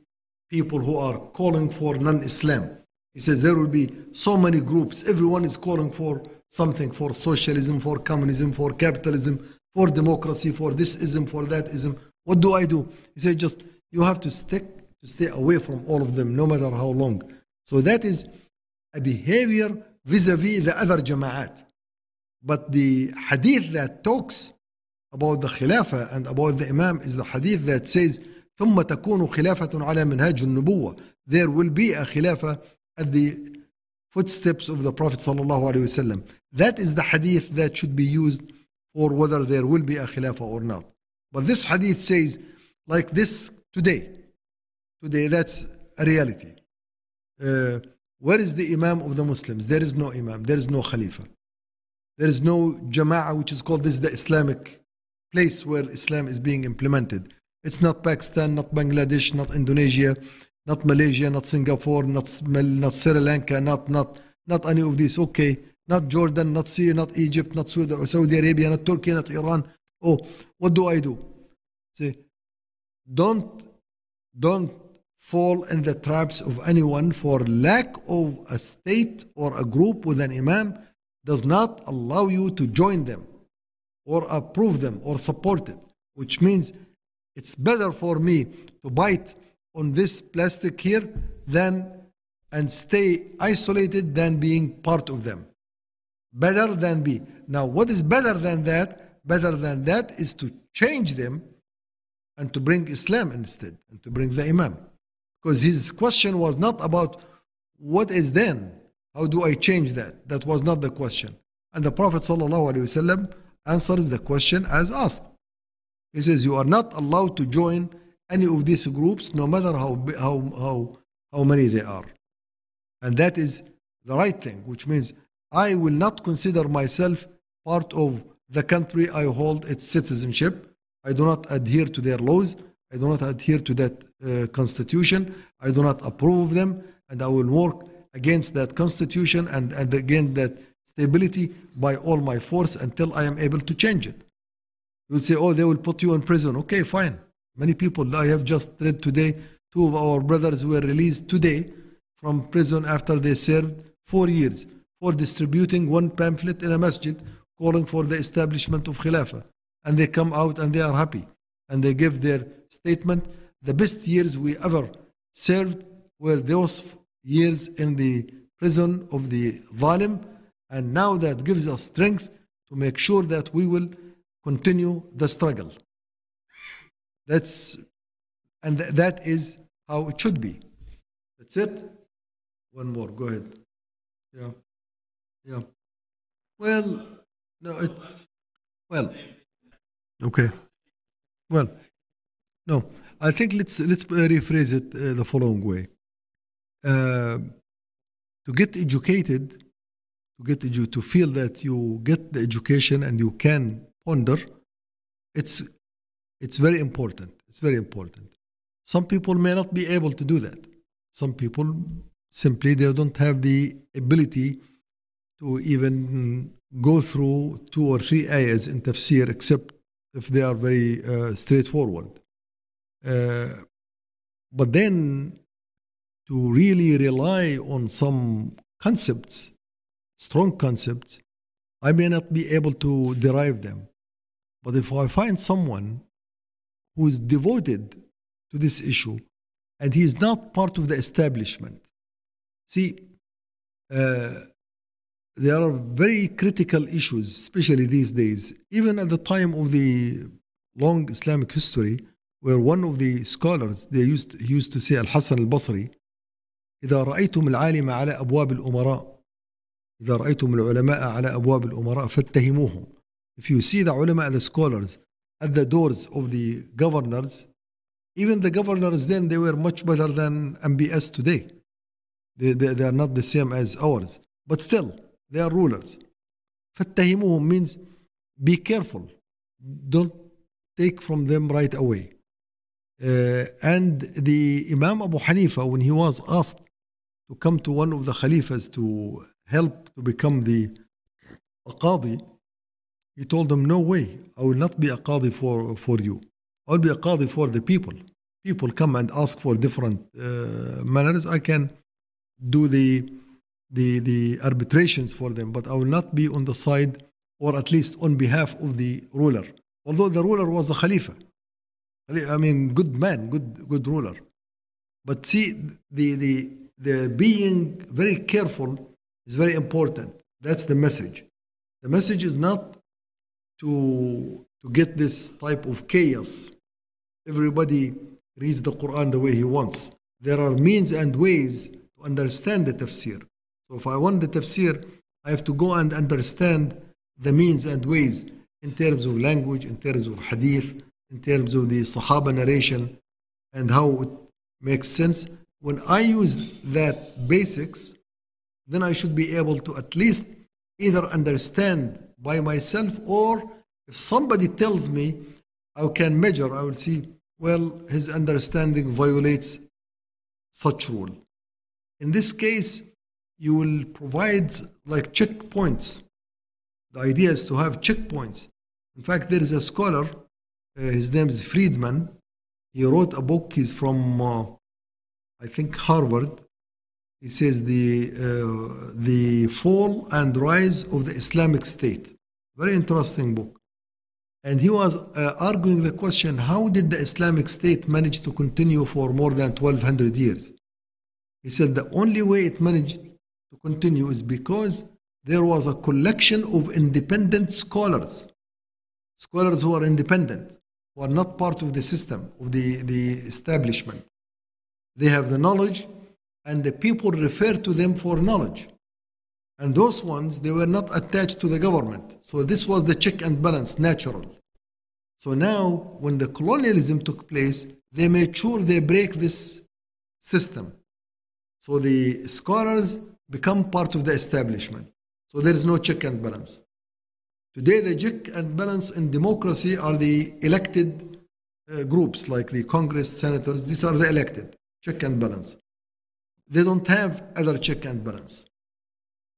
people who are calling for non Islam. He says there will be so many groups, everyone is calling for something for socialism, for communism, for capitalism, for democracy, for this ism, for that ism. What do I do? He said just you have to stick to stay away from all of them, no matter how long. So that is a behavior vis-a-vis the other jama'at. But the hadith that talks about the khilafah and about the imam is the hadith that says ثم تكون خلافة على منهاج النبوة. There will be a khilafah at the footsteps of the Prophet sallallahu alaihi wasallam. That is the hadith that should be used for whether there will be a khilafah or not. But this hadith says, like this today, today that's a reality. Uh, where is the Imam of the Muslims? There is no Imam, there is no Khalifa. There is no Jama'ah, which is called this the Islamic place where Islam is being implemented. It's not Pakistan, not Bangladesh, not Indonesia, not Malaysia, not Singapore, not, not Sri Lanka, not, not, not any of these. Okay, not Jordan, not Syria, not Egypt, not Saudi, Arabia, not Turkey, not Iran. Oh, what do I do? See, don't, don't fall in the traps of anyone for lack of a state or a group with an imam does not allow you to join them or approve them or support it, which means it's better for me to bite on this plastic here than and stay isolated than being part of them. Better than be. Now, what is better than that? Better than that is to change them and to bring Islam instead and to bring the Imam. Because his question was not about what is then, how do I change that? That was not the question. And the Prophet ﷺ answers the question as asked. He says, You are not allowed to join any of these groups, no matter how, how, how, how many they are. And that is the right thing, which means I will not consider myself part of the country I hold its citizenship. I do not adhere to their laws. I do not adhere to that uh, constitution. I do not approve of them. And I will work against that constitution and, and against that stability by all my force until I am able to change it. You will say, oh, they will put you in prison. Okay, fine. Many people, I have just read today, two of our brothers were released today from prison after they served four years for distributing one pamphlet in a masjid calling for the establishment of Khilafah. And they come out and they are happy. And they give their statement. The best years we ever served were those years in the prison of the Zalim. And now that gives us strength to make sure that we will continue the struggle. That's, and th- that is how it should be. That's it. One more, go ahead. Yeah. Yeah. Well, no, it, well, okay. Well, no, I think let's let's rephrase it uh, the following way. Uh, to get educated, to get edu- to feel that you get the education and you can ponder, it's it's very important. It's very important. Some people may not be able to do that. Some people simply they don't have the ability to even go through two or three ayahs in tafsir except if they are very uh, straightforward. Uh, but then to really rely on some concepts, strong concepts, I may not be able to derive them. But if I find someone who is devoted to this issue and he is not part of the establishment, see, uh, there are very critical issues, especially these days, even at the time of the long Islamic history, where one of the scholars they used he used to say Al-Hasan al-Basri إذا رأيتم العالم على أبواب الأمراء إذا رأيتم العلماء على أبواب الأمراء فاتهموهم If you see the ulama, the scholars at the doors of the governors, even the governors then they were much better than MBS today. They, they, they are not the same as ours. But still, they are rulers فاتهموهم means be careful don't take from them right away Uh, and the Imam Abu Hanifa, when he was asked to come to one of the Khalifas to help to become the a Qadi, he told them, No way, I will not be a Qadi for, for you. I'll be a Qadi for the people. People come and ask for different uh, manners. I can do the, the, the arbitrations for them, but I will not be on the side or at least on behalf of the ruler. Although the ruler was a Khalifa. I mean, good man, good good ruler. But see, the the the being very careful is very important. That's the message. The message is not to to get this type of chaos. Everybody reads the Quran the way he wants. There are means and ways to understand the tafsir. So if I want the tafsir, I have to go and understand the means and ways in terms of language, in terms of hadith, in terms of the Sahaba narration and how it makes sense. When I use that basics, then I should be able to at least either understand by myself or if somebody tells me, I can measure, I will see, well, his understanding violates such rule. In this case, you will provide like checkpoints. The idea is to have checkpoints. In fact, there is a scholar uh, his name is Friedman. He wrote a book. He's from, uh, I think, Harvard. He says the uh, the fall and rise of the Islamic State. Very interesting book. And he was uh, arguing the question: How did the Islamic State manage to continue for more than 1,200 years? He said the only way it managed to continue is because there was a collection of independent scholars, scholars who are independent who are not part of the system, of the, the establishment. They have the knowledge, and the people refer to them for knowledge. And those ones, they were not attached to the government. So this was the check and balance, natural. So now, when the colonialism took place, they made sure they break this system. So the scholars become part of the establishment. So there is no check and balance. Today, the check and balance in democracy are the elected uh, groups like the Congress, senators. These are the elected check and balance. They don't have other check and balance.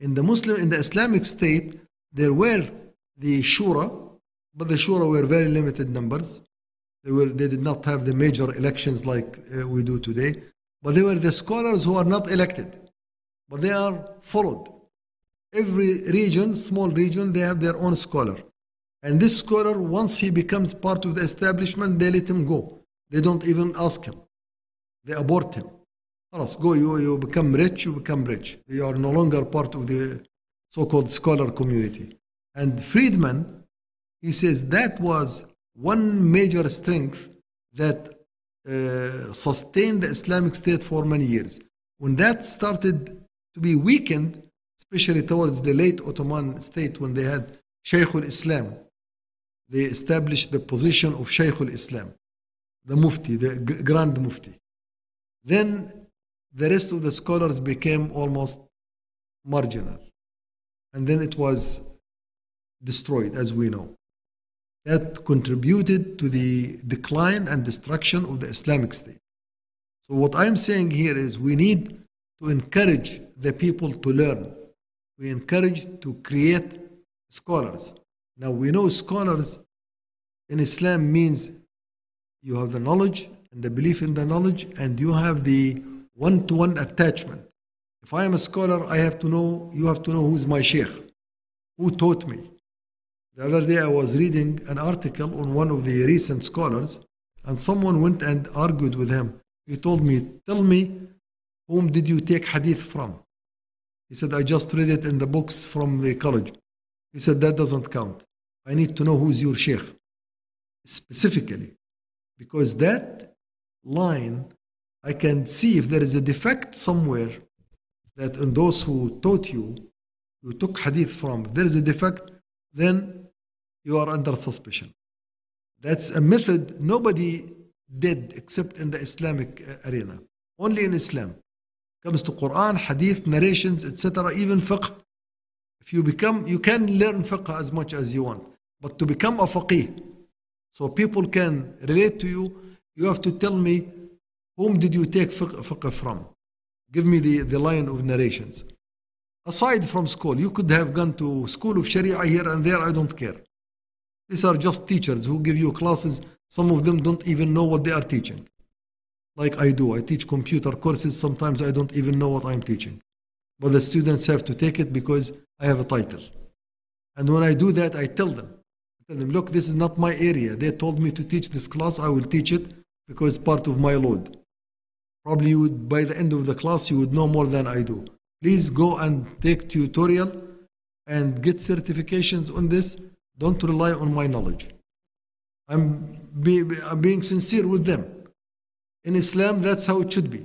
In the Muslim, in the Islamic State, there were the shura, but the shura were very limited numbers. They were they did not have the major elections like uh, we do today, but they were the scholars who are not elected, but they are followed. Every region, small region, they have their own scholar. And this scholar, once he becomes part of the establishment, they let him go. They don't even ask him. They abort him. Alas, go, you, you become rich, you become rich. You are no longer part of the so called scholar community. And Friedman, he says that was one major strength that uh, sustained the Islamic State for many years. When that started to be weakened, especially towards the late Ottoman state when they had Shaykh al-Islam. They established the position of Shaykh al-Islam, the Mufti, the Grand Mufti. Then the rest of the scholars became almost marginal. And then it was destroyed, as we know. That contributed to the decline and destruction of the Islamic State. So, what I'm saying here is we need to encourage the people to learn we encourage to create scholars. Now we know scholars in Islam means you have the knowledge and the belief in the knowledge, and you have the one to one attachment. If I am a scholar, I have to know, you have to know who's my sheikh, who taught me. The other day I was reading an article on one of the recent scholars, and someone went and argued with him. He told me, Tell me, whom did you take hadith from? He said, I just read it in the books from the college. He said, That doesn't count. I need to know who's your sheikh specifically. Because that line, I can see if there is a defect somewhere that in those who taught you, you took hadith from, if there is a defect, then you are under suspicion. That's a method nobody did except in the Islamic arena, only in Islam comes to Quran, Hadith, narrations, etc., even fiqh. If you become, you can learn fiqh as much as you want, but to become a faqih, so people can relate to you, you have to tell me whom did you take fiqh, fiqh from? Give me the, the line of narrations. Aside from school, you could have gone to school of Sharia here and there, I don't care. These are just teachers who give you classes. Some of them don't even know what they are teaching. Like I do. I teach computer courses. Sometimes I don't even know what I'm teaching. But the students have to take it because I have a title. And when I do that, I tell them, I tell them, look, this is not my area. They told me to teach this class. I will teach it because it's part of my load. Probably you would, by the end of the class, you would know more than I do. Please go and take tutorial and get certifications on this. Don't rely on my knowledge. I'm, be, I'm being sincere with them. In Islam, that's how it should be.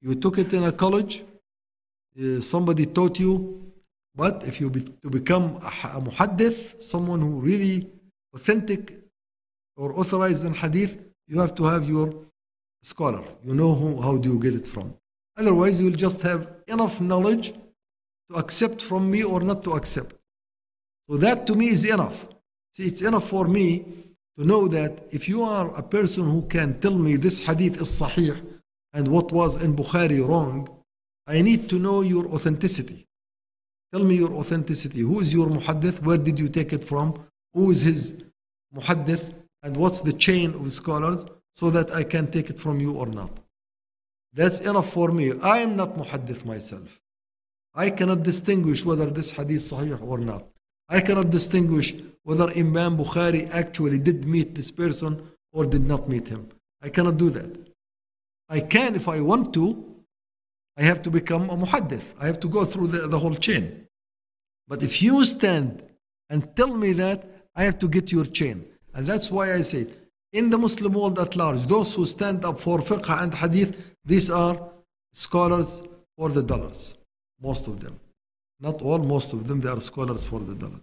You took it in a college, uh, somebody taught you, but if you be, to become a, a muhaddith, someone who really authentic or authorized in hadith, you have to have your scholar. You know who, how do you get it from. Otherwise, you will just have enough knowledge to accept from me or not to accept. So that to me is enough. See, it's enough for me to know that if you are a person who can tell me this hadith is sahih and what was in Bukhari wrong, I need to know your authenticity. Tell me your authenticity. Who is your muhaddith? Where did you take it from? Who is his muhaddith? And what's the chain of scholars so that I can take it from you or not? That's enough for me. I am not muhaddith myself. I cannot distinguish whether this hadith sahih or not. I cannot distinguish whether Imam Bukhari actually did meet this person or did not meet him. I cannot do that. I can if I want to. I have to become a muhaddith. I have to go through the, the whole chain. But if you stand and tell me that, I have to get your chain. And that's why I say, in the Muslim world at large, those who stand up for fiqh and hadith, these are scholars for the dollars. Most of them. Not all, most of them, they are scholars for the dollars.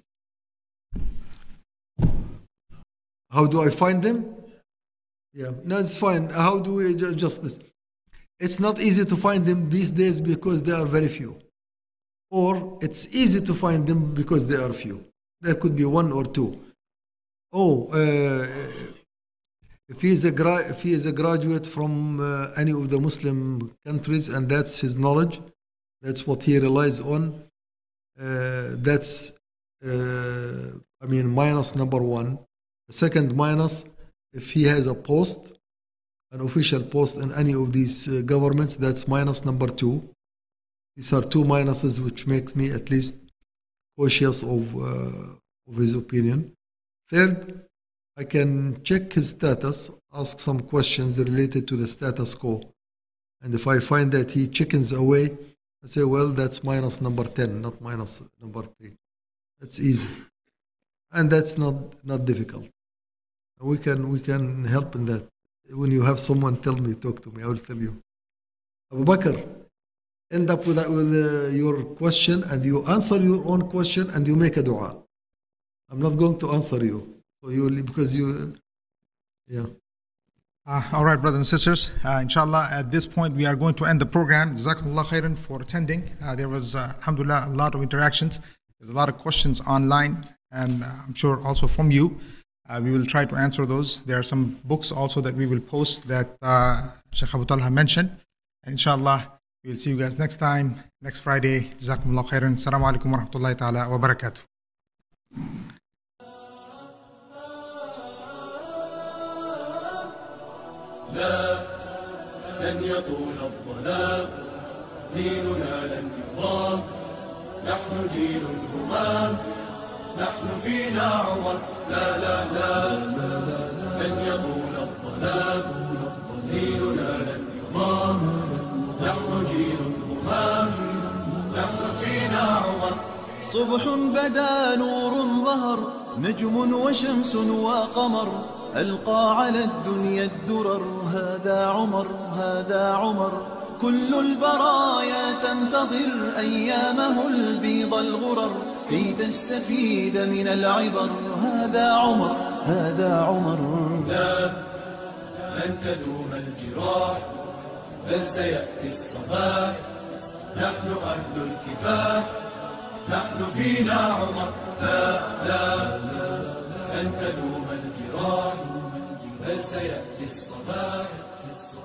How do I find them? Yeah, no, it's fine. How do we ju- just this? It's not easy to find them these days because there are very few. Or it's easy to find them because there are few. There could be one or two. Oh, uh, if he is a gra- if he is a graduate from uh, any of the Muslim countries and that's his knowledge, that's what he relies on. Uh, that's uh, I mean minus number one. The second minus if he has a post, an official post in any of these uh, governments, that's minus number two. These are two minuses, which makes me at least cautious of of his opinion. Third, I can check his status, ask some questions related to the status quo. And if I find that he chickens away, I say, well, that's minus number 10, not minus number 3. That's easy. And that's not, not difficult. We can, we can help in that. When you have someone tell me, talk to me, I will tell you. Abu Bakr, end up with, with uh, your question and you answer your own question and you make a dua. I'm not going to answer you. So you because you, yeah. Uh, all right, brothers and sisters. Uh, inshallah, at this point, we are going to end the program. Jazakumullah khairan for attending. Uh, there was, uh, alhamdulillah, a lot of interactions. There's a lot of questions online, and uh, I'm sure also from you. Uh, we will try to answer those. There are some books also that we will post that uh, Sheikh Abu Talha mentioned. And inshallah, we'll see you guys next time, next Friday. Jazakumullah khairan. Assalamu alaikum wa rahmatullahi ta'ala wa barakatuh. لا لن يطول الظلام ديننا لن يضام نحن جيل الهمام نحن فينا عمر. لا لا لا لن يطول الظلام ديننا لن يضام نحن جيل الهمام نحن فينا عمر. صبح بدا نور ظهر نجم وشمس وقمر. ألقى على الدنيا الدرر هذا عمر هذا عمر. كل البرايا تنتظر أيامه البيض الغرر. كي تستفيد من العبر هذا عمر هذا عمر. لا لن تدوم الجراح بل سيأتي الصباح. نحن أهل الكفاح نحن فينا عمر. لا لا لن تدوم الجراح بل سيأتي الصباح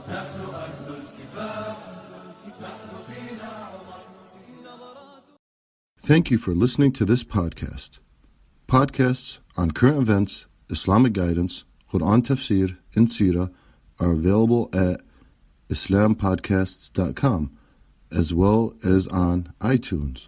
نحن أهل الكفاح نحن فينا عمر Thank you for listening to this podcast. Podcasts on current events, Islamic guidance, Quran tafsir, and Sirah are available at islampodcasts.com as well as on iTunes.